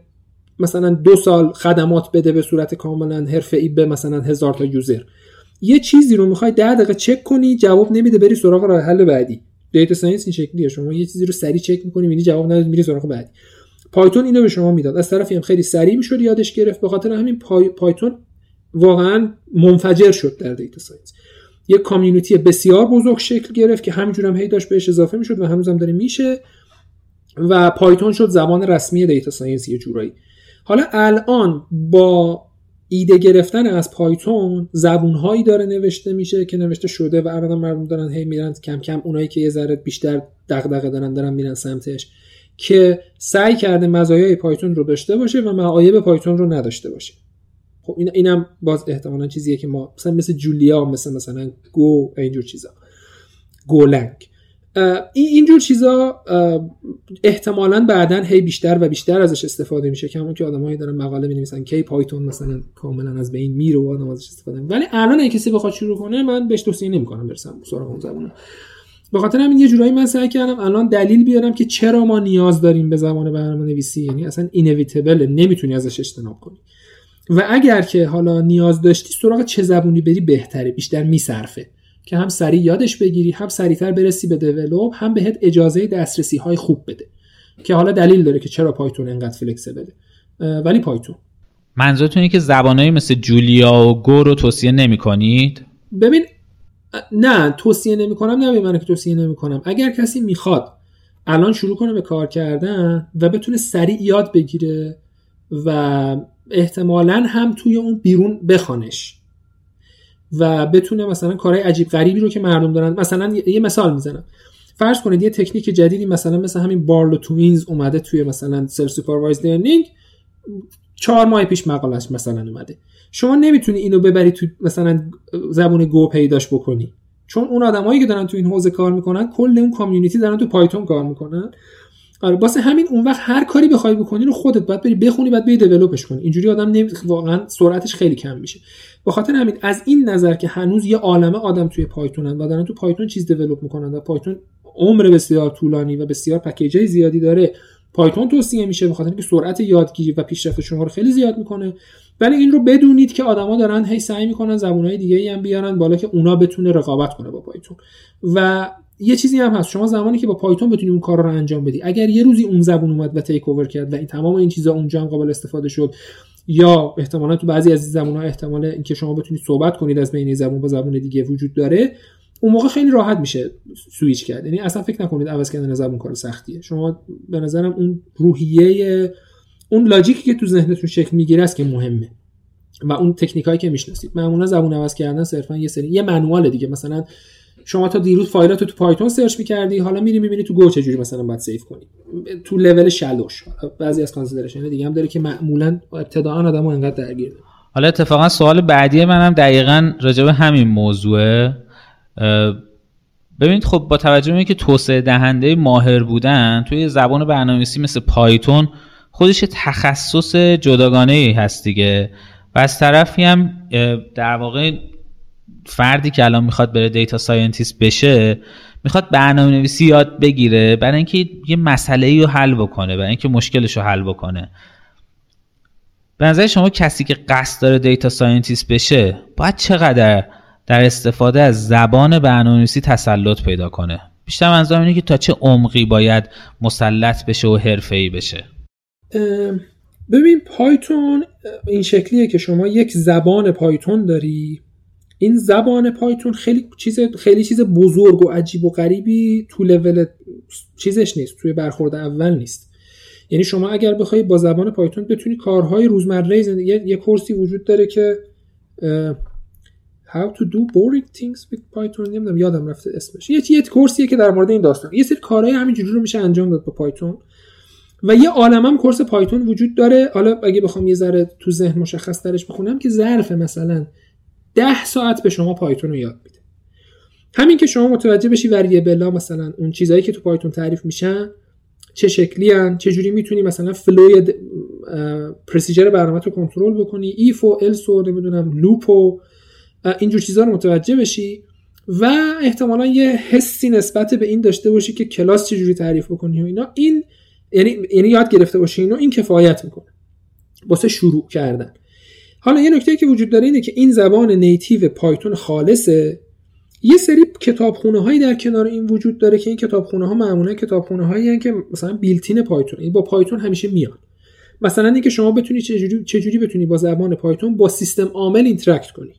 مثلا دو سال خدمات بده به صورت کاملا حرفه‌ای به مثلا هزار تا user. یه چیزی رو می‌خوای ده دقیقه چک کنی جواب نمیده بری سراغ راه حل بعدی. data science این شکلیه. شما یه چیزی رو سریع چک می‌کنی می‌بینی جواب نداد میری سراغ بعدی. پایتون اینو به شما می‌داد. از طرفی هم خیلی سریع می‌شد یادش گرفت. به خاطر همین پای... پایتون واقعا منفجر شد در data science یه community بسیار بزرگ شکل گرفت که همینجور هم هی داشت بهش اضافه می‌شد و هنوزم داره میشه. و پایتون شد زبان رسمی data science یه جورایی. حالا الان با ایده گرفتن از پایتون زبونهایی داره نوشته میشه که نوشته شده و الان مردم دارن هی میرن کم کم اونایی که یه ذره بیشتر دغدغه دارن دارن میرن سمتش که سعی کرده مزایای پایتون رو داشته باشه و معایب پایتون رو نداشته باشه. خب این اینم باز احتمالا چیزیه که ما مثلا مثل جولیا مثل مثلا گو اینجور چیزا. گولنگ. اینجور چیزا احتمالا بعدا هی بیشتر و بیشتر ازش استفاده میشه. که همون که آدمایی دارن مقاله می‌نویسن کی پایتون مثلا کاملا از بین میره و آدم ازش استفاده ولی الان اگه کسی بخواد شروع کنه من بهش توصیه نمی‌کنم برسم سراغ اون زبونه به خاطر همین یه جورایی من سعی کردم الان دلیل بیارم که چرا ما نیاز داریم به زبان برنامه نویسی یعنی اصلا اینویتبل نمی‌تونی ازش اجتناب کنی. و اگر که حالا نیاز داشتی سراغ چه زبونی بری بهتره بیشتر میصرفه. که هم سریع یادش بگیری هم سریعتر برسی به دیولپ هم بهت اجازه دسترسی های خوب بده. که حالا دلیل داره که چرا پایتون انقدر فلکسیبله. ولی پایتون. منظورتونه که زبانهایی مثل جولیا و گو رو توصیه نمی کنید؟ ببین نه توصیه نمی کنم نه من که توصیه نمی کنم اگر کسی می‌خواد الان شروع کنه به کار کردن و بتونه سریع یاد بگیره و احتمالا هم توی اون بیرون بخوانش. و بتونه مثلا کارهای عجیب غریبی رو که مردم دارن مثلا یه مثال می‌زنم. فرض کنید یه تکنیک جدیدی مثلا مثل همین Barlow Twins اومده توی مثلا self-supervised learning. چهار ماه پیش مقالش مثلا اومده. شما نمی‌تونی اینو ببری تو مثلا زبون گو پیداش بکنی. چون اون آدمایی که دارن تو این حوزه کار می‌کنن کل اون کامیونیتی دارن تو پایتون کار می‌کنن. آره واسه همین اون وقت هر کاری بخوای بکنی رو خودت باید بری بخونی بعد بری دیولپش کنی. اینجوری آدم نمی... واقعا سرعتش خیلی کم میشه. به خاطر همین از این نظر که هنوز یه عالمه آدم توی پایتونن و دارن تو پایتون چیز دیولپ می‌کنن و پایتون عمر بسیار طولانی و بسیار پکیج زیادی داره پایتون توصیه میشه به خاطر اینکه سرعت یادگیری و پیشرفت شما رو خیلی زیاد می‌کنه. ولی این رو بدونید که آدما دارن هی سعی می‌کنن زبونهای دیگه ای هم بیارن بالا که اونا بتونه رقابت کنه با پایتون و یه چیزی هم هست. شما زمانی که با پایتون بتونی اون کار رو انجام بدی اگر یه روزی اون زبون اومد و تیک اوور کرد و این تمام این چیزا اونجا هم قابل استفاده شد یا احتمالا تو بعضی از این ها احتمال اینکه شما بتونید صحبت کنید از بین زبون با زبون دیگه وجود داره اون موقع خیلی راحت میشه سویچ کرد. یعنی اصلا فکر نکنید عوض کردن زبون کار سختیه. شما به نظرم اون روحیه اون logic ی که تو ذهنتون شکل می‌گیره است که مهمه. و اون تکنیکایی که می‌شناسید. معمولا زبون عوض کردن صرفا یه سری یه manual دیگه. مثلا شما تا دیروز فایلاتو تو پایتون search می‌کردی؟ حالا میری می‌بینی تو Go چجوری مثلا باید save کنی. تو level شروعش بعضی از consideration دیگه هم داره که معمولا ابتداء آدمو انقدر درگیر حالا اتفاقا سوال بعدی منم دقیقا راجع به همین موضوعه. ببینید خب با توجه به که توسعه دهنده ماهر بودن توی زبان برنامه‌نویسی مثل پایتون خودش تخصص جداگانه ای هست دیگه. و از طرفی هم در واقع فردی که الان می‌خواد بره data scientist بشه می‌خواد برنامه نویسی یاد بگیره برای اینکه یه مسئله ای رو حل بکنه برای اینکه مشکلش رو حل بکنه. به نظر شما کسی که قصد داره data scientist بشه باید چقدر در استفاده از زبان برنامه‌نویسی تسلط پیدا کنه؟ بیشتر منظورم اینه که تا چه عمقی باید مسلط بشه و حرفه‌ای بشه؟ ببین پایتون این شکلیه که شما یک زبان پایتون داری. این زبان پایتون خیلی چیز خیلی چیز بزرگ و عجیب و غریبی تو لول چیزش نیست توی برخورد اول نیست. یعنی شما اگر بخوای با زبان پایتون بتونی کارهای روزمره زندگی یه کورسی وجود داره که How to do boring things with Python نمی‌دونم یادم رفته اسمش. یه یه کورسیه که در مورد این داستان. یه سری کارهای همینجوری رو میشه انجام داد با پایتون. و یه عالمم کورس پایتون وجود داره. حالا اگه بخوام یه ذره تو ذهن مشخص ترش بخونم که ظرف مثلا ده ساعت به شما پایتون رو یاد میده همین که شما متوجه بشی وریبلا مثلا اون چیزهایی که تو پایتون تعریف میشن چه شکلی هن چه جوری می‌تونی مثلا فلوی procedure برنامه رو کنترل بکنی if و else و نمی‌دونم loop و اینجور چیزها رو متوجه بشی و احتمالا یه حسی نسبت به این داشته باشی که کلاس چجوری تعریف بکنی و اینا. این یعنی یعنی یاد گرفته باشی اینو این کفایت می‌کنه. واسه شروع کردن. حالا یه نکته که وجود داره اینه که این زبان native پایتون خالصه. یه سری کتابخونه هایی در کنار این وجود داره که این کتابخونه ها معمولا کتابخونه هایی که مثلا built-in پایتون این با پایتون همیشه میان. مثلا اینکه شما بتونی چجوری چجوری بتونی با زبان پایتون با سیستم عامل interact کنی.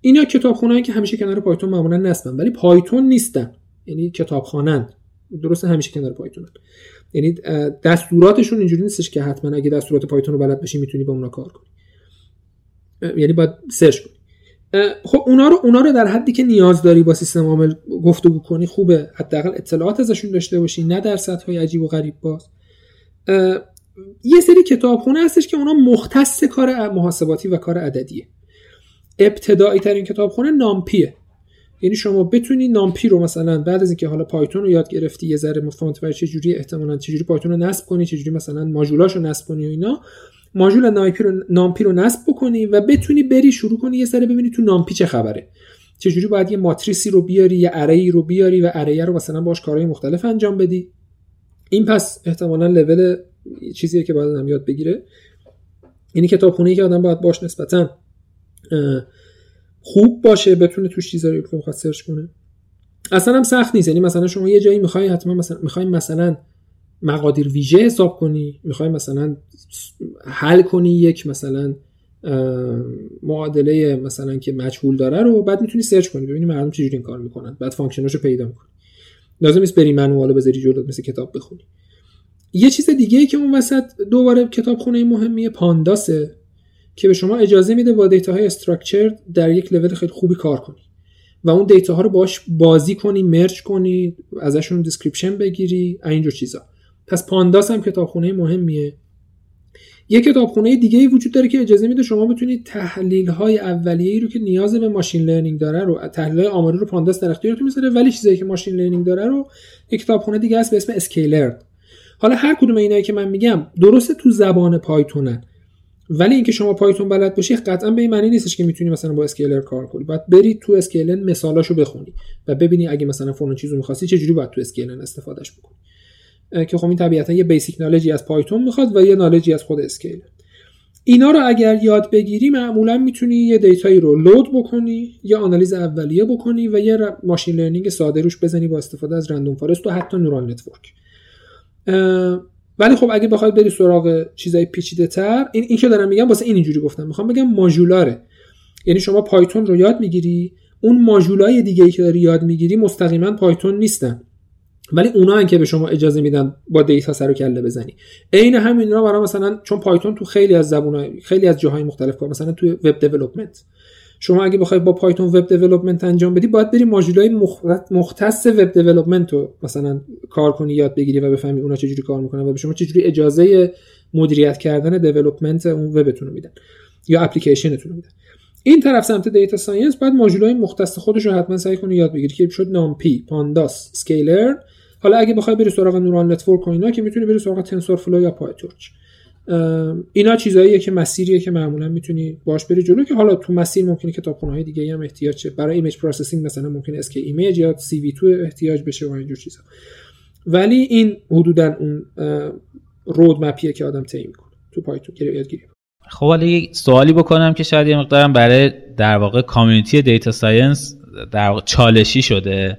اینا کتابخونه که همیشه کنار پایتون معمولا نصبن ولی پایتون نیستن. یعنی کتابخانن درست همیشه کنار پایتون یعنی دستوراتشون اینجوری نیستش که حتما اگه دستورات پایتون رو بلد بشی می‌تونی با اونا کار کنی. یعنی باید search کنی. خب اونا رو اونا رو در حدی که نیاز داری با سیستم عامل گفتگو کنی خوبه. حداقل اطلاعات ازشون داشته باشی نه در سطح های عجیب و غریب باز. یه سری کتابخونه هستش که اونا مختص کار محاسباتی و کار عددیه. ابتدایی ترین کتابخونه نامپیه. یعنی شما بتونی نامپی رو مثلا بعد از اینکه حالا پایتون رو یاد گرفتی یه ذره متفاوت چه جوری احتمالاً چه جوری پایتون رو نصب کنی چه جوری مثلا ماژولاشو نصب کنی و اینا ماژول نامپی رو نامپی رو نصب بکنی و بتونی بری شروع کنی یه سره ببینی تو نامپی چه خبره. چه جوری باید یه ماتریسی رو بیاری یه اری رو بیاری و اری رو مثلا باش کارهای مختلف انجام بدی. این پس احتمالا لول چیزیه که باید آدم یاد بگیره. یعنی کتابخونه ای که آدم باید باش نسبتا خوب باشه بتونه توش چیزایی رو بخواد search کنه. اصلا هم سخت نیست. یعنی مثلا شما یه جایی می‌خوای حتما مثلا می‌خوای مثلا مقادیر ویژه حساب کنی می‌خوای مثلا حل کنی یک مثلا معادله مثلا که مجهول داره رو بعد می‌تونی search کنی ببینی مردم چجوری این کار می‌کنن بعد function اشو پیدا می‌کنی لازم نیست بری manual و بذاری جلوت مثل کتاب بخونی. یه چیز دیگه ای که اون وسط دوباره کتاب خونه مهمیه Pandas ه که به شما اجازه میده با data های structure در یک لول خیلی خوبی کار کنی. و اون data ها رو باش بازی کنی merge کنی ازشون description بگیری اینجور چیزا. پس Pandas هم کتابخونه مهمیه. یه کتابخونه دیگه ای وجود داره که اجازه میده شما بتونید تحلیل های اولیه ای رو که نیاز به machine learning داره رو تحلیل آماری رو Pandas در اختیارتون می‌ذاره ولی چیزایی که machine learning داره رو یک کتابخونه دیگه هست به اسم scikit-learn حالا هر کدوم اینایی که من میگم درسته تو زبان پایتونن ولی اینکه شما پایتون بلد باشی قطعا به این معنی نیستش که می‌تونی مثلا با scikit-learn کار کنی. باید بری تو scikit-learn مثالاشو بخونی و ببینی اگه مثلا فلان چیزو می‌خواستی چه جوری باید تو scikit-learn استفادهش بکنی. که خب این طبیعتا یه basic knowledge ی از پایتون می‌خواد و یه knowledge ی از خود scikit-learn اینا رو اگر یاد بگیری معمولا می‌تونی یه data یی رو load بکنی یا آنالیز اولیه بکنی و یه machine learning ساده روش بزنی با استفاده از random forest و حتی neural network ولی خب اگه بخواید بری سراغ چیزای پیچیده تر این این که دارم میگم واسه این اینجوری گفتم. می‌خوام بگم ماژولاره. یعنی شما پایتون رو یاد می‌گیری اون ماژولای دیگه ای که داری یاد می‌گیری مستقیما پایتون نیستن. ولی اونا که به شما اجازه میدن با data سر و کله بزنی. عین همین را برای مثلا چون پایتون تو خیلی از زبون‌های خیلی از جاهای مختلف کار مثلا تو web development شما اگه بخوای با پایتون web development انجام بدی باید بری ماژولای مختص web development رو مثلا کار کنی یاد بگیری و بفهمی اونا چجوری کار می‌کنن و به شما چجوری اجازه مدیریت کردن development اون وبتون رو میدن یا اپلیکیشنتون رو میدن. این طرف سمت data science بعد ماژولای مختص خودش رو حتما سعی کنی یاد بگیری که شد NumPy pandas scikit-learn حالا اگه بخوای بری سراغ neural network و اینا که می‌تونی بری سراغ TensorFlow یا PyTorch اینا چیزاییه که مسیریه که معمولا می‌تونی باش بری جلو که حالا تو مسیر ممکنه کتابخونه های دیگه هم احتیاج چه برای image processing مثلا ممکنه scikit-image یا سی وی تو احتیاج بشه و اینجور چیزا. ولی این حدودا اون road map یه که آدم طی می‌کنه. تو پایتون یادگیری خب حالا یه سوالی بکنم که شاید یه مقدارم برای در واقع community data science در واقع چالشی شده.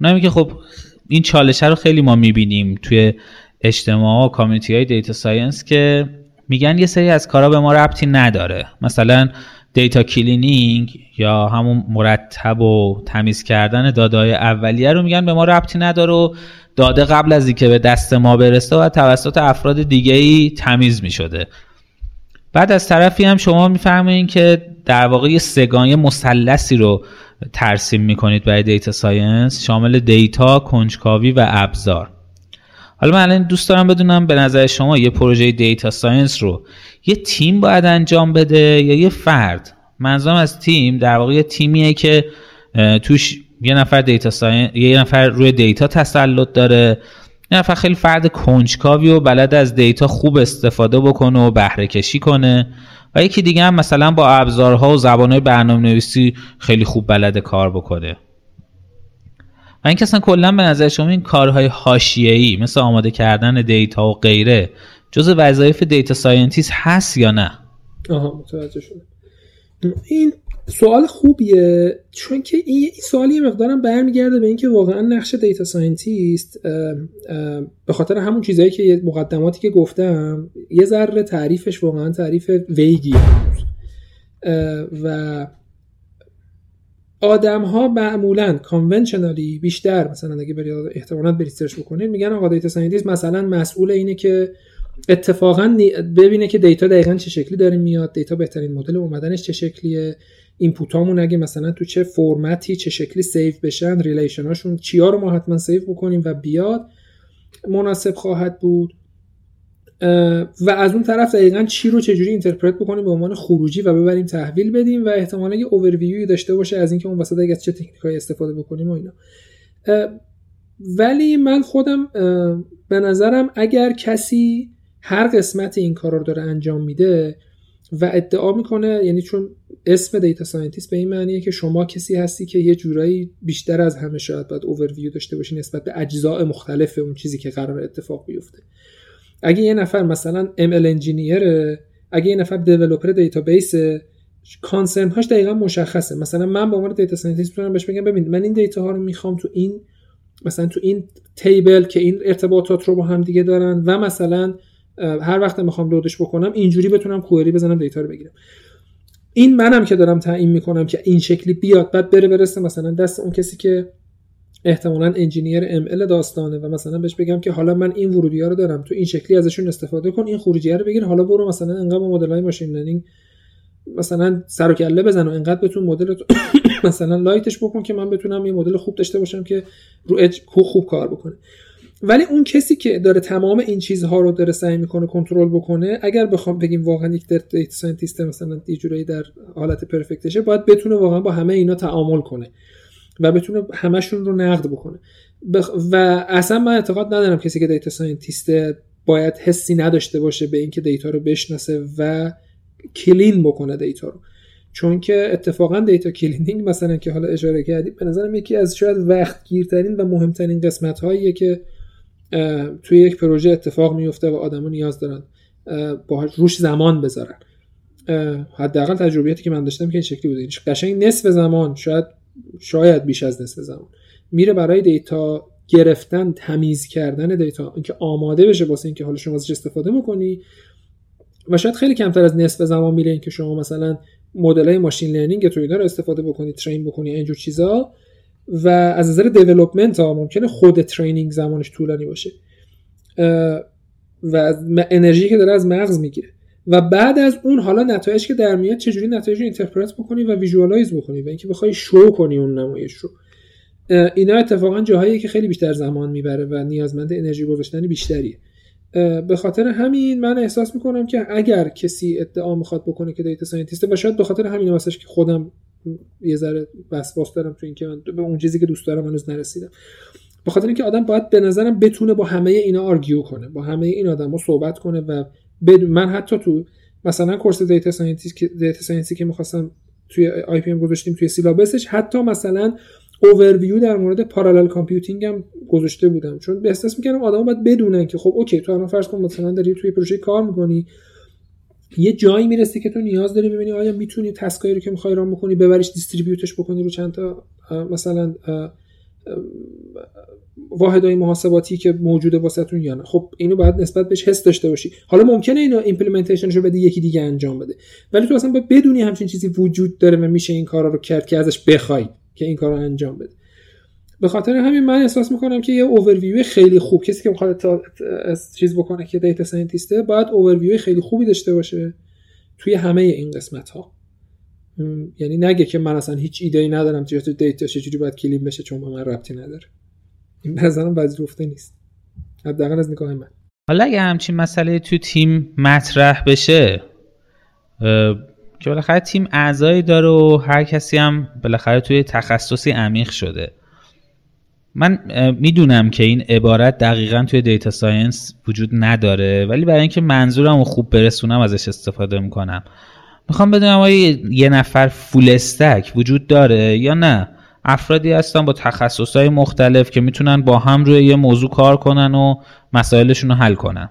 اونم که خب این چالشه رو خیلی ما می‌بینیم توی اجتماع و community های data science که میگن یه سری از کارا به ما ربطی نداره. مثلا data cleaning یا همون مرتب و تمیز کردن دادای اولیه رو میگن به ما ربطی نداره و داده قبل از اینکه به دست ما برسه و توسط افراد دیگه ای تمیز می‌شده. بعد از طرفی هم شما می‌فهمین که در واقع یه سگانه مثلثی رو ترسیم می‌کنید برای data science شامل data، کنجکاوی و ابزار. حالا من الان دوست دارم بدونم به نظر شما یه پروژه data science رو یه تیم باید انجام بده یا یه فرد؟ منظورم از تیم در واقع یه تیمیه که توش یه نفر data science یه نفر روی data تسلط داره یه نفر خیلی فرد کنجکاوی و بلد از data خوب استفاده بکنه و بهره کشی کنه. و یکی دیگه هم مثلا با ابزارها و زبانهای برنامه نویسی خیلی خوب بلد کار بکنه. و اینکه اصلا کلا به نظر شما این کارهای حاشیه‌ای مثل آماده کردن data و غیره جز وظایف data scientist هست یا نه؟ آها متوجه شدم. این سوال خوبیه چون که این, این سوالی مقدارم برمیگرده به اینکه واقعا نقش data scientist به خاطر همون چیزهایی که مقدماتی که گفتم یه ذره تعریفش واقعا تعریف vague ی و آدم ها معمولا conventionally بیشتر مثلا اگه برید احتمالاً برید سرچ بکنید میگن آقا data scientist مثلا مسئول اینه که اتفاقا ببینه که data دقیقا چه شکلی داره میاد data بهترین مدل اومدنش چه شکلیه. input امون اگه مثلا تو چه فرمتی چه شکلی save بشن relation هاشون چیا رو ما حتما save بکنیم و بیاد مناسب خواهد بود. و از اون طرف دقیقا چی رو چجوری interpret بکنیم؟ به عنوان خروجی و ببریم تحویل بدیم و احتمالا یه اوورویوی داشته باشه از اینکه اون وسط اگه چه تکنیکایی استفاده بکنیم و اینا. ولی من خودم به نظرم اگر کسی هر قسمت این کار رو داره انجام میده و ادعا می‌کنه یعنی چون اسم data scientist به این معنیه که شما کسی هستی که یه جورایی بیشتر از همه شاید باید اوورویو داشته باشی نسبت به اجزاء مختلف اون چیزی که قرار اتفاق بیفته. اگه یه نفر مثلا ML engineer اگه یه نفر developer database concern هاش دقیقا مشخصه. مثلا من به عنوان data scientist می‌تونم بهش بگم ببین من این data ها رو می‌خوام تو این مثلا تو این table که این ارتباطات رو با هم دیگه دارن و مثلا هر وقت می‌خوام load ش بکنم اینجوری بتونم query بزنم data رو بگیرم. این منم که دارم تعیین می‌کنم که این شکلی بیاد بعد بره برسه مثلا دست اون کسی که احتمالا engineer ام داستانه و مثلا بهش بگم که حالا من این ورودی ها رو دارم تو این شکلی ازشون استفاده کن این خروجی رو بگیر حالا برو مثلا انقدر مدل های machine learning مثلا سر و کله بزن و انقدر بتون مدل مثلا light ش بکن که من بتونم یه مدل خوب داشته باشم که رو اج خوب کار بکنه. ولی اون کسی که داره تمام این چیزها رو داره سعی می‌کنه کنترل بکنه اگر بخوام بگیم واقعا یک data scientist مثلا یه در حالت perfect شه باید بتونه واقعا با همه اینا تعامل کنه و بتونه همشون رو نقد بکنه. و اصلا من اعتقاد ندارم کسی که data scientist باید حسی نداشته باشه به اینکه data رو بشناسه و clean بکنه data رو. چون که اتفاقا data cleaning مثلا که حالا اشاره کردیم به نظرم یکی از شاید وقت گیرترین و مهمترین قسمت هاییه که توی یک پروژه اتفاق میفته و آدما نیاز دارن با روش زمان بذارن. حداقل تجربیاتی که من داشتم که این شکلی بوده. قشنگ نصف زمان شاید شاید بیش از نصف زمان. میره برای data گرفتن تمیز کردن data اینکه آماده بشه واسه اینکه حالا شما ازش استفاده بکنی و شاید خیلی کمتر از نصف زمان میره اینکه شما مثلا مدل های machine learning تو اینا رو استفاده بکنی train بکنی اینجور چیزا. و از نظر development ها ممکنه خود training زمانش طولانی باشه. و انرژی که داره از مغز می‌گیره. و بعد از اون حالا نتایج که در میاد چجوری نتایج رو interpret بکنی و visualize بکنی و اینکه بخوای شو کنی اون نمایش رو. اینا اتفاقا جاهایی که خیلی بیشتر زمان می‌بره و نیازمند انرژی گذاشتن بیشتریه. به خاطر همین من احساس می‌کنم که اگر کسی ادعا می‌خواد بکنه که data scientist ه و شاید به خاطر همین واسش که خودم یه ذره وسواس دارم تو اینکه من به اون چیزی که دوست دارم هنوز نرسیدم. به خاطر اینکه آدم باید به نظرم بتونه با همه اینا argue کنه با همه این آدما صحبت کنه و من حتی تو مثلا course data scientist که data که می‌خواستم توی IPM گذاشتیم توی syllabus ش حتی مثلا اوورویو در مورد parallel computing هم گذاشته بودم. چون به احساس می‌کردم آدم باید بدونن که خب اوکی تو الان فرض کن مثلا داری توی پروژه کار می‌کنی یه جایی می‌رسی که تو نیاز داری ببینی آیا می‌تونی task ایی رو که می‌خوای run بکنی ببریش distribute ش بکنی رو چند تا مثلا واحدهای محاسباتی که موجوده واسهتون یا نه. خب اینو باید نسبت بهش حس داشته باشی. حالا ممکنه اینو implementation ش رو بده یکی دیگه انجام بده. ولی تو اصلا باید بدونی همچین چیزی وجود داره و میشه این کارا رو کرد که ازش بخوای که این کار رو انجام بده. به خاطر همین من احساس می‌کنم که یه اوورویو خیلی خوب کسی که می‌خواد چیز بکنه که دیتا ساینتیسته باید اوورویو خیلی خوبی داشته باشه توی همه این قسمت ها یعنی نگه که من اصلا هیچ ایده ای ندارم تو دیتا چجوری باید کلیم بشه چون من ربطی نداره. این به نظرم پذیرفته نیست. حداقل از نگاه من. حالا اگه همچین مسئله تو تیم مطرح بشه که بالاخره تیم اعضایی داره و هر کسی هم بالاخره توی تخصصی عمیق شده. من می‌دونم که این عبارت دقیقا توی data science وجود نداره ولی برای اینکه منظورم رو خوب برسونم ازش استفاده می‌کنم. می‌خوام بدونم آیا یه نفر full stack وجود داره یا نه؟ افرادی هستن با تخصص های مختلف که می‌تونن با هم روی یه موضوع کار کنن و مسائلشون رو حل کنن.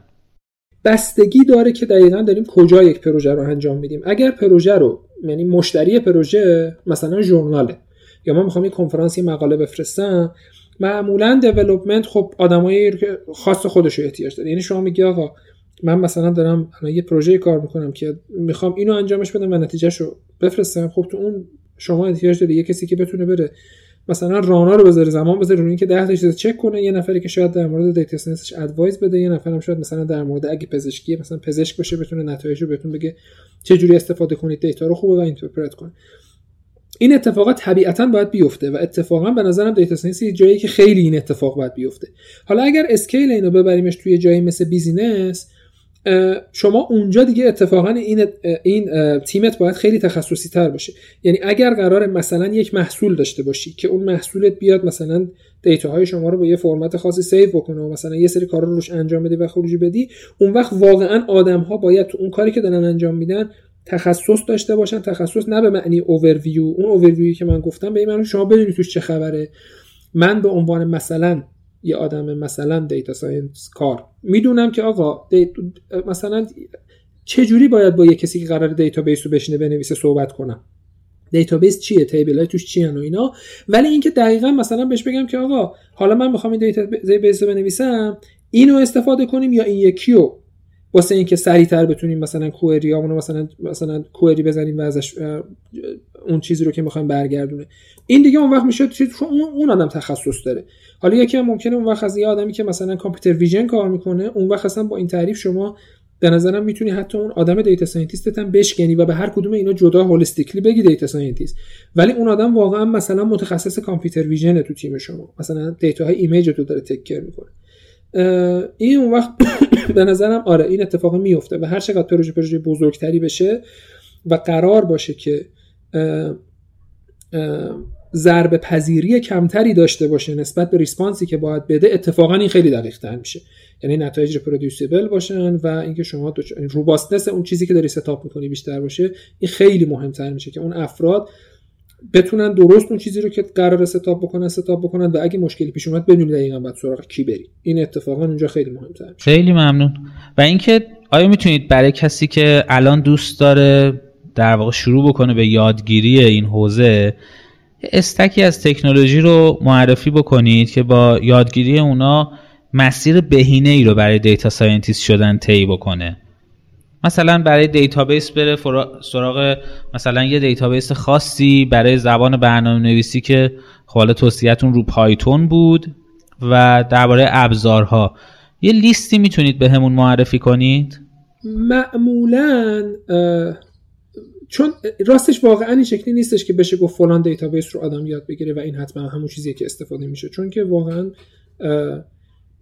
بستگی داره که دقیقا داریم کجا یک پروژه رو انجام میدیم. اگر پروژه رو یعنی مشتری پروژه مثلا ژورناله یا من می‌خوام یه کنفرانس مقاله بفرستم معمولا development خب آدمایی که خاص خودش رو احتیاج داره. یعنی شما میگی آقا من مثلا دارم یه پروژه کار می‌کنم که می‌خوام اینو انجامش بدم و نتیجهش رو بفرستم. خب تو اون شما احتیاج داری یه کسی که بتونه بره مثلا run ا رو بذاره زمان بذاره روی اینکه 10 تا چک کنه. یه نفری که شاید در مورد data science ش advice بده یه نفرم شاید مثلا در مورد اگه پزشکی مثلا پزشک باشه بتونه نتایج رو بهتون بگه چه جوری استفاده کنید data رو خوبه و interpret کنه این اتفاقات طبیعتا باید بیفته و اتفاقا به نظرم data science یه جایی که خیلی این اتفاق باید بیفته. حالا اگر scale اینو ببریمش توی جایی مثل business شما اونجا دیگه اتفاقا این این تیمت باید خیلی تخصصی تر باشه. یعنی اگر قرار مثلا یک محصول داشته باشی که اون محصولت بیاد مثلا data های شما رو با یه فرمت خاصی save بکنه و مثلا یه سری کارا رو روش انجام بدی و خروجی بدی اون وقت واقعا آدم ها باید تو اون کاری که دارن انجام میدن تخصص داشته باشن. تخصص نه به معنی اوورویو اون اوورویو که من گفتم به این معنی شما بدونید توش چه خبره. من به عنوان مثلا یه آدم مثلا data science کار می‌دونم که آقا مثلا چه جوری باید با یه کسی که قرار database رو بشینه بنویسه صحبت کنم؟ database چیه؟ table های توش چیه و اینا؟ ولی اینکه دقیقا مثلا بهش بگم که آقا حالا من می‌خوام این database رو بنویسم اینو استفاده کنیم یا این یکی رو؟ واسه اینکه سریعتر بتونیم مثلا query رو مثلا مثلا query بزنیم و ازش اون چیزی رو که می‌خوایم برگردونه. این دیگه اون وقت میشه چون اون آدم تخصص داره. حالا یکی هم ممکنه اون وقت از یه آدمی که مثلا computer vision کار می‌کنه اون وقت اصلا با این تعریف شما به نظرم می‌تونی حتی اون آدم data scientist ت هم بشکنی و به هر کدوم اینا جدا holistically بگی data scientist. ولی اون آدم واقعا مثلا متخصص computer vision تو تیم شما. مثلا data های image تو داره tag می‌کنه. این اون وقت به نظرم آره این اتفاق میفته و هر چقدر پروژه پروژه بزرگتری بشه و قرار باشه که ضربه پذیری کمتری داشته باشه نسبت به response ی که باید بده اتفاقا این خیلی دقیق تر میشه. یعنی نتایج reproducible باشن و اینکه شما robustness اون چیزی که داری setup می‌کنی بیشتر باشه این خیلی مهمتر میشه که اون افراد بتونن درست اون چیزی رو که قرار setup بکنن setup بکنن و اگه مشکلی پیش اومد بدونید دقیقاً باید سراغ کی بری این اتفاقا اونجا خیلی مهمتر خیلی ممنون. و اینکه آیا می‌تونید برای کسی که الان دوست داره در واقع شروع بکنه به یادگیری این حوزه stack ی از تکنولوژی رو معرفی بکنید که با یادگیری اونا مسیر بهینه ای رو برای data scientist شدن طی بکنه. مثلا برای database بره سراغ مثلا یه database خاصی برای زبان برنامه نویسی که خب حالا توصیهتون رو پایتون بود و درباره ابزارها. یه لیستی می‌تونید به همون معرفی کنید؟ معمولا چون راستش واقعا این شکلی نیستش که بشه گفت فلان database رو آدم یاد بگیره و این حتما همون چیزیه که استفاده میشه. چون که واقعا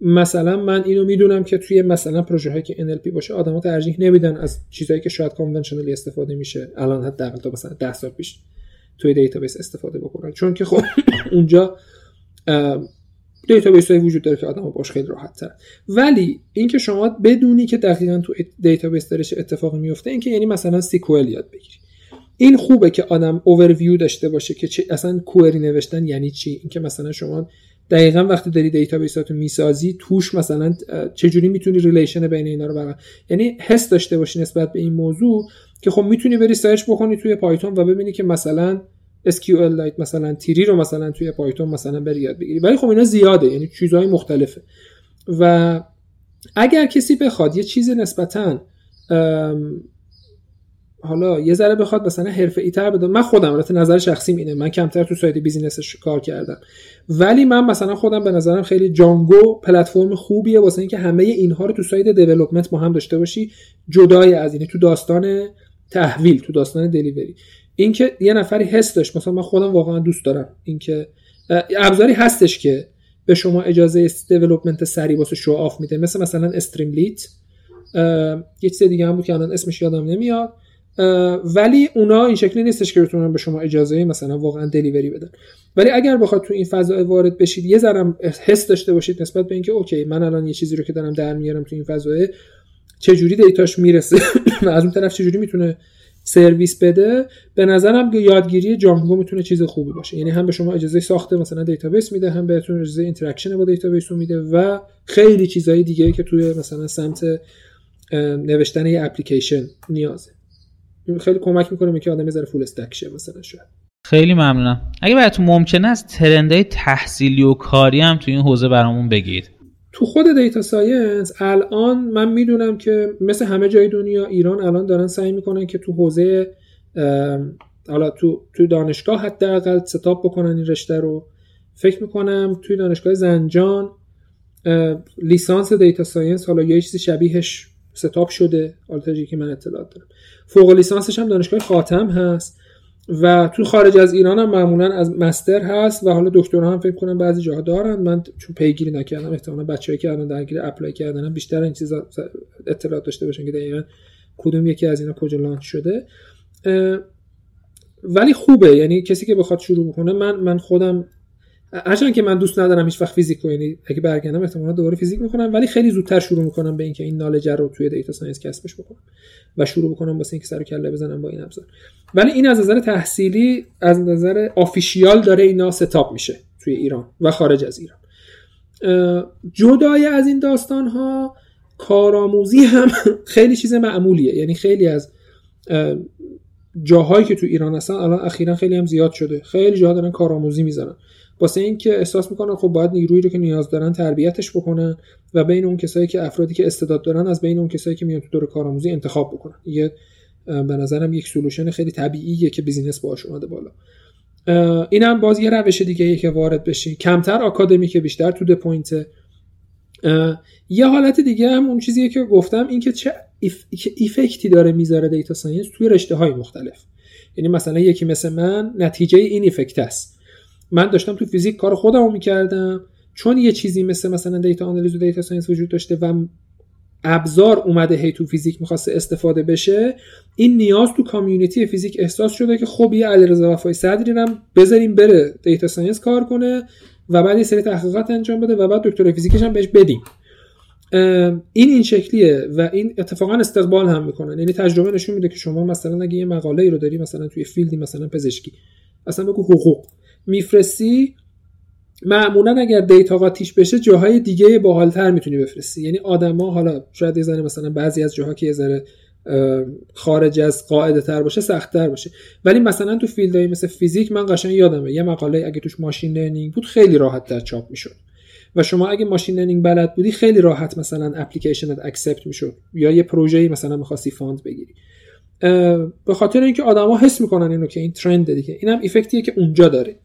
مثلا من اینو می‌دونم که توی مثلا پروژه هایی که NLP باشه آدما ترجیح نمیدن از چیزهایی که شاید conventionally استفاده میشه. الان حداقل تا مثلا 10 سال پیش توی database استفاده بکنن. چون که خب اونجا database های وجود داره که آدم باش خیلی راحت تر ولی اینکه شما بدونی که دقیقا تو database داره اتفاقی میفته اینکه یعنی مثلا SQL یاد بگیری. این خوبه که آدم اوورویو داشته باشه که چه اصلا query نوشتن یعنی چی؟ اینکه مثلا شما دقیقا وقتی داری database اتو می‌سازی توش مثلا چجوری می‌تونی relation بین اینا رو برقرار یعنی حس داشته باشی نسبت به این موضوع که خب می‌تونی بری search بکنی توی Python و ببینی که مثلا SQLite مثلا three رو مثلا توی Python مثلا بری یاد بگیری. ولی خب اینا زیاده یعنی چیزهای مختلفه. و اگر کسی بخواد یه چیز نسبتا حالا یه ذره بخواد مثلا حرفه ای تر بده. من خودم البته نظر شخصی اینه. من کمتر تو side business ش کار کردم. ولی من مثلا خودم به نظرم خیلی Django پلتفرم خوبیه واسه اینکه همه اینها رو تو side development با هم داشته باشی. جدای از اینه. تو داستان تحویل تو داستان delivery اینکه یه نفری حس داشت مثلا من خودم واقعا دوست دارم اینکه ابزاری هستش که به شما اجازه development سریع واسه show off میده. مثل مثلا Streamlit یه چیز دیگه هم بود که الان اسمش یادم نمیاد. ولی اونا این شکلی نیستش که بتونن به شما اجازه مثلا واقعا delivery بدن. ولی اگر بخواد تو این فضا وارد بشید یه ذره حس داشته باشید نسبت به اینکه okay من الان یه چیزی رو که دارم در میارم تو این فضا چه جوری data ش می‌رسه؟ از اون طرف چه جوری می‌تونه سرویس بده؟ به نظرم یادگیری Django می‌تونه چیز خوبی باشه. یعنی هم به شما اجازه ساخت مثلا database میده هم بهتون اجازه interaction با database میده و خیلی چیزهای دیگه که توی مثلا سمت نوشتن یه اپلیکیشن نیازه. خیلی کمک می‌کنه که آدم یه ذره full stack شه مثلا شاید. خیلی ممنونم. اگه براتون ممکنه از trend های تحصیلی و کاری هم تو این حوزه برامون بگید. تو خود data science الان من می‌دونم که مثل همه جای دنیا ایران الان دارن سعی می‌کنن که تو حوزه حالا تو تو دانشگاه حداقل setup بکنن این رشته رو. فکر می‌کنم توی دانشگاه زنجان لیسانس data science حالا یه چیزی شبیهش setup شده حالا که من اطلاعات دارم. فوق لیسانسش هم دانشگاه خاتم هست و تو خارج از ایران هم معمولا از master هست و حالا دکترا هم فکر کنم بعضی جاها دارن. من چون پیگیری نکردم احتمالاً بچه‌هایی که الان درگیر apply کردنم بیشتر این چیزا اطلاعات داشته باشن که دقیقا کدوم یکی از اینا کجا launch شده. ولی خوبه. یعنی کسی که بخواد شروع بکنه من من خودم هرچند که من دوست ندارم هیچ وقت فیزیک یعنی اگه برگردم احتمالاً دوباره فیزیک می‌کنم ولی خیلی زودتر شروع می‌کنم به اینکه این knowledge رو توی data science کسبش بکنم و شروع بکنم واسه اینکه سر کله بزنم با این ابزار. ولی این از نظر تحصیلی از نظر official داره اینا setup میشه توی ایران و خارج از ایران. جدای از این داستان ها کارآموزی هم خیلی چیز معمولیه. یعنی خیلی از جاهایی که تو ایران هستن الان اخیرا خیلی هم زیاد شده. خیلی جاها دارن کارآموزی می‌زنن واسه اینکه احساس می‌کنن خب باید نیرویی رو که نیاز دارن تربیتش بکنن و بین اون کسایی که افرادی که استعداد دارن از بین اون کسایی که میان تو دور کارآموزی انتخاب بکنن. یه به نظرم یک solution خیلی طبیعیه که business باش اومده بالا. این هم باز یه روش دیگه ای که وارد بشی کمتر آکادمیکه بیشتر تو point یه حالت دیگه هم اون چیزیه که گفتم این که چه effect ی داره می‌ذاره data science توی رشته های مختلف. یعنی مثلا یکی مثل من نتیجه این effect است. من داشتم تو فیزیک کار خودم رو می‌کردم. چون یه چیزی مثل مثلا data analysis و data science وجود داشته و ابزار اومده هی تو فیزیک می‌خواسته استفاده بشه این نیاز تو community فیزیک احساس شده که خب یه علیرضا وفایی صدری هم بذاریم بره data science کار کنه و بعد یه سری تحقیقات انجام بده و بعد دکتر فیزیکش هم بهش بدیم. این این شکلیه و این اتفاقا استقبال هم می‌کنن یعنی تجربه نشون میده که شما مثلا اگه یه مقاله ای رو داری مثلا توی field ی مثلا پزشکی مثلا بگو حقوق. میفرستی؟ معمولا اگر data قاطیش بشه جاهای دیگه باحالتر می‌تونی بفرستی. یعنی آدما حالا شاید یه ذره مثلا بعضی از جاها که یه ذره خارج از قاعده تر باشه سخت تر باشه. ولی مثلا تو field های مثل فیزیک من قشنگ یادمه. یه مقاله اگه توش machine learning بود خیلی راحت‌تر چاپ می‌شد. و شما اگه machine learning بلد بودی خیلی راحت مثلا application ت accept می‌شد. یا یه پروژه‌ای مثلا می‌خواستی fund بگیری. به خاطر اینکه آدما حس می‌کنن اینو که این trend دیگه. اینم effect یه که اونجا داره.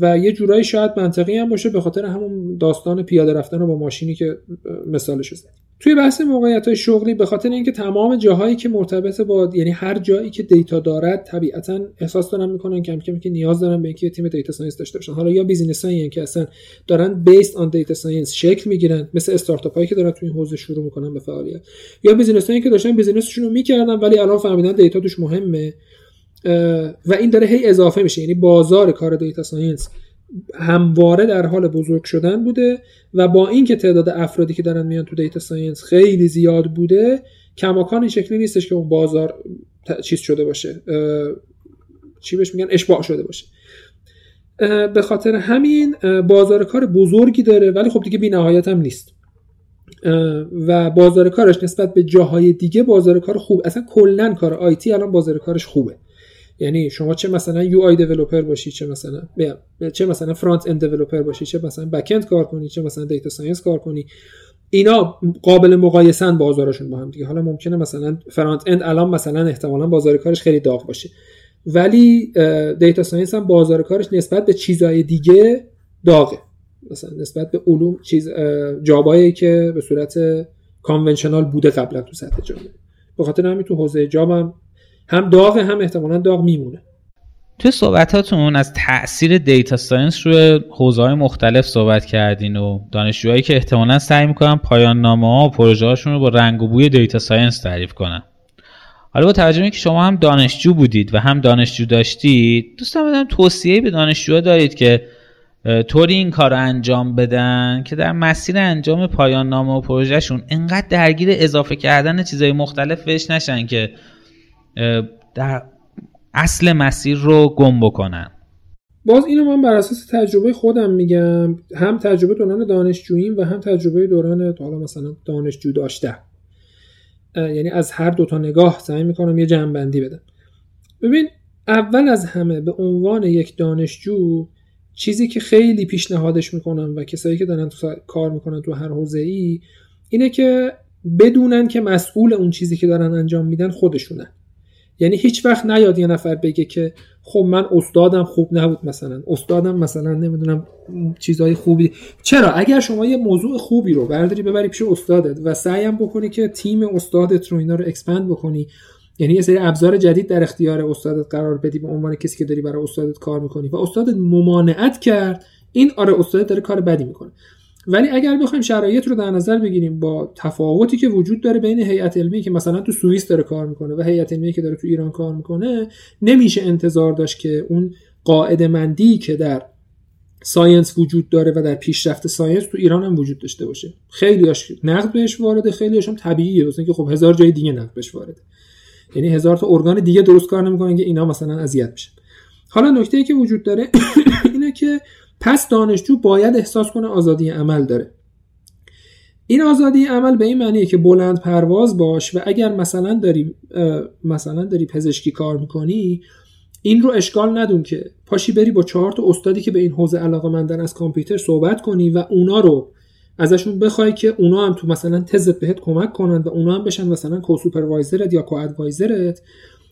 و یه جورایی شاید منطقی هم باشه به خاطر همون داستان پیاده رفتن با ماشینی که مثالش زدیم توی بحث موقعیت های شغلی به خاطر اینکه تمام جاهایی که مرتبط با یعنی هر جایی که data دارد طبیعتا احساس دارن می‌کنن کم کم که نیاز دارن به اینکه تیم data science داشته باشن. حالا یا business هایی که اصلا دارن based on data science شکل می‌گیرن مثل استارتاپ هایی که دارن توی این حوزه شروع می‌کنن به فعالیت. یا business هایی که داشتن business شون رو می‌کردن ولی الان فهمیدن data توش مهمه. و این داره هی اضافه میشه. یعنی بازار کار data science همواره در حال بزرگ شدن بوده و با اینکه تعداد افرادی که دارن میان تو data science خیلی زیاد بوده کماکان این شکلی نیستش که اون بازار چیز شده باشه. چی بهش میگن؟ اشباع شده باشه. به خاطر همین بازار کار بزرگی داره ولی خب دیگه بی نهایت هم نیست. و بازار کارش نسبت به جاهای دیگه بازار کار خوب اصلا کلا کار IT الان بازار کارش خوبه. یعنی شما چه مثلا UI developer باشی چه مثلا چه مثلا front end developer باشی چه مثلا back end کار کنی چه مثلا data science کار کنی اینا قابل مقایسن بازارشون با هم دیگه. حالا ممکنه مثلا front end الان مثلا احتمالا بازار کارش خیلی داغ باشه. ولی data science هم بازار کارش نسبت به چیزهای دیگه داغه. مثلا نسبت به علوم چیز job هایی که به صورت conventional بوده قبلا تو سطح جامعه. به خاطر همین تو حوزه job ام هم داغ هم احتمالا داغ میمونه. توی صحبتاتون از تاثیر data science روی حوزه های مختلف صحبت کردین و دانشجوهایی که احتمالا سعی می‌کنن پایان نامه ها و پروژه هاشون رو با رنگ و بوی data science تعریف کنن. حالا با توجه که شما هم دانشجو بودید و هم دانشجو داشتید دوست دارم بدونم توصیه به دانشجوها دارید که طوری این کار رو انجام بدن که در مسیر انجام پایان نامه و پروژهشون انقدر درگیر اضافه کردن چیزهای مختلف بهش نشن که در اصل مسیر رو گم بکنن. باز اینو من بر اساس تجربه خودم میگم هم تجربه دوران دانشجوییم و هم تجربه دوران حالا مثلا دانشجو داشته. یعنی از هر دوتا نگاه سعی می‌کنم یه جنبندی بدم. ببین اول از همه به عنوان یک دانشجو چیزی که خیلی پیشنهادش می‌کنم و کسایی که دارن تو کار می‌کنن تو هر حوزه ای اینه که بدونن که مسئول اون چیزی که دارن انجام میدن خودشونن یعنی هیچ وقت نیاد یه نفر بگه که خب من استادم خوب نبود مثلا. استادم مثلا نمی‌دونم چیزهای خوبی. چرا؟ اگر شما یه موضوع خوبی رو برداری ببری پیش استادت و سعیم بکنی که تیم استادت رو اینا رو اکسپند بکنی یعنی یه سری ابزار جدید در اختیار استادت قرار بدی به عنوان کسی که داری برای استادت کار می‌کنی و استادت ممانعت کرد این آره استادت داره کار بدی می‌کنه. ولی اگر بخوایم شرایط رو در نظر بگیریم با تفاوتی که وجود داره بین هیئت علمی که مثلا تو سوئیس داره کار می‌کنه و هیئت علمی که داره تو ایران کار می‌کنه نمیشه انتظار داشت که اون قاعده مندی که در science وجود داره و در پیشرفت science تو ایران هم وجود داشته باشه. خیلیاش نقد بهش وارده خیلیاش هم طبیعیه مثلا که خب هزار جای دیگه نقد بهش وارده. یعنی هزار تا ارگان دیگه درست کار نمی‌کنن که اینا مثلا اذیت بشن. حالا نکته ای که وجود داره اینه که پس دانشجو باید احساس کنه آزادی عمل داره. این آزادی عمل به این معنیه که بلند پرواز باش و اگر مثلا داری مثلا داری پزشکی کار می‌کنی این رو اشکال ندون که پاشی بری با چهار تا استادی که به این حوزه علاقه مندن از کامپیوتر صحبت کنی و اونا رو ازشون بخوای که اونا هم تو مثلا تزت بهت کمک کنن و اونا هم بشن مثلا کو سوپروایزرت یا کو ادوایزرت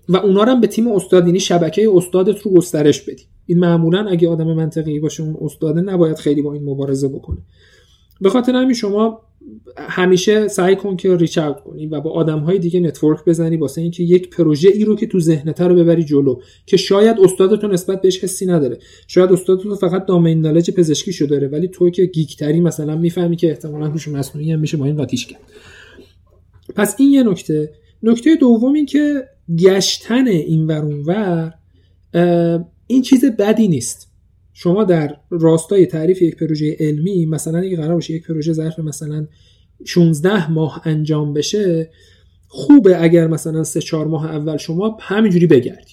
و اونا هم به تیم استاد یعنی شبکه استادت رو گسترش بدی. این معمولا اگه آدم منطقی باشه اون استاده نباید خیلی با این مبارزه بکنه. به خاطر همین شما همیشه سعی کن که reach کنی و با آدم های دیگه network بزنی واسه اینکه یک پروژه ای رو که تو ذهنت رو ببری جلو که شاید استادتون نسبت بهش حسی نداره. شاید استادتون فقط domain knowledge پزشکی شو داره ولی تو که geek تری مثلا می‌فهمی که احتمالاً هوش مصنوعی هم میشه با این قاطیش کرد پس این یه نکته. نکته دوم این که گشتن این ور این چیز بدی نیست. شما در راستای تعریف یک پروژه علمی مثلا اگه قرار باشه یک پروژه ظرف مثلا 16 ماه انجام بشه خوبه اگر مثلا 3 4 ماه اول شما همینجوری بگردی.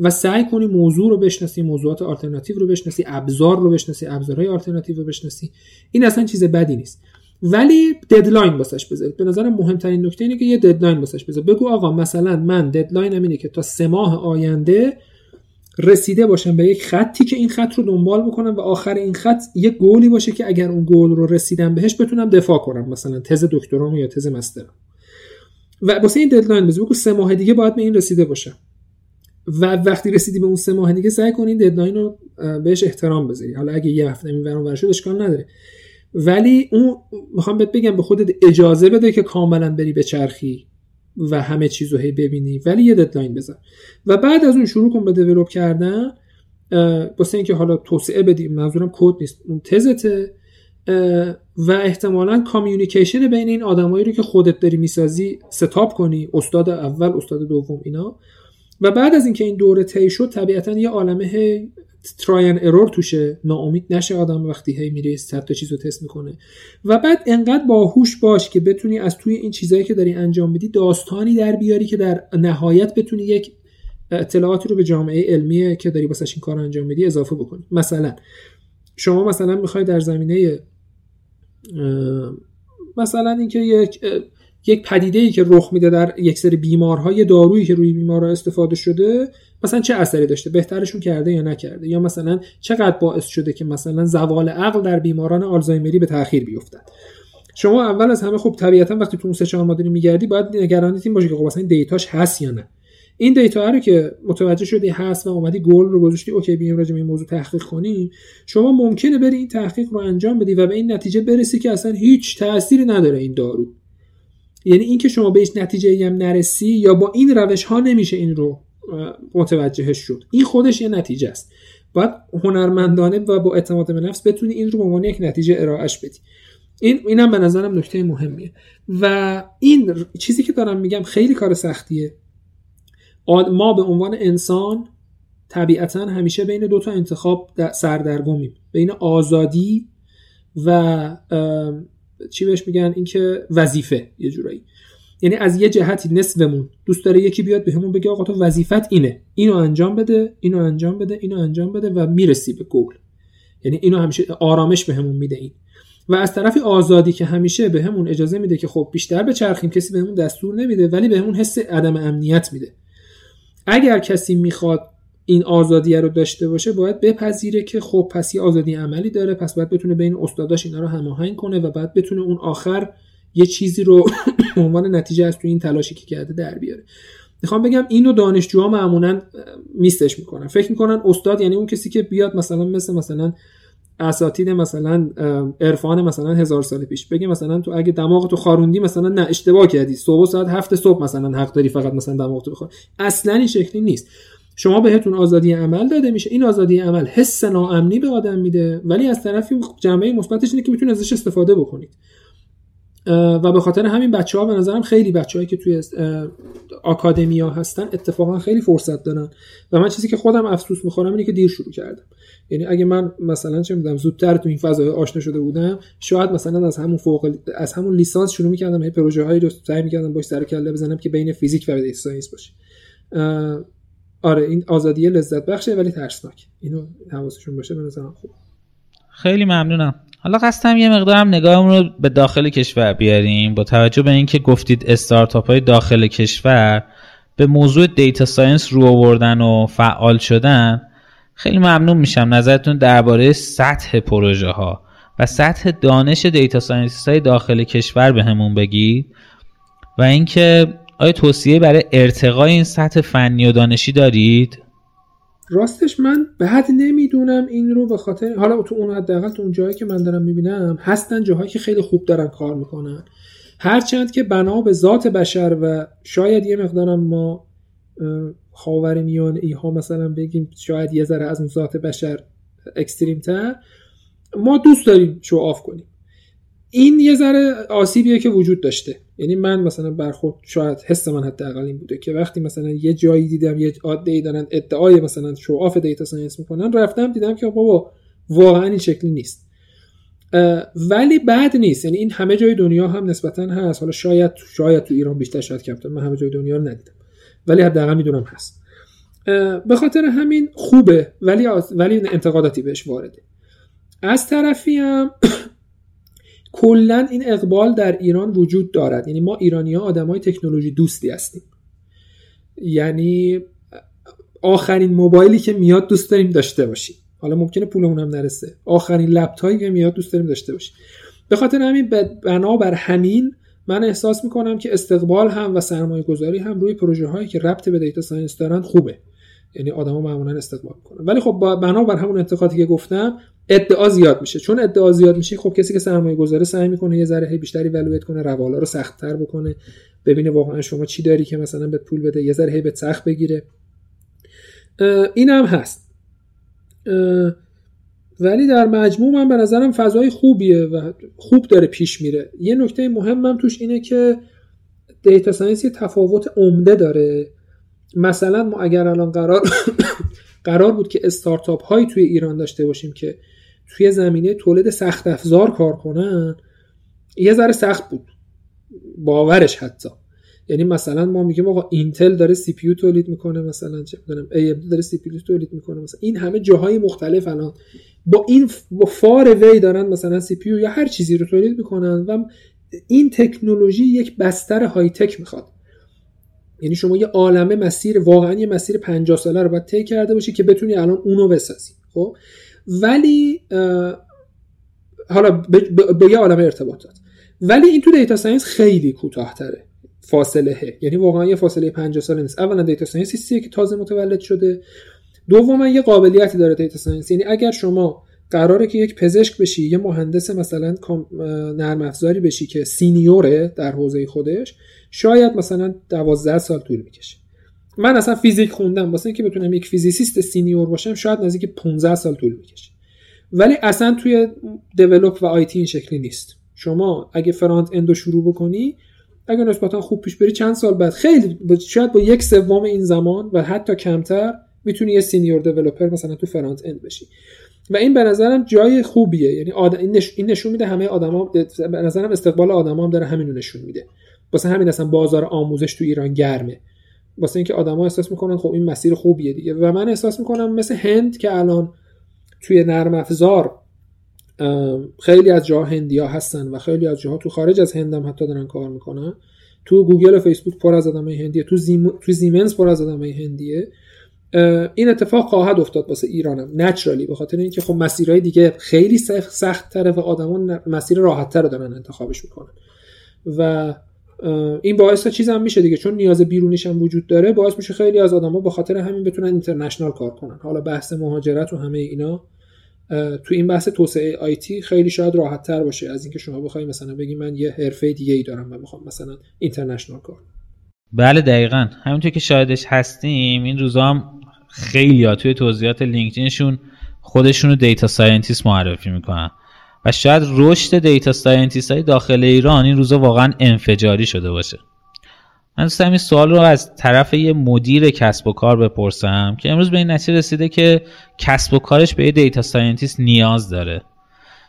و سعی کنی موضوع رو بشناسی موضوعات آلترناتیو رو بشناسی ابزار رو بشناسی ابزارهای آلترناتیو رو بشناسی. این اصلا چیز بدی نیست. ولی deadline واسش بذارید. به نظر مهمترین نکته اینه که یه deadline واسش بذار بگو آقا مثلا من deadline م اینه که تا سه ماه آینده رسیده باشم به یک خطی که این خط رو دنبال بکنم و آخر این خط یه گولی باشه که اگر اون گول رو رسیدم بهش بتونم دفاع کنم مثلا تز دکترام یا تز master م و واسه این deadline بذار بگو سه ماه دیگه باید به این رسیده باشم و وقتی رسیدی به اون سه ماه دیگه سعی کن این deadline رو بهش احترام بذاری. حالا اگه یه هفته این ورون شد اشکال نداره. ولی اون می‌خوام بهت بگم به خودت اجازه بده که کاملا بری بچرخی. و همه چیز رو هی ببینی. ولی یه deadline بذار. و بعد از اون شروع کن به develop کردن واسه اینکه حالا توسعه بدی منظورم کد نیست اون تزته و احتمالا communication بین این آدمایی رو که خودت داری می‌سازی setup کنی استاد اول استاد دوم اینا. و بعد از اینکه این دوره طی شد طبیعتا یه عالمه تراین ارور توشه ناامید نشه آدم وقتی هی میره صد تا چیزو تست می‌کنه. و بعد انقدر باهوش باش که بتونی از توی این چیزایی که داری انجام بدی داستانی در بیاری که در نهایت بتونی یک اطلاعاتی رو به جامعه علمیه که داری واسش این کار انجام بدی اضافه بکنی. مثلا شما مثلا می‌خوای در زمینه مثلا اینکه یک یک پدیده ای که رخ میده در یک سری بیمارهای دارویی که روی بیمارها استفاده شده مثلا چه اثری داشته؟ بهترشون کرده یا نکرده؟ یا مثلا چقدر باعث شده که مثلا زوال عقل در بیماران آلزایمری به تاخیر بیفتد؟ شما اول از همه خب طبیعتا وقتی تو اون سه چهار ماه میگردی باید نگران این باشه که خب مثلا data ش هست یا نه. این data رو که متوجه شدی هست و اومدی گل رو گذاشتی okay بیایم راجع به این موضوع تحقیق کنیم. شما ممکنه بری این تحقیق رو انجام بدی و به این نتیجه برسی که اصلا هیچ تأثیری نداره این دارو. یعنی اینکه شما به هیچ نتیجه هم نرسی یا با این روش ها نمیشه این رو متوجهش شد. این خودش یه نتیجه است. باید هنرمندانه و با اعتماد به نفس بتونی این رو به عنوان یک نتیجه ارائهش بدی. این اینم به نظرم نکته مهمیه. و این چیزی که دارم میگم خیلی کار سختیه. ما به عنوان انسان طبیعتا همیشه بین دو تا انتخاب سردرگمیم. بین آزادی و چی بهش میگن؟ اینکه وظیفه یه جورایی. یعنی از یه جهتی نصفمون دوست داره یکی بیاد بهمون به بگه آقا تو وظیفت اینه. اینو انجام بده اینو انجام بده اینو انجام بده و می‌رسی به گول. یعنی اینو همیشه آرامش بهمون میده این. و از طرفی آزادی که همیشه بهمون اجازه میده که خب بیشتر به چرخیم کسی بهمون دستور نمیده ولی بهمون حس عدم امنیت میده. اگر کسی می‌خواد این آزادی رو داشته باشه باید بپذیره که خب پس یه آزادی عملی داره پس باید بتونه بین استاداش اینا رو هماهنگ کنه و بعد بتونه اون آخر یه چیزی رو عنوان نتیجه از تو این تلاشی که کرده در بیاره. می‌خوام بگم اینو دانشجوها معمولا میستش می‌کنن. فکر می‌کنن استاد یعنی اون کسی که بیاد مثلا مثل مثلا اساتید مثلا عرفان مثلا هزار سال پیش بگه مثلا تو اگه دماغ تو خاروندی مثلا نه اشتباه کردی. صبح ساعت هفت صبح مثلا حق داری فقط مثلا دماغ تو بخور اصلا این شکلی نیست. شما بهتون آزادی عمل داده میشه. این آزادی عمل حس ناامنی به آدم میده ولی از طرفی جنبه مثبتش اینه که می‌تونید ازش استفاده بکنید. و به خاطر همین بچه ها به نظرم خیلی بچههایی که توی آکادمیا هستن اتفاقا خیلی فرصت دارن. و من چیزی که خودم افسوس می‌خورم اینه که دیر شروع کردم. یعنی اگه من مثلا چه می‌دونم زودتر تو این فضای آشنا شده بودم شاید مثلا از همون فوق از همون لیسانس شروع می‌کردم این پروژه هایی رو سعی می‌کردم باش سر کله بزنم که بین فیزیک و ساینس باشه. آره این آزادی لذت بخشه ولی ترسناک. اینو حواسشون باشه به خوب. خیلی ممنونم. حالا قصدم یه مقدارم نگاهمون رو به داخل کشور بیاریم. با توجه به اینکه گفتید استارتاپ های داخل کشور به موضوع data science رو آوردن و فعال شدن خیلی ممنون میشم نظرتون درباره سطح پروژه ها و سطح دانش data scientist های داخل کشور بهمون بگید و اینکه آیا توصیه برای ارتقای این سطح فنی و دانشی دارید؟ راستش من بعد نمی‌دونم این رو به خاطر حالا تو اون حداقل تو اون جایی که من دارم می‌بینم هستن جاهایی که خیلی خوب دارن کار می‌کنن هرچند که بنا به ذات بشر و شاید یه مقدارم ما خاورمیانه ای ها مثلا بگیم شاید یه ذره از اون ذات بشر extreme تر ما دوست داریم show off کنیم این یه ذره آسیبیه که وجود داشته. یعنی من مثلا برخورد شاید حس من حداقل این بوده که وقتی مثلا یه جایی دیدم یه عده دارن ادعای مثلا show off data science می‌کنن رفتم دیدم که بابا واقعا این شکلی نیست. ولی بد نیست. یعنی این همه جای دنیا هم نسبتا هست. حالا شاید شاید تو ایران بیشتر شاید کمتر. من همه جای دنیا رو ندیدم. ولی حداقل می‌دونم هست. به خاطر همین خوبه ولی ولی انتقاداتی بهش وارده. از طرفی هم کلا این اقبال در ایران وجود دارد. یعنی ما ایرانی ها آدم های تکنولوژی دوستی هستیم. یعنی آخرین موبایلی که میاد دوست داریم داشته باشیم. حالا ممکنه پولمون هم نرسه. آخرین لپتاپی که میاد دوست داریم داشته باشیم. به خاطر همین بنابر همین من احساس می‌کنم که استقبال هم و سرمایه گذاری هم روی پروژه هایی که ربط به data science دارن خوبه. یعنی آدما معمولا استقبال می‌کنن. ولی خب بنابر همون انتقادی که گفتم ادعا زیاد میشه. چون ادعا زیاد میشه خب کسی که سرمایه گذاره سعی می‌کنه یه ذره بیشتری evaluate کنه روالا رو سختتر بکنه ببینه واقعا شما چی داری که مثلا بهت پول بده یه ذره هی بهت سخت بگیره. این هم هست. ولی در مجموع من به نظرم فضای خوبیه و خوب داره پیش میره. یه نکته مهمم توش اینه که data science یه تفاوت عمده داره. مثلا ما اگر الان قرار قرار بود که استارتاپ هایی توی ایران داشته باشیم که توی زمینه تولید سخت افزار کار کنن یه ذره سخت بود. باورش حتی. یعنی مثلا ما میگیم آقا اینتل داره سی پی تولید می‌کنه مثلا چه می‌دونم ای داره سی پی تولید می‌کنه مثلا این همه جاهای مختلف الان با این با فار وی دارن مثلا سی پی یا هر چیزی رو تولید می‌کنن و این تکنولوژی یک بستر های تک می‌خواد. یعنی شما یه عالمه مسیر واقعا یه مسیر 50 ساله رو باید طی کرده باشی که بتونی الان اونو بسازی خب؟ ولی حالا به یه عالمه ارتباطات ولی این تو data science خیلی کوتاهتره. فاصله یعنی واقعا یه فاصله 50 ساله نیست. اولا data science که تازه متولد شده. دوما یه قابلیتی داره data science. یعنی اگر شما قراره که یک پزشک بشی یه مهندس مثلا نرم افزاری بشی که senior ه در حوزه خودش شاید مثلا 12 سال طول می‌کشه. من اصلا فیزیک خوندم واسه اینکه بتونم یک physicist senior باشم شاید نزدیک 15 سال طول می‌کشه. ولی اصلا توی develop و IT این شکلی نیست. شما اگه front end و شروع بکنی اگه نسبتا خوب پیش بری چند سال بعد خیلی شاید با یک سوم این زمان و حتی کمتر می‌تونی یه senior developer مثلا تو front end بشی. و این به نظرم جای خوبیه. یعنی این نشون میده همه آدما به نظرم استقبال آدما هم داره همینو نشون میده. واسه همین اصلا بازار آموزش تو ایران گرمه. واسه اینکه آدما احساس می‌کنن خب این مسیر خوبیه دیگه. و من احساس می‌کنم مثل هند که الان توی نرم افزار خیلی از جاها هندیا هستن و خیلی از جاها تو خارج از هند هم حتی دارن کار می‌کنن. تو گوگل و فیسبوک پر از آدمای هندیه. تو, زیم... تو زیمنز پر از آدمای هندیه. این اتفاق خواهد افتاد واسه ایرانم نچرالی به خاطر اینکه خب مسیرهای دیگه خیلی سخت تره و آدمان مسیر راحت تر رو دارن انتخابش می‌کنن. و این باعث چیز هم میشه دیگه چون نیاز بیرونیش هم وجود داره باعث میشه خیلی از آدما به خاطر همین بتونن international کار کنن. حالا بحث مهاجرت و همه اینا تو این بحث توسعه IT خیلی شاید راحت تر باشه از اینکه شما بخوای مثلا بگی من یه حرفه دیگه ای دارم و می‌خوام مثلا international کار بله دقیقا. همونطور که شاهدش هستیم این روزا هم خیلی ها توی توضیحات LinkedIn شون خودشون رو data scientist معرفی می‌کنن. و شاید رشد data scientist های داخل ایران این روزا واقعا انفجاری شده باشه. من دوست دارم این سوال رو از طرف یه مدیر کسب و کار بپرسم که امروز به این نتیجه رسیده که کسب و کارش به یه data scientist نیاز داره.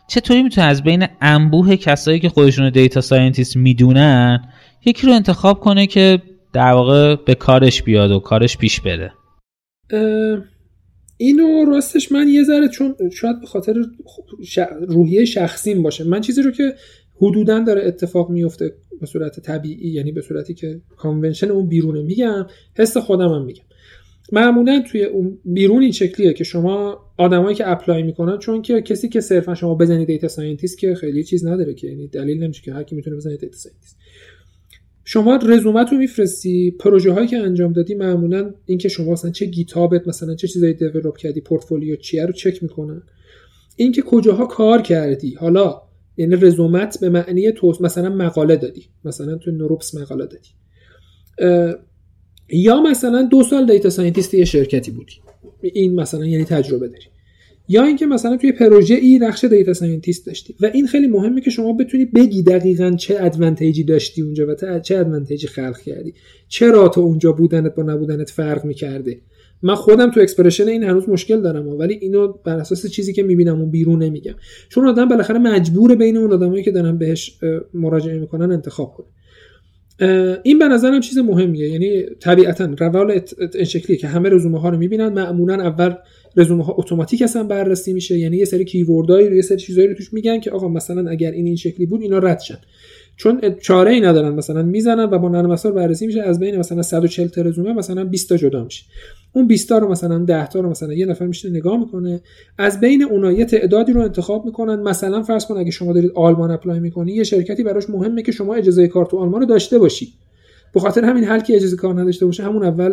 چطوری می‌تونه از بین انبوه کسایی که خودشون data scientist می‌دونن یکی رو انتخاب کنه که در واقع به کارش بیاد و کارش پیش بره؟ اینو راستش من یه ذره چون شاید به خاطر روحیه شخصیم باشه. من چیزی رو که حدودا داره اتفاق میفته به صورت طبیعی یعنی به صورتی که convention اون بیرونه میگم حس خودم هم میگم. معمولا توی اون بیرون این شکلیه که شما آدمایی که apply می‌کنن چون که کسی که صرفا شما بزنید data scientist که خیلی چیز نداره که یعنی دلیل نمیشه که هر کی می‌تونه بزنه data scientist. شما رزومت رو میفرستی. پروژه هایی که انجام دادی معمولا اینکه شما مثلا چه گیتابت مثلا چه چیزایی develop کردی پورتفولیو چیه رو چک می‌کنن. اینکه کجاها کار کردی. حالا یعنی رزومت به معنی تو مثلا مقاله دادی. مثلا تو NeurIPS مقاله دادی. یا مثلا دو سال data scientist یه شرکتی بودی. این مثلا یعنی تجربه داری. یا اینکه مثلا توی پروژه ای نقش data scientist داشتی. و این خیلی مهمه که شما بتونی بگی دقیقا چه advantage ی داشتی اونجا و چه advantage ی خلق کردی. چرا تو اونجا بودنت با نبودنت فرق می‌کرده؟ من خودم تو expression این هنوز مشکل دارم ولی اینو بر اساس چیزی که می‌بینم اون بیرون نمیگم. چون آدم بالاخره مجبوره بین اون آدمایی که دارن بهش مراجعه می‌کنن انتخاب کنه. این به نظرم چیز مهمیه. یعنی طبیعتا روال این شکلیه که همه رزومه ها رو می‌بینن. معمولا اول رزومه ها اتوماتیک اصلا بررسی میشه. یعنی یه سری keyword هایی رو یه سری چیزایی رو توش میگن که آقا مثلا اگر این این شکلی بود اینا رد شن. چون چاره ای ندارن مثلا می‌زنن و با نرم افزار بررسی میشه. از بین مثلا 140 تا رزومه مثلا 20 تا جدا میشه. اون 20 تا رو مثلا 10 تا رو مثلا یه نفر میشه نگاه می‌کنه. از بین اونها یه تعدادی رو انتخاب می‌کنن. مثلا فرض کن اگه شما دارید آلمان اپلای می‌کنی یه شرکتی براش مهمه که شما اجازه کار تو آلمان رو داشته باشی. به خاطر همین هر کی اجازه کار نداشته باشه همون اول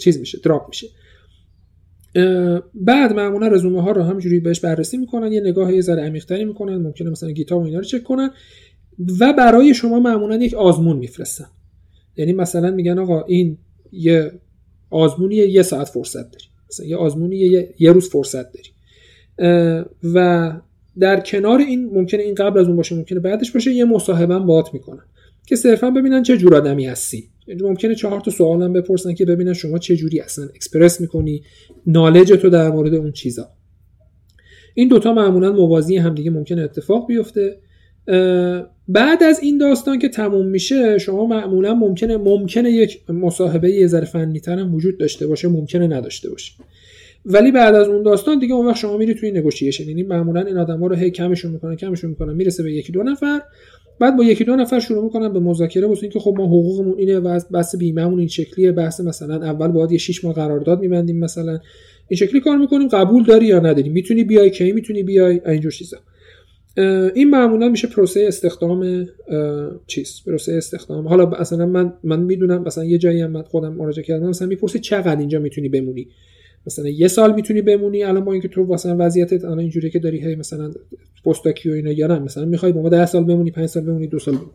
چیز میشه دراپ میشه. بعد معمولا رزومه ها رو همجوری بهش بررسی می‌کنن یه نگاه یه ذره عمیق‌تری می‌کنن ممکنه مثلا گیتاب و اینا رو چک کنن و برای شما معمولا یک آزمون میفرستن. یعنی مثلا میگن آقا این یه آزمونی یه ساعت فرصت داری مثلا یه آزمونی یه, یه روز فرصت داری. و در کنار این ممکنه این قبل از اون باشه ممکنه بعدش باشه یه مصاحبه بات می‌کنن که صرفا ببینن چه جور آدمی هستی. ممکنه چهار تا سوال هم بپرسن که ببینن شما چه جوری اصلا اکسپرس می‌کنی نالج تو در مورد اون چیزا. این دوتا معمولا موازی هم دیگه ممکنه اتفاق بیفته. بعد از این داستان که تموم میشه شما معمولا ممکنه ممکنه یک مصاحبه یه ذره فنی هم وجود داشته باشه ممکنه نداشته باشه. ولی بعد از اون داستان دیگه اون وقت شما میری توی نگوشیشن یعنی معمولا این آدما رو هی کمشون می‌کنن کمشون می‌کنن می‌رسه به یکی دو نفر. بعد با یکی دو نفر شروع می‌کنن به مذاکره واسه اینکه خب ما حقوقمون اینه و بحث بیمهمون این شکلیه بحث مثلا اول باید یه 6 ماه قرارداد میبندیم مثلا. این شکلی کار می‌کنیم قبول داری یا نداری؟ می‌تونی بیای کی؟ می‌تونی بیای؟ اینجور چیزا. این معمولا میشه پروسه استخدام چیز پروسه استخدام. حالا اصلا من من می‌دونم مثلا یه جایی هم من خودم مراجعه کردم مثلا می‌پرسه چقدر اینجا می‌تونی بمونی؟ مثلا یه سال می‌تونی بمونی الان با اینکه تو مثلا وضعیتت الان اینجوری که داری هی مثلا پستاکی و اینا یا نه مثلا می‌خوای با ما 10 سال بمونی 5 سال بمونی دو سال بمونی.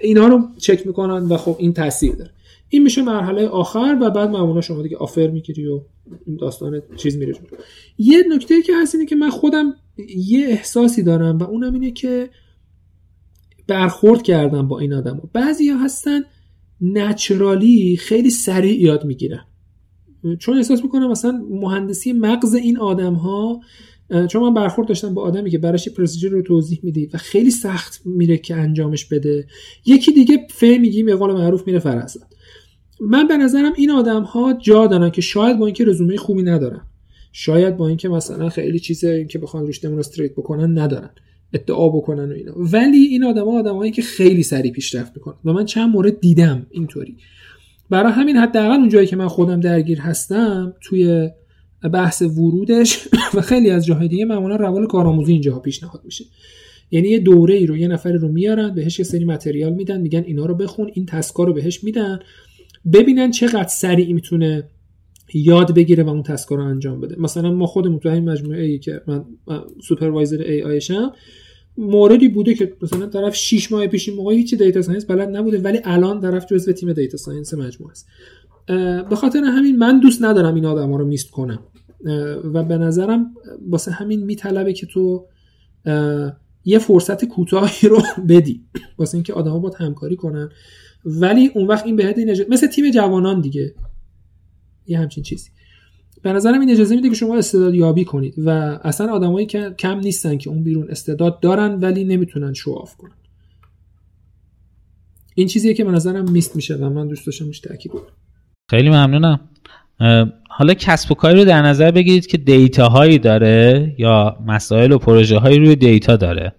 اینا رو چک می‌کنن و خب این تاثیر داره. این میشه مرحله آخر و بعد معمولا شما دیگه آفر می‌گیری و داستان چیز میره یه نکته که هست اینه که من خودم یه احساسی دارم و اونم اینه که برخورد کردم با این آدم بعضی ها هستن نچرالی خیلی سریع یاد می‌گیرن. چون احساس می‌کنم مثلا مهندسی مغز این آدم ها چون من برخورد داشتم با آدمی که براش پروسیجر رو توضیح میدی و خیلی سخت میره که انجامش بده یکی دیگه فه میگیم به قول معروف میره فرزاد من به نظرم این آدم ها جا دارن که شاید با اینکه رزومه خوبی ندارن شاید با اینکه مثلا خیلی چیز که بخوان روش دمونستریت بکنن ندارن ادعا بکنن و اینا. ولی این آدما آدمایی که خیلی سریع پیشرفت می‌کنن. و من چند مورد دیدم اینطوری. برای همین حداقل اون جایی که من خودم درگیر هستم توی بحث ورودش و خیلی از جاهای دیگه معمولا روال کارآموزی اینجاها پیشنهاد میشه. یعنی یه دوره ای رو یه نفر رو میارن بهش یه سری متریال میدن میگن اینا رو بخون این تسکا رو بهش میدن ببینن چقدر سریع می‌تونه یاد بگیره و اون task ا رو انجام بده. مثلا ما خودمون تو این مجموعه ای که من supervisor AI شم موردی بوده که مثلا طرف 6 ماه پیش این موقع هیچ data science بلد نبوده ولی الان طرف جزو تیم data science مجموعه است. به خاطر همین من دوست ندارم این آدما رو miss کنم. و به نظرم واسه همین میطلبه که تو یه فرصت کوتاهی رو بدی. واسه اینکه آدما باهات همکاری کنن. ولی اون وقت این بهت این مثل تیم جوانان دیگه. یه همچین چیزی. به نظرم این اجازه میده که شما استعداد یابی کنید و اصلا آدمایی که کم نیستن که اون بیرون استعداد دارن ولی نمی‌تونن show off کنن. این چیزیه که به نظرم missed میشه و من دوست داشتم روش تاکید کنم. خیلی ممنونم. حالا کسب و کاری رو در نظر بگیرید که data هایی داره یا مسائل و پروژه هایی روی data داره.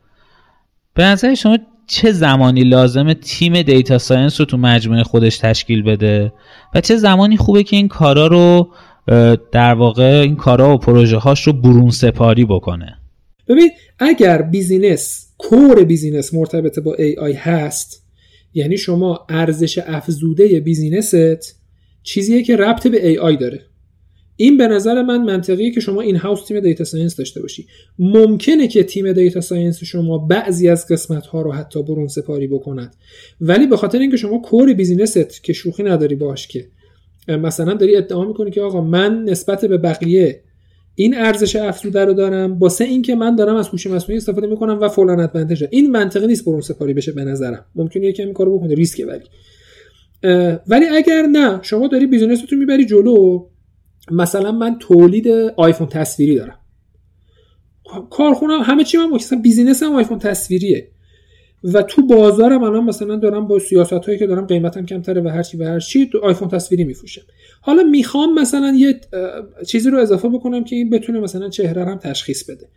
به نظر شما چه زمانی لازمه تیم data science رو تو مجموعه خودش تشکیل بده و چه زمانی خوبه که این کارا رو در واقع این کارا و پروژه هاش رو برون سپاری بکنه. ببین اگر business core business مرتبط با AI هست یعنی شما ارزش افزوده business ت چیزیه که ربط به AI داره. این به نظر من منطقیه که شما in-house تیم data science داشته باشی. ممکنه که تیم data science شما بعضی از قسمت ها رو حتی برون سپاری بکند ولی به خاطر اینکه شما core business ت که شوخی نداری باهاش که مثلا داری ادعا می‌کنی که آقا من نسبت به بقیه این ارزش افزوده رو دارم واسه اینکه من دارم از هوش مصنوعی استفاده می‌کنم و فلان advantage این منطقی نیست برون سپاری بشه به نظرم. ممکنه یکم کارو بکنه ریسک ولی. ولی اگر نه شما داری business رو می‌بری جلو مثلا من تولید آیفون تصویری دارم. کارخونه همه چی من business هم آیفون تصویریه. و تو بازارم الان مثلا دارم با سیاست هایی که دارم قیمتم کمتره و هر چی و هر چی آیفون تصویری میفروشم. حالا می‌خوام مثلا یه چیزی رو اضافه بکنم که این بتونه مثلا چهره هم تشخیص بده.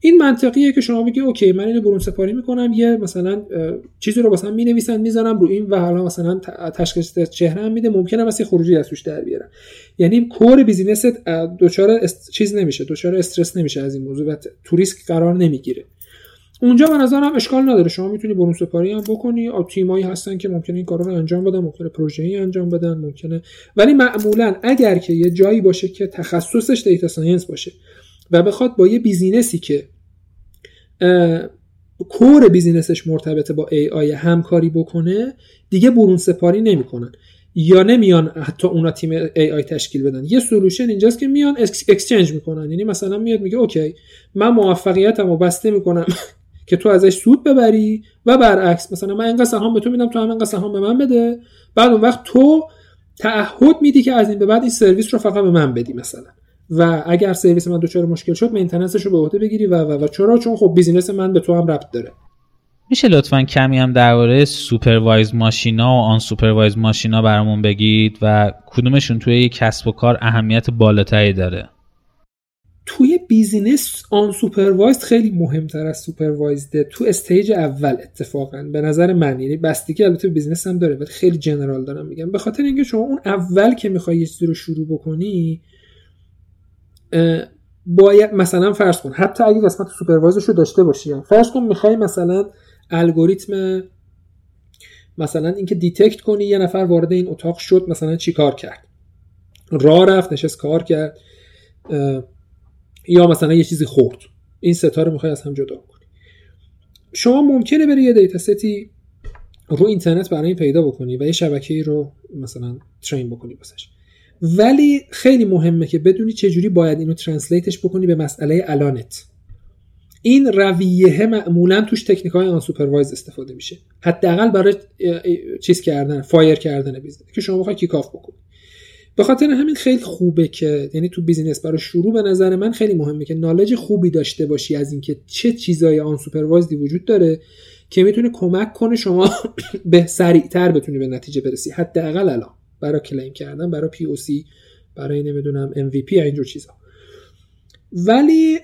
این منطقیه که شما بگی okay من اینو برون سپاری می‌کنم یه مثلا چیزی رو مثلا می‌نویسن می‌ذارم رو این و حالا مثلا تشخیص چهره هم میده ممکنه واسه خروجی از توش در بیارم. یعنی core business ت دچار. چیز نمیشه دچار استرس نمیشه از این موضوع و تو ریسک قرار نمی‌گیره. اونجا به نظرم اشکال نداره. شما می‌تونی برون سپاری هم بکنی. تیمایی هستن که ممکنه این کارا رو انجام بدن ممکنه پروژه‌ای انجام بدن ممکنه. ولی معمولا اگر که یه جایی باشه که تخصصش data science باشه و بخواد با یه business ی که core business ش مرتبطه با AI همکاری بکنه دیگه برون سپاری نمی‌کنن. یا نمیان حتی اونا تیم AI تشکیل بدن. یه solution اینجاست که میان exchange می‌کنن. یعنی مثلا میاد میگه okay من موفقیتمو وابسته می‌کنم. که تو ازش سود ببری و برعکس مثلا من اینقدر سهام به تو میدم تو هم اینقدر سهام به من بده. بعد اون وقت تو تعهد میدی که از این به بعد این سرویس رو فقط به من بدی مثلا. و اگر سرویس من دچار مشکل شد maintenance ش رو به عهده بگیری و و و. چرا؟ چون خب business من به تو هم ربط داره. میشه لطفا کمی هم درباره supervised ماشینا و unsupervised ماشینا برامون بگید و کدومشون توی کسب و کار اهمیت بالاتری داره؟ توی business unsupervised خیلی مهمتر از supervised ه تو stage اول اتفاقا به نظر من. یعنی بستگی البته business هم داره ولی خیلی general دارم میگم. به خاطر اینکه شما اون اول که می‌خوای یه چیزی رو شروع بکنی باید مثلا فرض کن حتی اگه قسمت supervised ش رو داشته باشی فرض کن می‌خوای مثلا الگوریتم مثلا اینکه detect کنی یه نفر وارد این اتاق شد مثلا چی کار کرد؟ راه رفت نشست کار کرد. یا مثلا یه چیزی خورد. این سه تا رو می‌خوای از هم جدا کنی. شما ممکنه بری یه dataset ی رو اینترنت برای این پیدا بکنی و یه شبکه رو مثلا train بکنی واسش ولی خیلی مهمه که بدونی چجوری باید اینو translate ش بکنی به مسئله الانت. این رویه معمولا توش تکنیک های unsupervised استفاده میشه. حداقل برای چیز کردن fire کردن business. که شما بخوای kick off بکنی. به خاطر همین خیلی خوبه که یعنی تو business برای شروع به نظر من خیلی مهمه که knowledge خوبی داشته باشی از اینکه چه چیزای unsupervised ی وجود داره که می‌تونه کمک کنه شما به سریعتر بتونی به نتیجه برسی. حداقل الان. برای claim کردن برای POC برای نمی‌دونم MVP اینجور چیزا. ولی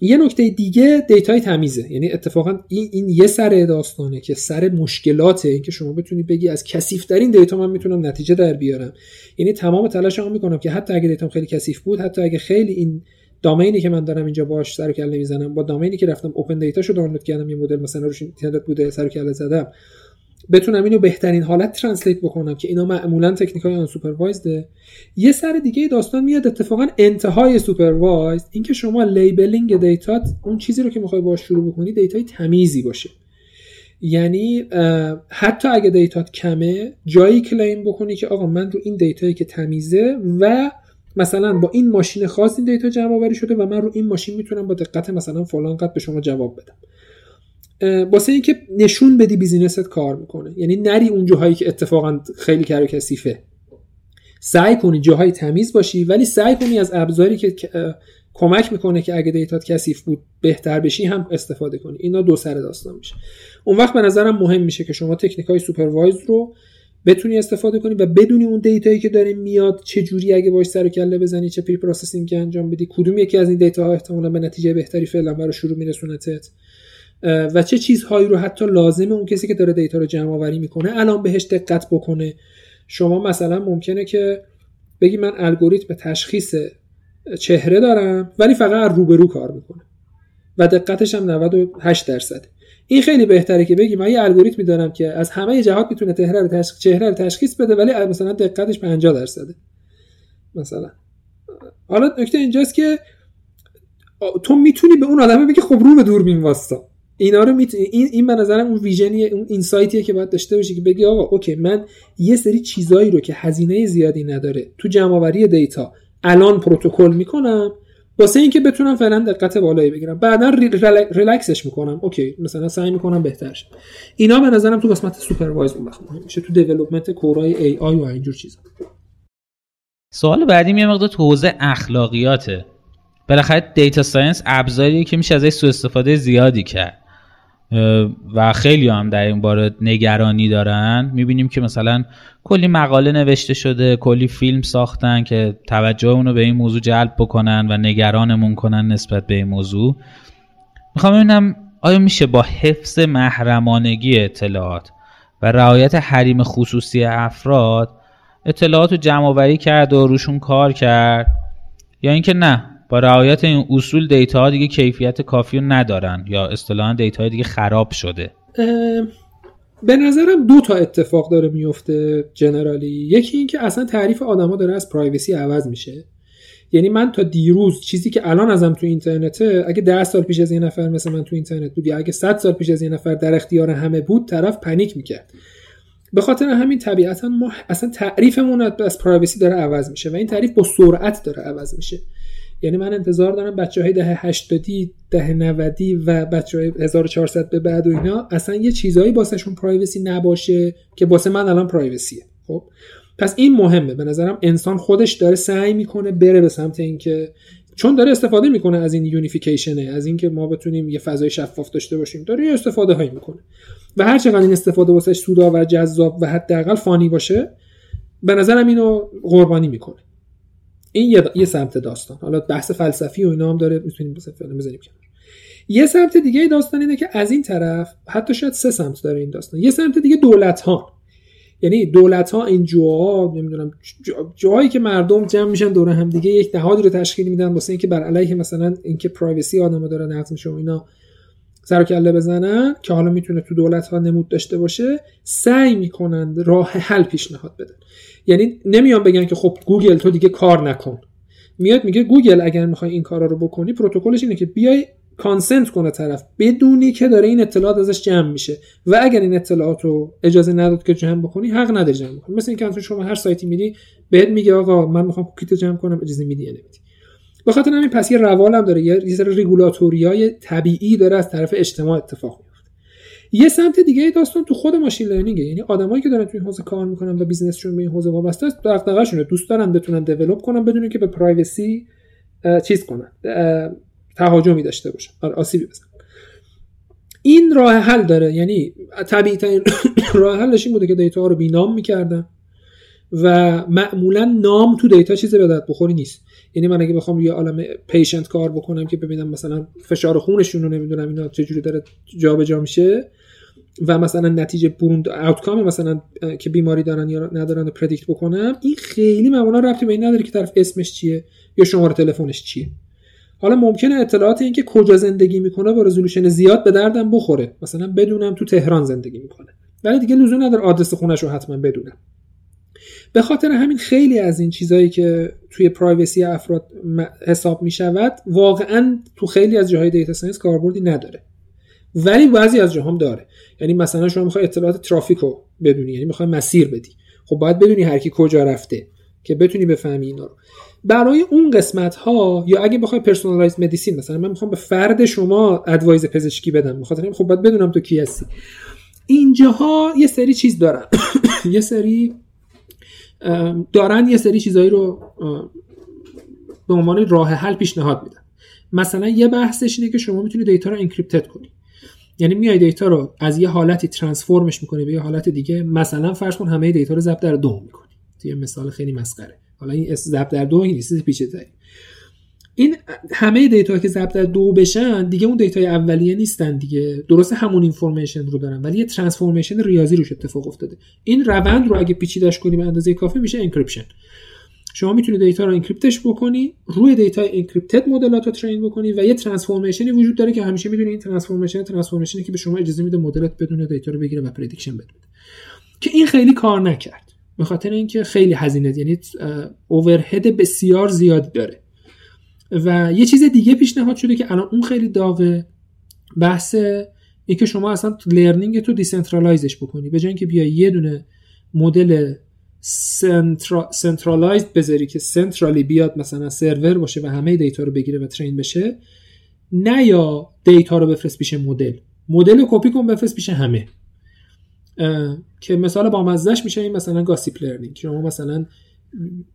یه نکته دیگه data ی تمیزه. یعنی اتفاقا این, این یه سر داستانه که سر مشکلاته اینکه شما بتونی بگی از کثیفترین data من می‌تونم نتیجه در بیارم. یعنی تمام تلاشمو می‌کنم که حتی اگه data م خیلی کثیف بود حتی اگه خیلی این domain ی که من دارم اینجا باش سر کله می‌زنم با domain ی که رفتم open data شو دانلود کردم یه مدل مثلا روش اینترنت بوده سر کله زدم. بتونم اینو بهترین حالت translate بکنم که اینا معمولا تکنیک های unsupervised ه. یه سر دیگه داستان میاد اتفاقا انتهای supervised اینکه شما labeling data ت اون چیزی رو که می‌خوای باش شروع بکنی data ی تمیزی باشه. یعنی حتی اگه data ت کمه جایی claim بکنی که آقا من رو این data یی که تمیزه و مثلا با این ماشین خاص این data جمع آوری شده و من رو این ماشین می‌تونم با دقت مثلا فلان قد به شما جواب بدم. واسه اینکه نشون بدی business ت کار می‌کنه. یعنی نری اون جاهایی که اتفاقا خیلی کر کثیفه. سعی کنی جاهای تمیز باشی ولی سعی کنی از ابزاری که کمک می‌کنه که اگه data ت کثیف بود بهتر بشی هم استفاده کنی. اینا دو سر داستان میشه. اون وقت به نظرم مهم میشه که شما تکنیک های supervised رو بتونی استفاده کنی و بدونی اون data یی که داره میاد چه جوری اگه باش سر کله بزنی چه preprocessing انجام بدی کدوم یکی از این data ها احتمالاً به نتیجه بهتری فعلا برای شروع میرسونتت و چه چیزهایی رو حتی لازمه اون کسی که داره data رو جمع آوری می‌کنه الان بهش دقت بکنه. شما مثلا ممکنه که بگی من الگوریتم تشخیص چهره دارم ولی فقط روبرو کار می‌کنه. و دقتش هم 98 درصد. این خیلی بهتره که بگی من یه الگوریتمی دارم که از همه جهات می‌تونه چهره رو تشخیص چهره رو تشخیص بده ولی مثلا دقتش 50 درصده. مثلا. حالا نکته اینجاست که تو می‌تونی به اون آدم بگی خب رو به دوربین واسطا. اینا رو می‌تونی این این به نظرم اون ویژنی اون اینسایتیه که باید داشته باشی که بگی آقا اوکی من یه سری چیزایی رو که هزینه زیادی نداره تو جمع data الان پروتکل می‌کنم واسه اینکه بتونم فعلا دقت بالایی بگیرم. بعدا ریلکسش می‌کنم. okay مثلا سعی می‌کنم بهتر شه اینا به نظرم تو قسمت supervised اون میشه. تو development core ای AI و اینجور چیزا. سوال بعدی یه مقدار تو حوزه اخلاقیاته. بالاخره data science ابزاریه که میشه ازش سوء استفاده زیادی کرد. و خیلی هم در این باره نگرانی دارن. می‌بینیم که مثلا کلی مقاله نوشته شده کلی فیلم ساختن که توجه اونو به این موضوع جلب بکنن و نگرانمون کنن نسبت به این موضوع. می‌خوام ببینم آیا میشه با حفظ محرمانگی اطلاعات و رعایت حریم خصوصی افراد اطلاعات رو جمع کرد و روشون کار کرد یا اینکه نه؟ با رعایت این اصول دیتا ها دیگه کیفیت کافی رو ندارن یا اصطلاحا دیتا های دیگه خراب شده. به نظرم دو تا اتفاق داره میفته generally. یکی این که اصلا تعریف آدما داره از privacy عوض میشه. یعنی من تا دیروز چیزی که الان ازم تو اینترنته اگه ده سال پیش از یه نفر مثل من تو اینترنت بود یا اگه 100 سال پیش از یه نفر در اختیار همه بود طرف panic می‌کرد. به خاطر همین طبیعتا ما اصلا تعریفمون از privacy داره عوض میشه و این تعریف با سرعت داره عوض میشه. یعنی من انتظار دارم بچه های دهه 80 دهه 90 و بچه های 1400 به بعد و اینا اصلا یه چیزایی باسهشون پرایوسی نباشه که باسه من الان پرایوسیه خب؟ پس این مهمه. به نظرم انسان خودش داره سعی می‌کنه بره به سمت اینکه چون داره استفاده می‌کنه از این یونیفیکیشنه از اینکه ما بتونیم یه فضای شفاف داشته باشیم داره یه استفاده هایی می‌کنه. و هر چقدر این استفاده واسش و جذاب و حداقل فانی باشه به نظرم اینو قربانی می‌کنه. این یه, یه سمت داستان. حالا بحث فلسفی و اینا هم داره می‌تونیم بزنیم کنار. یه سمت دیگه داستان اینه که از این طرف حتی شاید سه سمت داره این داستان. یه سمت دیگه دولت ها یعنی دولت ها این جوها نمی‌دونم جایی که مردم جمع میشن دور هم دیگه یک نهادی رو تشکیل میدن واسه اینکه بر علیه مثلا اینکه پرایوسی آدم داره نقض میشه و اینا سر کله بزنن که حالا می‌تونه تو دولت ها نمود داشته باشه سعی می‌کنن راه حل پیشنهاد بدن. یعنی نمیان بگن که خب گوگل تو دیگه کار نکن. میاد میگه گوگل اگر می‌خوای این کارا رو بکنی پروتکلش اینه که بیای consent کنه طرف بدونی که داره این اطلاعات ازش جمع میشه. و اگر این اطلاعات رو اجازه نداد که جمع بکنی حق نداری جمع بکنی. مثل اینکه شما هر سایتی میری بهت میگه آقا من می‌خوام کوکیتو جمع کنم اجازه میدی یا نمیدی. به خاطر همین پس یه روال هم داره یه سری رگولاتوریای طبیعی داره از طرف اجتماع اتفاق یه سمت دیگه داستان تو خود machine learning ه یعنی آدمایی که دارن تو این حوزه کار می‌کنن و business شون به این حوزه وابسته است دغدغه‌شونه دوست دارن بتونن develop کنن بدون که به privacy چیز کنن. تهاجمی داشته باشن. آره آسیبی بزنن. این راه حل داره. یعنی طبیعی ترین راه حلش این بوده که data رو بینام می‌کردن و معمولا نام تو data چیز به درد بخوری نیست. یعنی من اگه بخوام یه عالم patient کار بکنم که ببینم مثلا فشار خونشون رو نمی‌دونم اینا چجوری داره جابجا میشه و مثلا نتیجه بروند آوتکام مثلا که بیماری دارن یا ندارن رو پردیکت بکنم این خیلی معمولا ربطی به این نداره که طرف اسمش چیه یا شماره تلفنش چیه. حالا ممکنه اطلاعات این که کجا زندگی می‌کنه با رزولوشن زیاد به دردم بخوره. مثلا بدونم تو تهران زندگی می‌کنه. ولی دیگه لزوم نداره آدرس خونش رو حتما بدونم. به خاطر همین خیلی از این چیزهایی که توی پرایوسی افراد حساب می شود واقعا تو خیلی از جاهای data science کاربردی نداره. ولی بعضی از جاهام داره. یعنی مثلا شما می‌خوای اطلاعات ترافیک رو بدونی یعنی می‌خوای مسیر بدی. خب باید بدونی هر کی کجا رفته که بتونی بفهمی اینا رو. برای اون قسمت ها یا اگه بخوای personalized medicine مثلا من می‌خوام به فرد شما advice پزشکی بدم می‌خوام خب باید بدونم تو کی هستی. اینجاها یه سری چیز دارن. یه سری دارن یه سری چیزایی رو به عنوان راه حل پیشنهاد میدن. مثلا یه بحثش اینه که شما می‌تونی data رو encrypted کنی. یعنی میای data رو از یه حالتی transform ش می‌کنی به یه حالت دیگه مثلا فرض کن همه data رو ضرب در دو می‌کنی. یه مثال خیلی مسخره. حالا این ضرب در دو نیست پیچیده این همه data که ضرب در دو بشن دیگه اون data ی اولیه نیستن دیگه. درست همون information رو دارن ولی یه transformation ریاضی روش اتفاق افتاده. این روند رو اگه پیچیدش کنی به اندازه کافی میشه encryption شما می‌تونی data رو encrypt ش بکنی روی data encrypted مدلات رو train بکنی و یه transformation ی وجود داره که همیشه می‌دونی این transformation transformation ی که به شما اجازه میده مدلت بدون data رو بگیره و prediction بده. که این خیلی کار نکرد. به خاطر اینکه خیلی هزینه یعنی overhead بسیار زیادی داره. و یه چیز دیگه پیشنهاد شده که الان اون خیلی داغه بحث اینکه شما اصلا learning تو decentralize ش بکنی. به جای اینکه بیای یه دونه مدل centralized بذاری که centrally بیاد مثلا سرور باشه و همه data رو بگیره و train بشه نه یا data رو بفرست پیش مدل. مدل کپی کن بفرست پیش همه. که مثال با مزدش میشه این مثلا gossip learning شما مثلا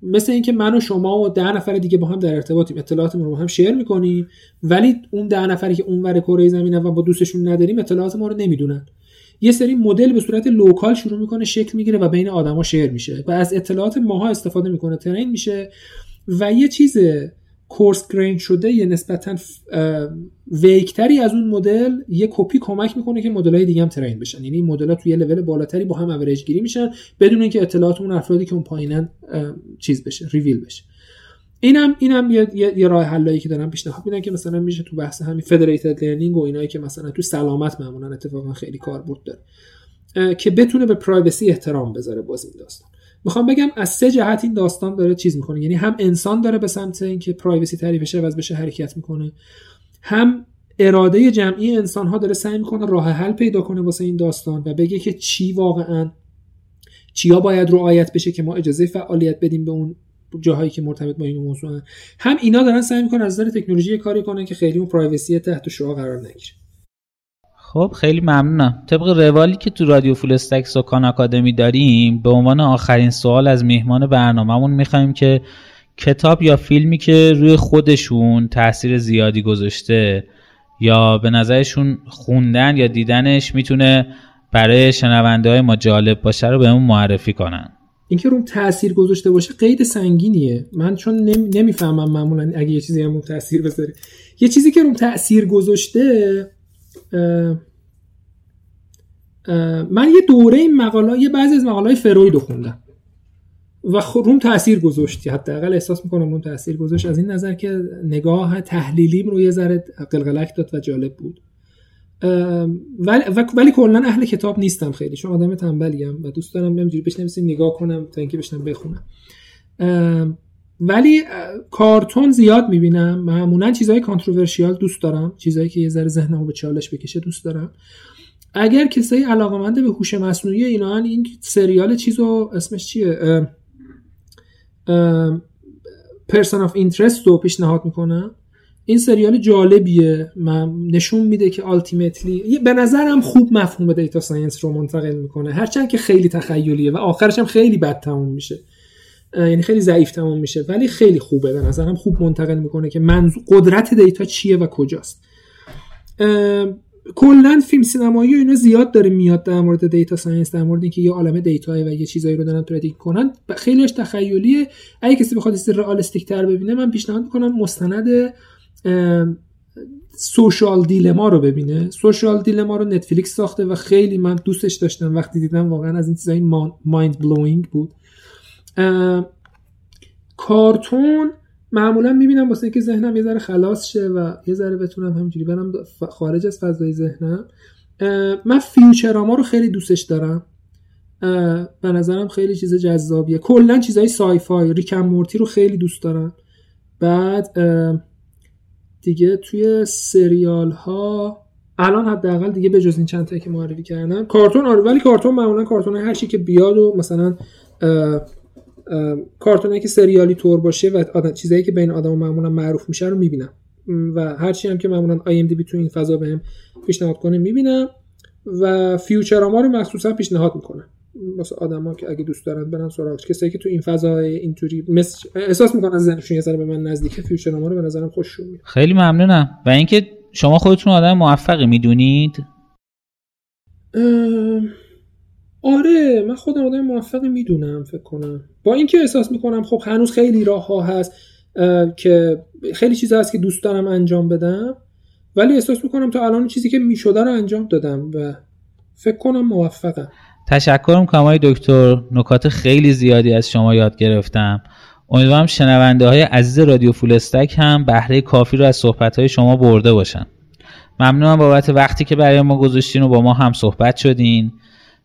مثل اینکه من و شما و ده نفر دیگه با هم در ارتباطیم اطلاعاتمون رو با هم share می‌کنیم ولی اون ده نفری که اونور کره زمینه و با دوستشون نداریم اطلاعات ما رو نمی‌دونن. یه سری مدل به صورت local شروع می‌کنه شکل می‌گیره و بین آدما share میشه و از اطلاعات ماها استفاده می‌کنه train میشه و یه چیز coarse grain شده یه نسبتا weak تری از اون مدل یه کپی کمک می‌کنه که مدل های دیگه هم train بشن. یعنی مدل ها توی یه لول بالاتری با هم اوریج گیری میشن بدون اینکه اطلاعات اون افرادی که اون پایینن چیز بشه ریویل بشه. اینم اینم یه, یه،, یه راه حلایی که دارم پیشنهاد میدن که مثلا میشه تو بحث همین federated learning و اینایی که مثلا تو سلامت معمولا اتفاقا خیلی کاربرد داره که بتونه به privacy احترام بذاره باز این داستان. می‌خوام بگم از سه جهت این داستان داره چیز می‌کنه. یعنی هم انسان داره به سمت اینکه privacy تعریفش عوض بشه حرکت می‌کنه هم اراده جمعی انسان ها داره سعی می‌کنه راه حل پیدا کنه واسه این داستان و بگه که چی واقعا چیا باید رعایت بشه که ما اجازه فعالیت بدیم به اون جاهایی که مرتبط با این موضوع هم اینا دارن سعی می‌کنن از نظر تکنولوژی کاری کنن که خیلی اون پرایوسی تحت شعاع قرار نگیره. خب خیلی ممنونم. طبق روالی که تو رادیو فول استک سکان آکادمی داریم به عنوان آخرین سوال از میهمان برنامهمون می‌خوایم که کتاب یا فیلمی که روی خودشون تاثیر زیادی گذاشته یا به نظرشون خوندن یا دیدنش می‌تونه برای شنونده های ما جالب باشه رو بهمون معرفی کنن. اینکه روم تاثیر گذاشته باشه قید سنگینیه. من چون نمی‌فهمم معمولا اگه یه چیزی هم تاثیر بذاره. یه چیزی که روم تاثیر گذاشته من یه دوره این مقاله یه بعضی از مقاله فروید خوندم. و خب روم تاثیر گذاشتی. حداقل احساس می‌کنم روم تاثیر گذاشت. از این نظر که نگاه تحلیلیم رو یه ذره قلقلک داد و جالب بود. ولی ولی کلا اهل کتاب نیستم خیلی. چون آدم تنبلیم و دوست دارم همینجوری بشنم نگاه کنم تا اینکه بشنم بخونم. ولی کارتون زیاد می‌بینم. معمولا چیزهای کانتروورشیال دوست دارم. چیزهایی که یه ذره ذهنمو به چالش بکشه دوست دارم. اگر کسایی علاقمنده به هوش مصنوعی اینا این سریال چیزو اسمش چیه؟ Person of Interest رو پیشنهاد می‌کنم. این سریال جالبیه. من نشون میده که ultimately به نظرم خوب مفهوم data science رو منتقل می‌کنه. هرچند که خیلی تخیلیه و آخرش هم خیلی بد تموم میشه. یعنی خیلی ضعیف تموم میشه. ولی خیلی خوبه. به نظرم خوب منتقل می‌کنه که منظور قدرت data چیه و کجاست. کلا فیلم سینمایی و اینا زیاد داره میاد در مورد data science در مورد اینکه یه عالمه data و یه چیزایی رو دارن predict کنن. خیلیش تخیلیه. اگه کسی بخواد چیز رئالیستیک تر ببینه من پیشنهاد می‌کنم مستند سوشال دیلما رو ببینه. سوشال دیلما رو نتفلیکس ساخته و خیلی من دوستش داشتم. وقتی دیدم واقعا از این چیزای مایند بلوینگ بود. کارتون معمولا می‌بینم واسه اینکه ذهنم یه ذره خلاص شه و یه ذره بتونم همینجوری برم خارج از فضای ذهنم. من فیوچراما رو خیلی دوستش دارم. به نظرم خیلی چیز جذابیه. کلا چیزای سای فای ریکم مورتی رو خیلی دوست دارم. بعد دیگه توی سریال ها الان حداقل دیگه به جز این چند تا که معرفی کردم کارتون آره ولی کارتون معمولا کارتون هر چی که بیاد و مثلا کارتونی که سریالی طور باشه و چیزایی که بین آدم معمولا معروف میشه رو می‌بینم. و هرچی هم که معمولا بی تو این فضا بهم پیشنهاد کنه می‌بینم و فیوچراما رو مخصوصا پیشنهاد می‌کنم. واسه آدما که اگه دوست دارن برن سراغش. کسایی که تو این فضا اینطوری مثل احساس می‌کنن ذهنشون یه ذره به من نزدیکه فیوچراما رو به نظرم خوششون میاد. خیلی ممنونم. و اینکه شما خودتون آدم موفقی می‌دونید؟ آره من خودم آدم موفقی می‌دونم فکر کنم. با اینکه احساس می‌کنم خب هنوز خیلی راه ها هست که خیلی چیز هست که دوست دارم انجام بدم ولی احساس می‌کنم تا الان چیزی که می‌شده رو انجام دادم و فکر کنم موفقم. تشکر می‌کنم های دکتر. نکات خیلی زیادی از شما یاد گرفتم. امیدوارم شنونده های عزیز رادیو فولستک هم بهره کافی رو از صحبت های شما برده باشن. ممنونم بابت وقتی که برای ما گذاشتین و با ما هم صحبت شدین.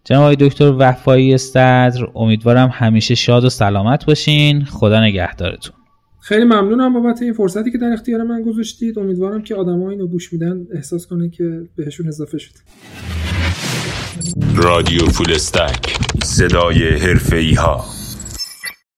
جناب آقای دکتر وفایی استدر امیدوارم همیشه شاد و سلامت باشین. خدا نگهدارتون. خیلی ممنونم بابت این فرصتی که در اختیار من گذاشتید. امیدوارم که آدمایی اینو گوش میدن احساس کنه که بهشون اضافه شد رادیو فولستک. صدای حرفه ها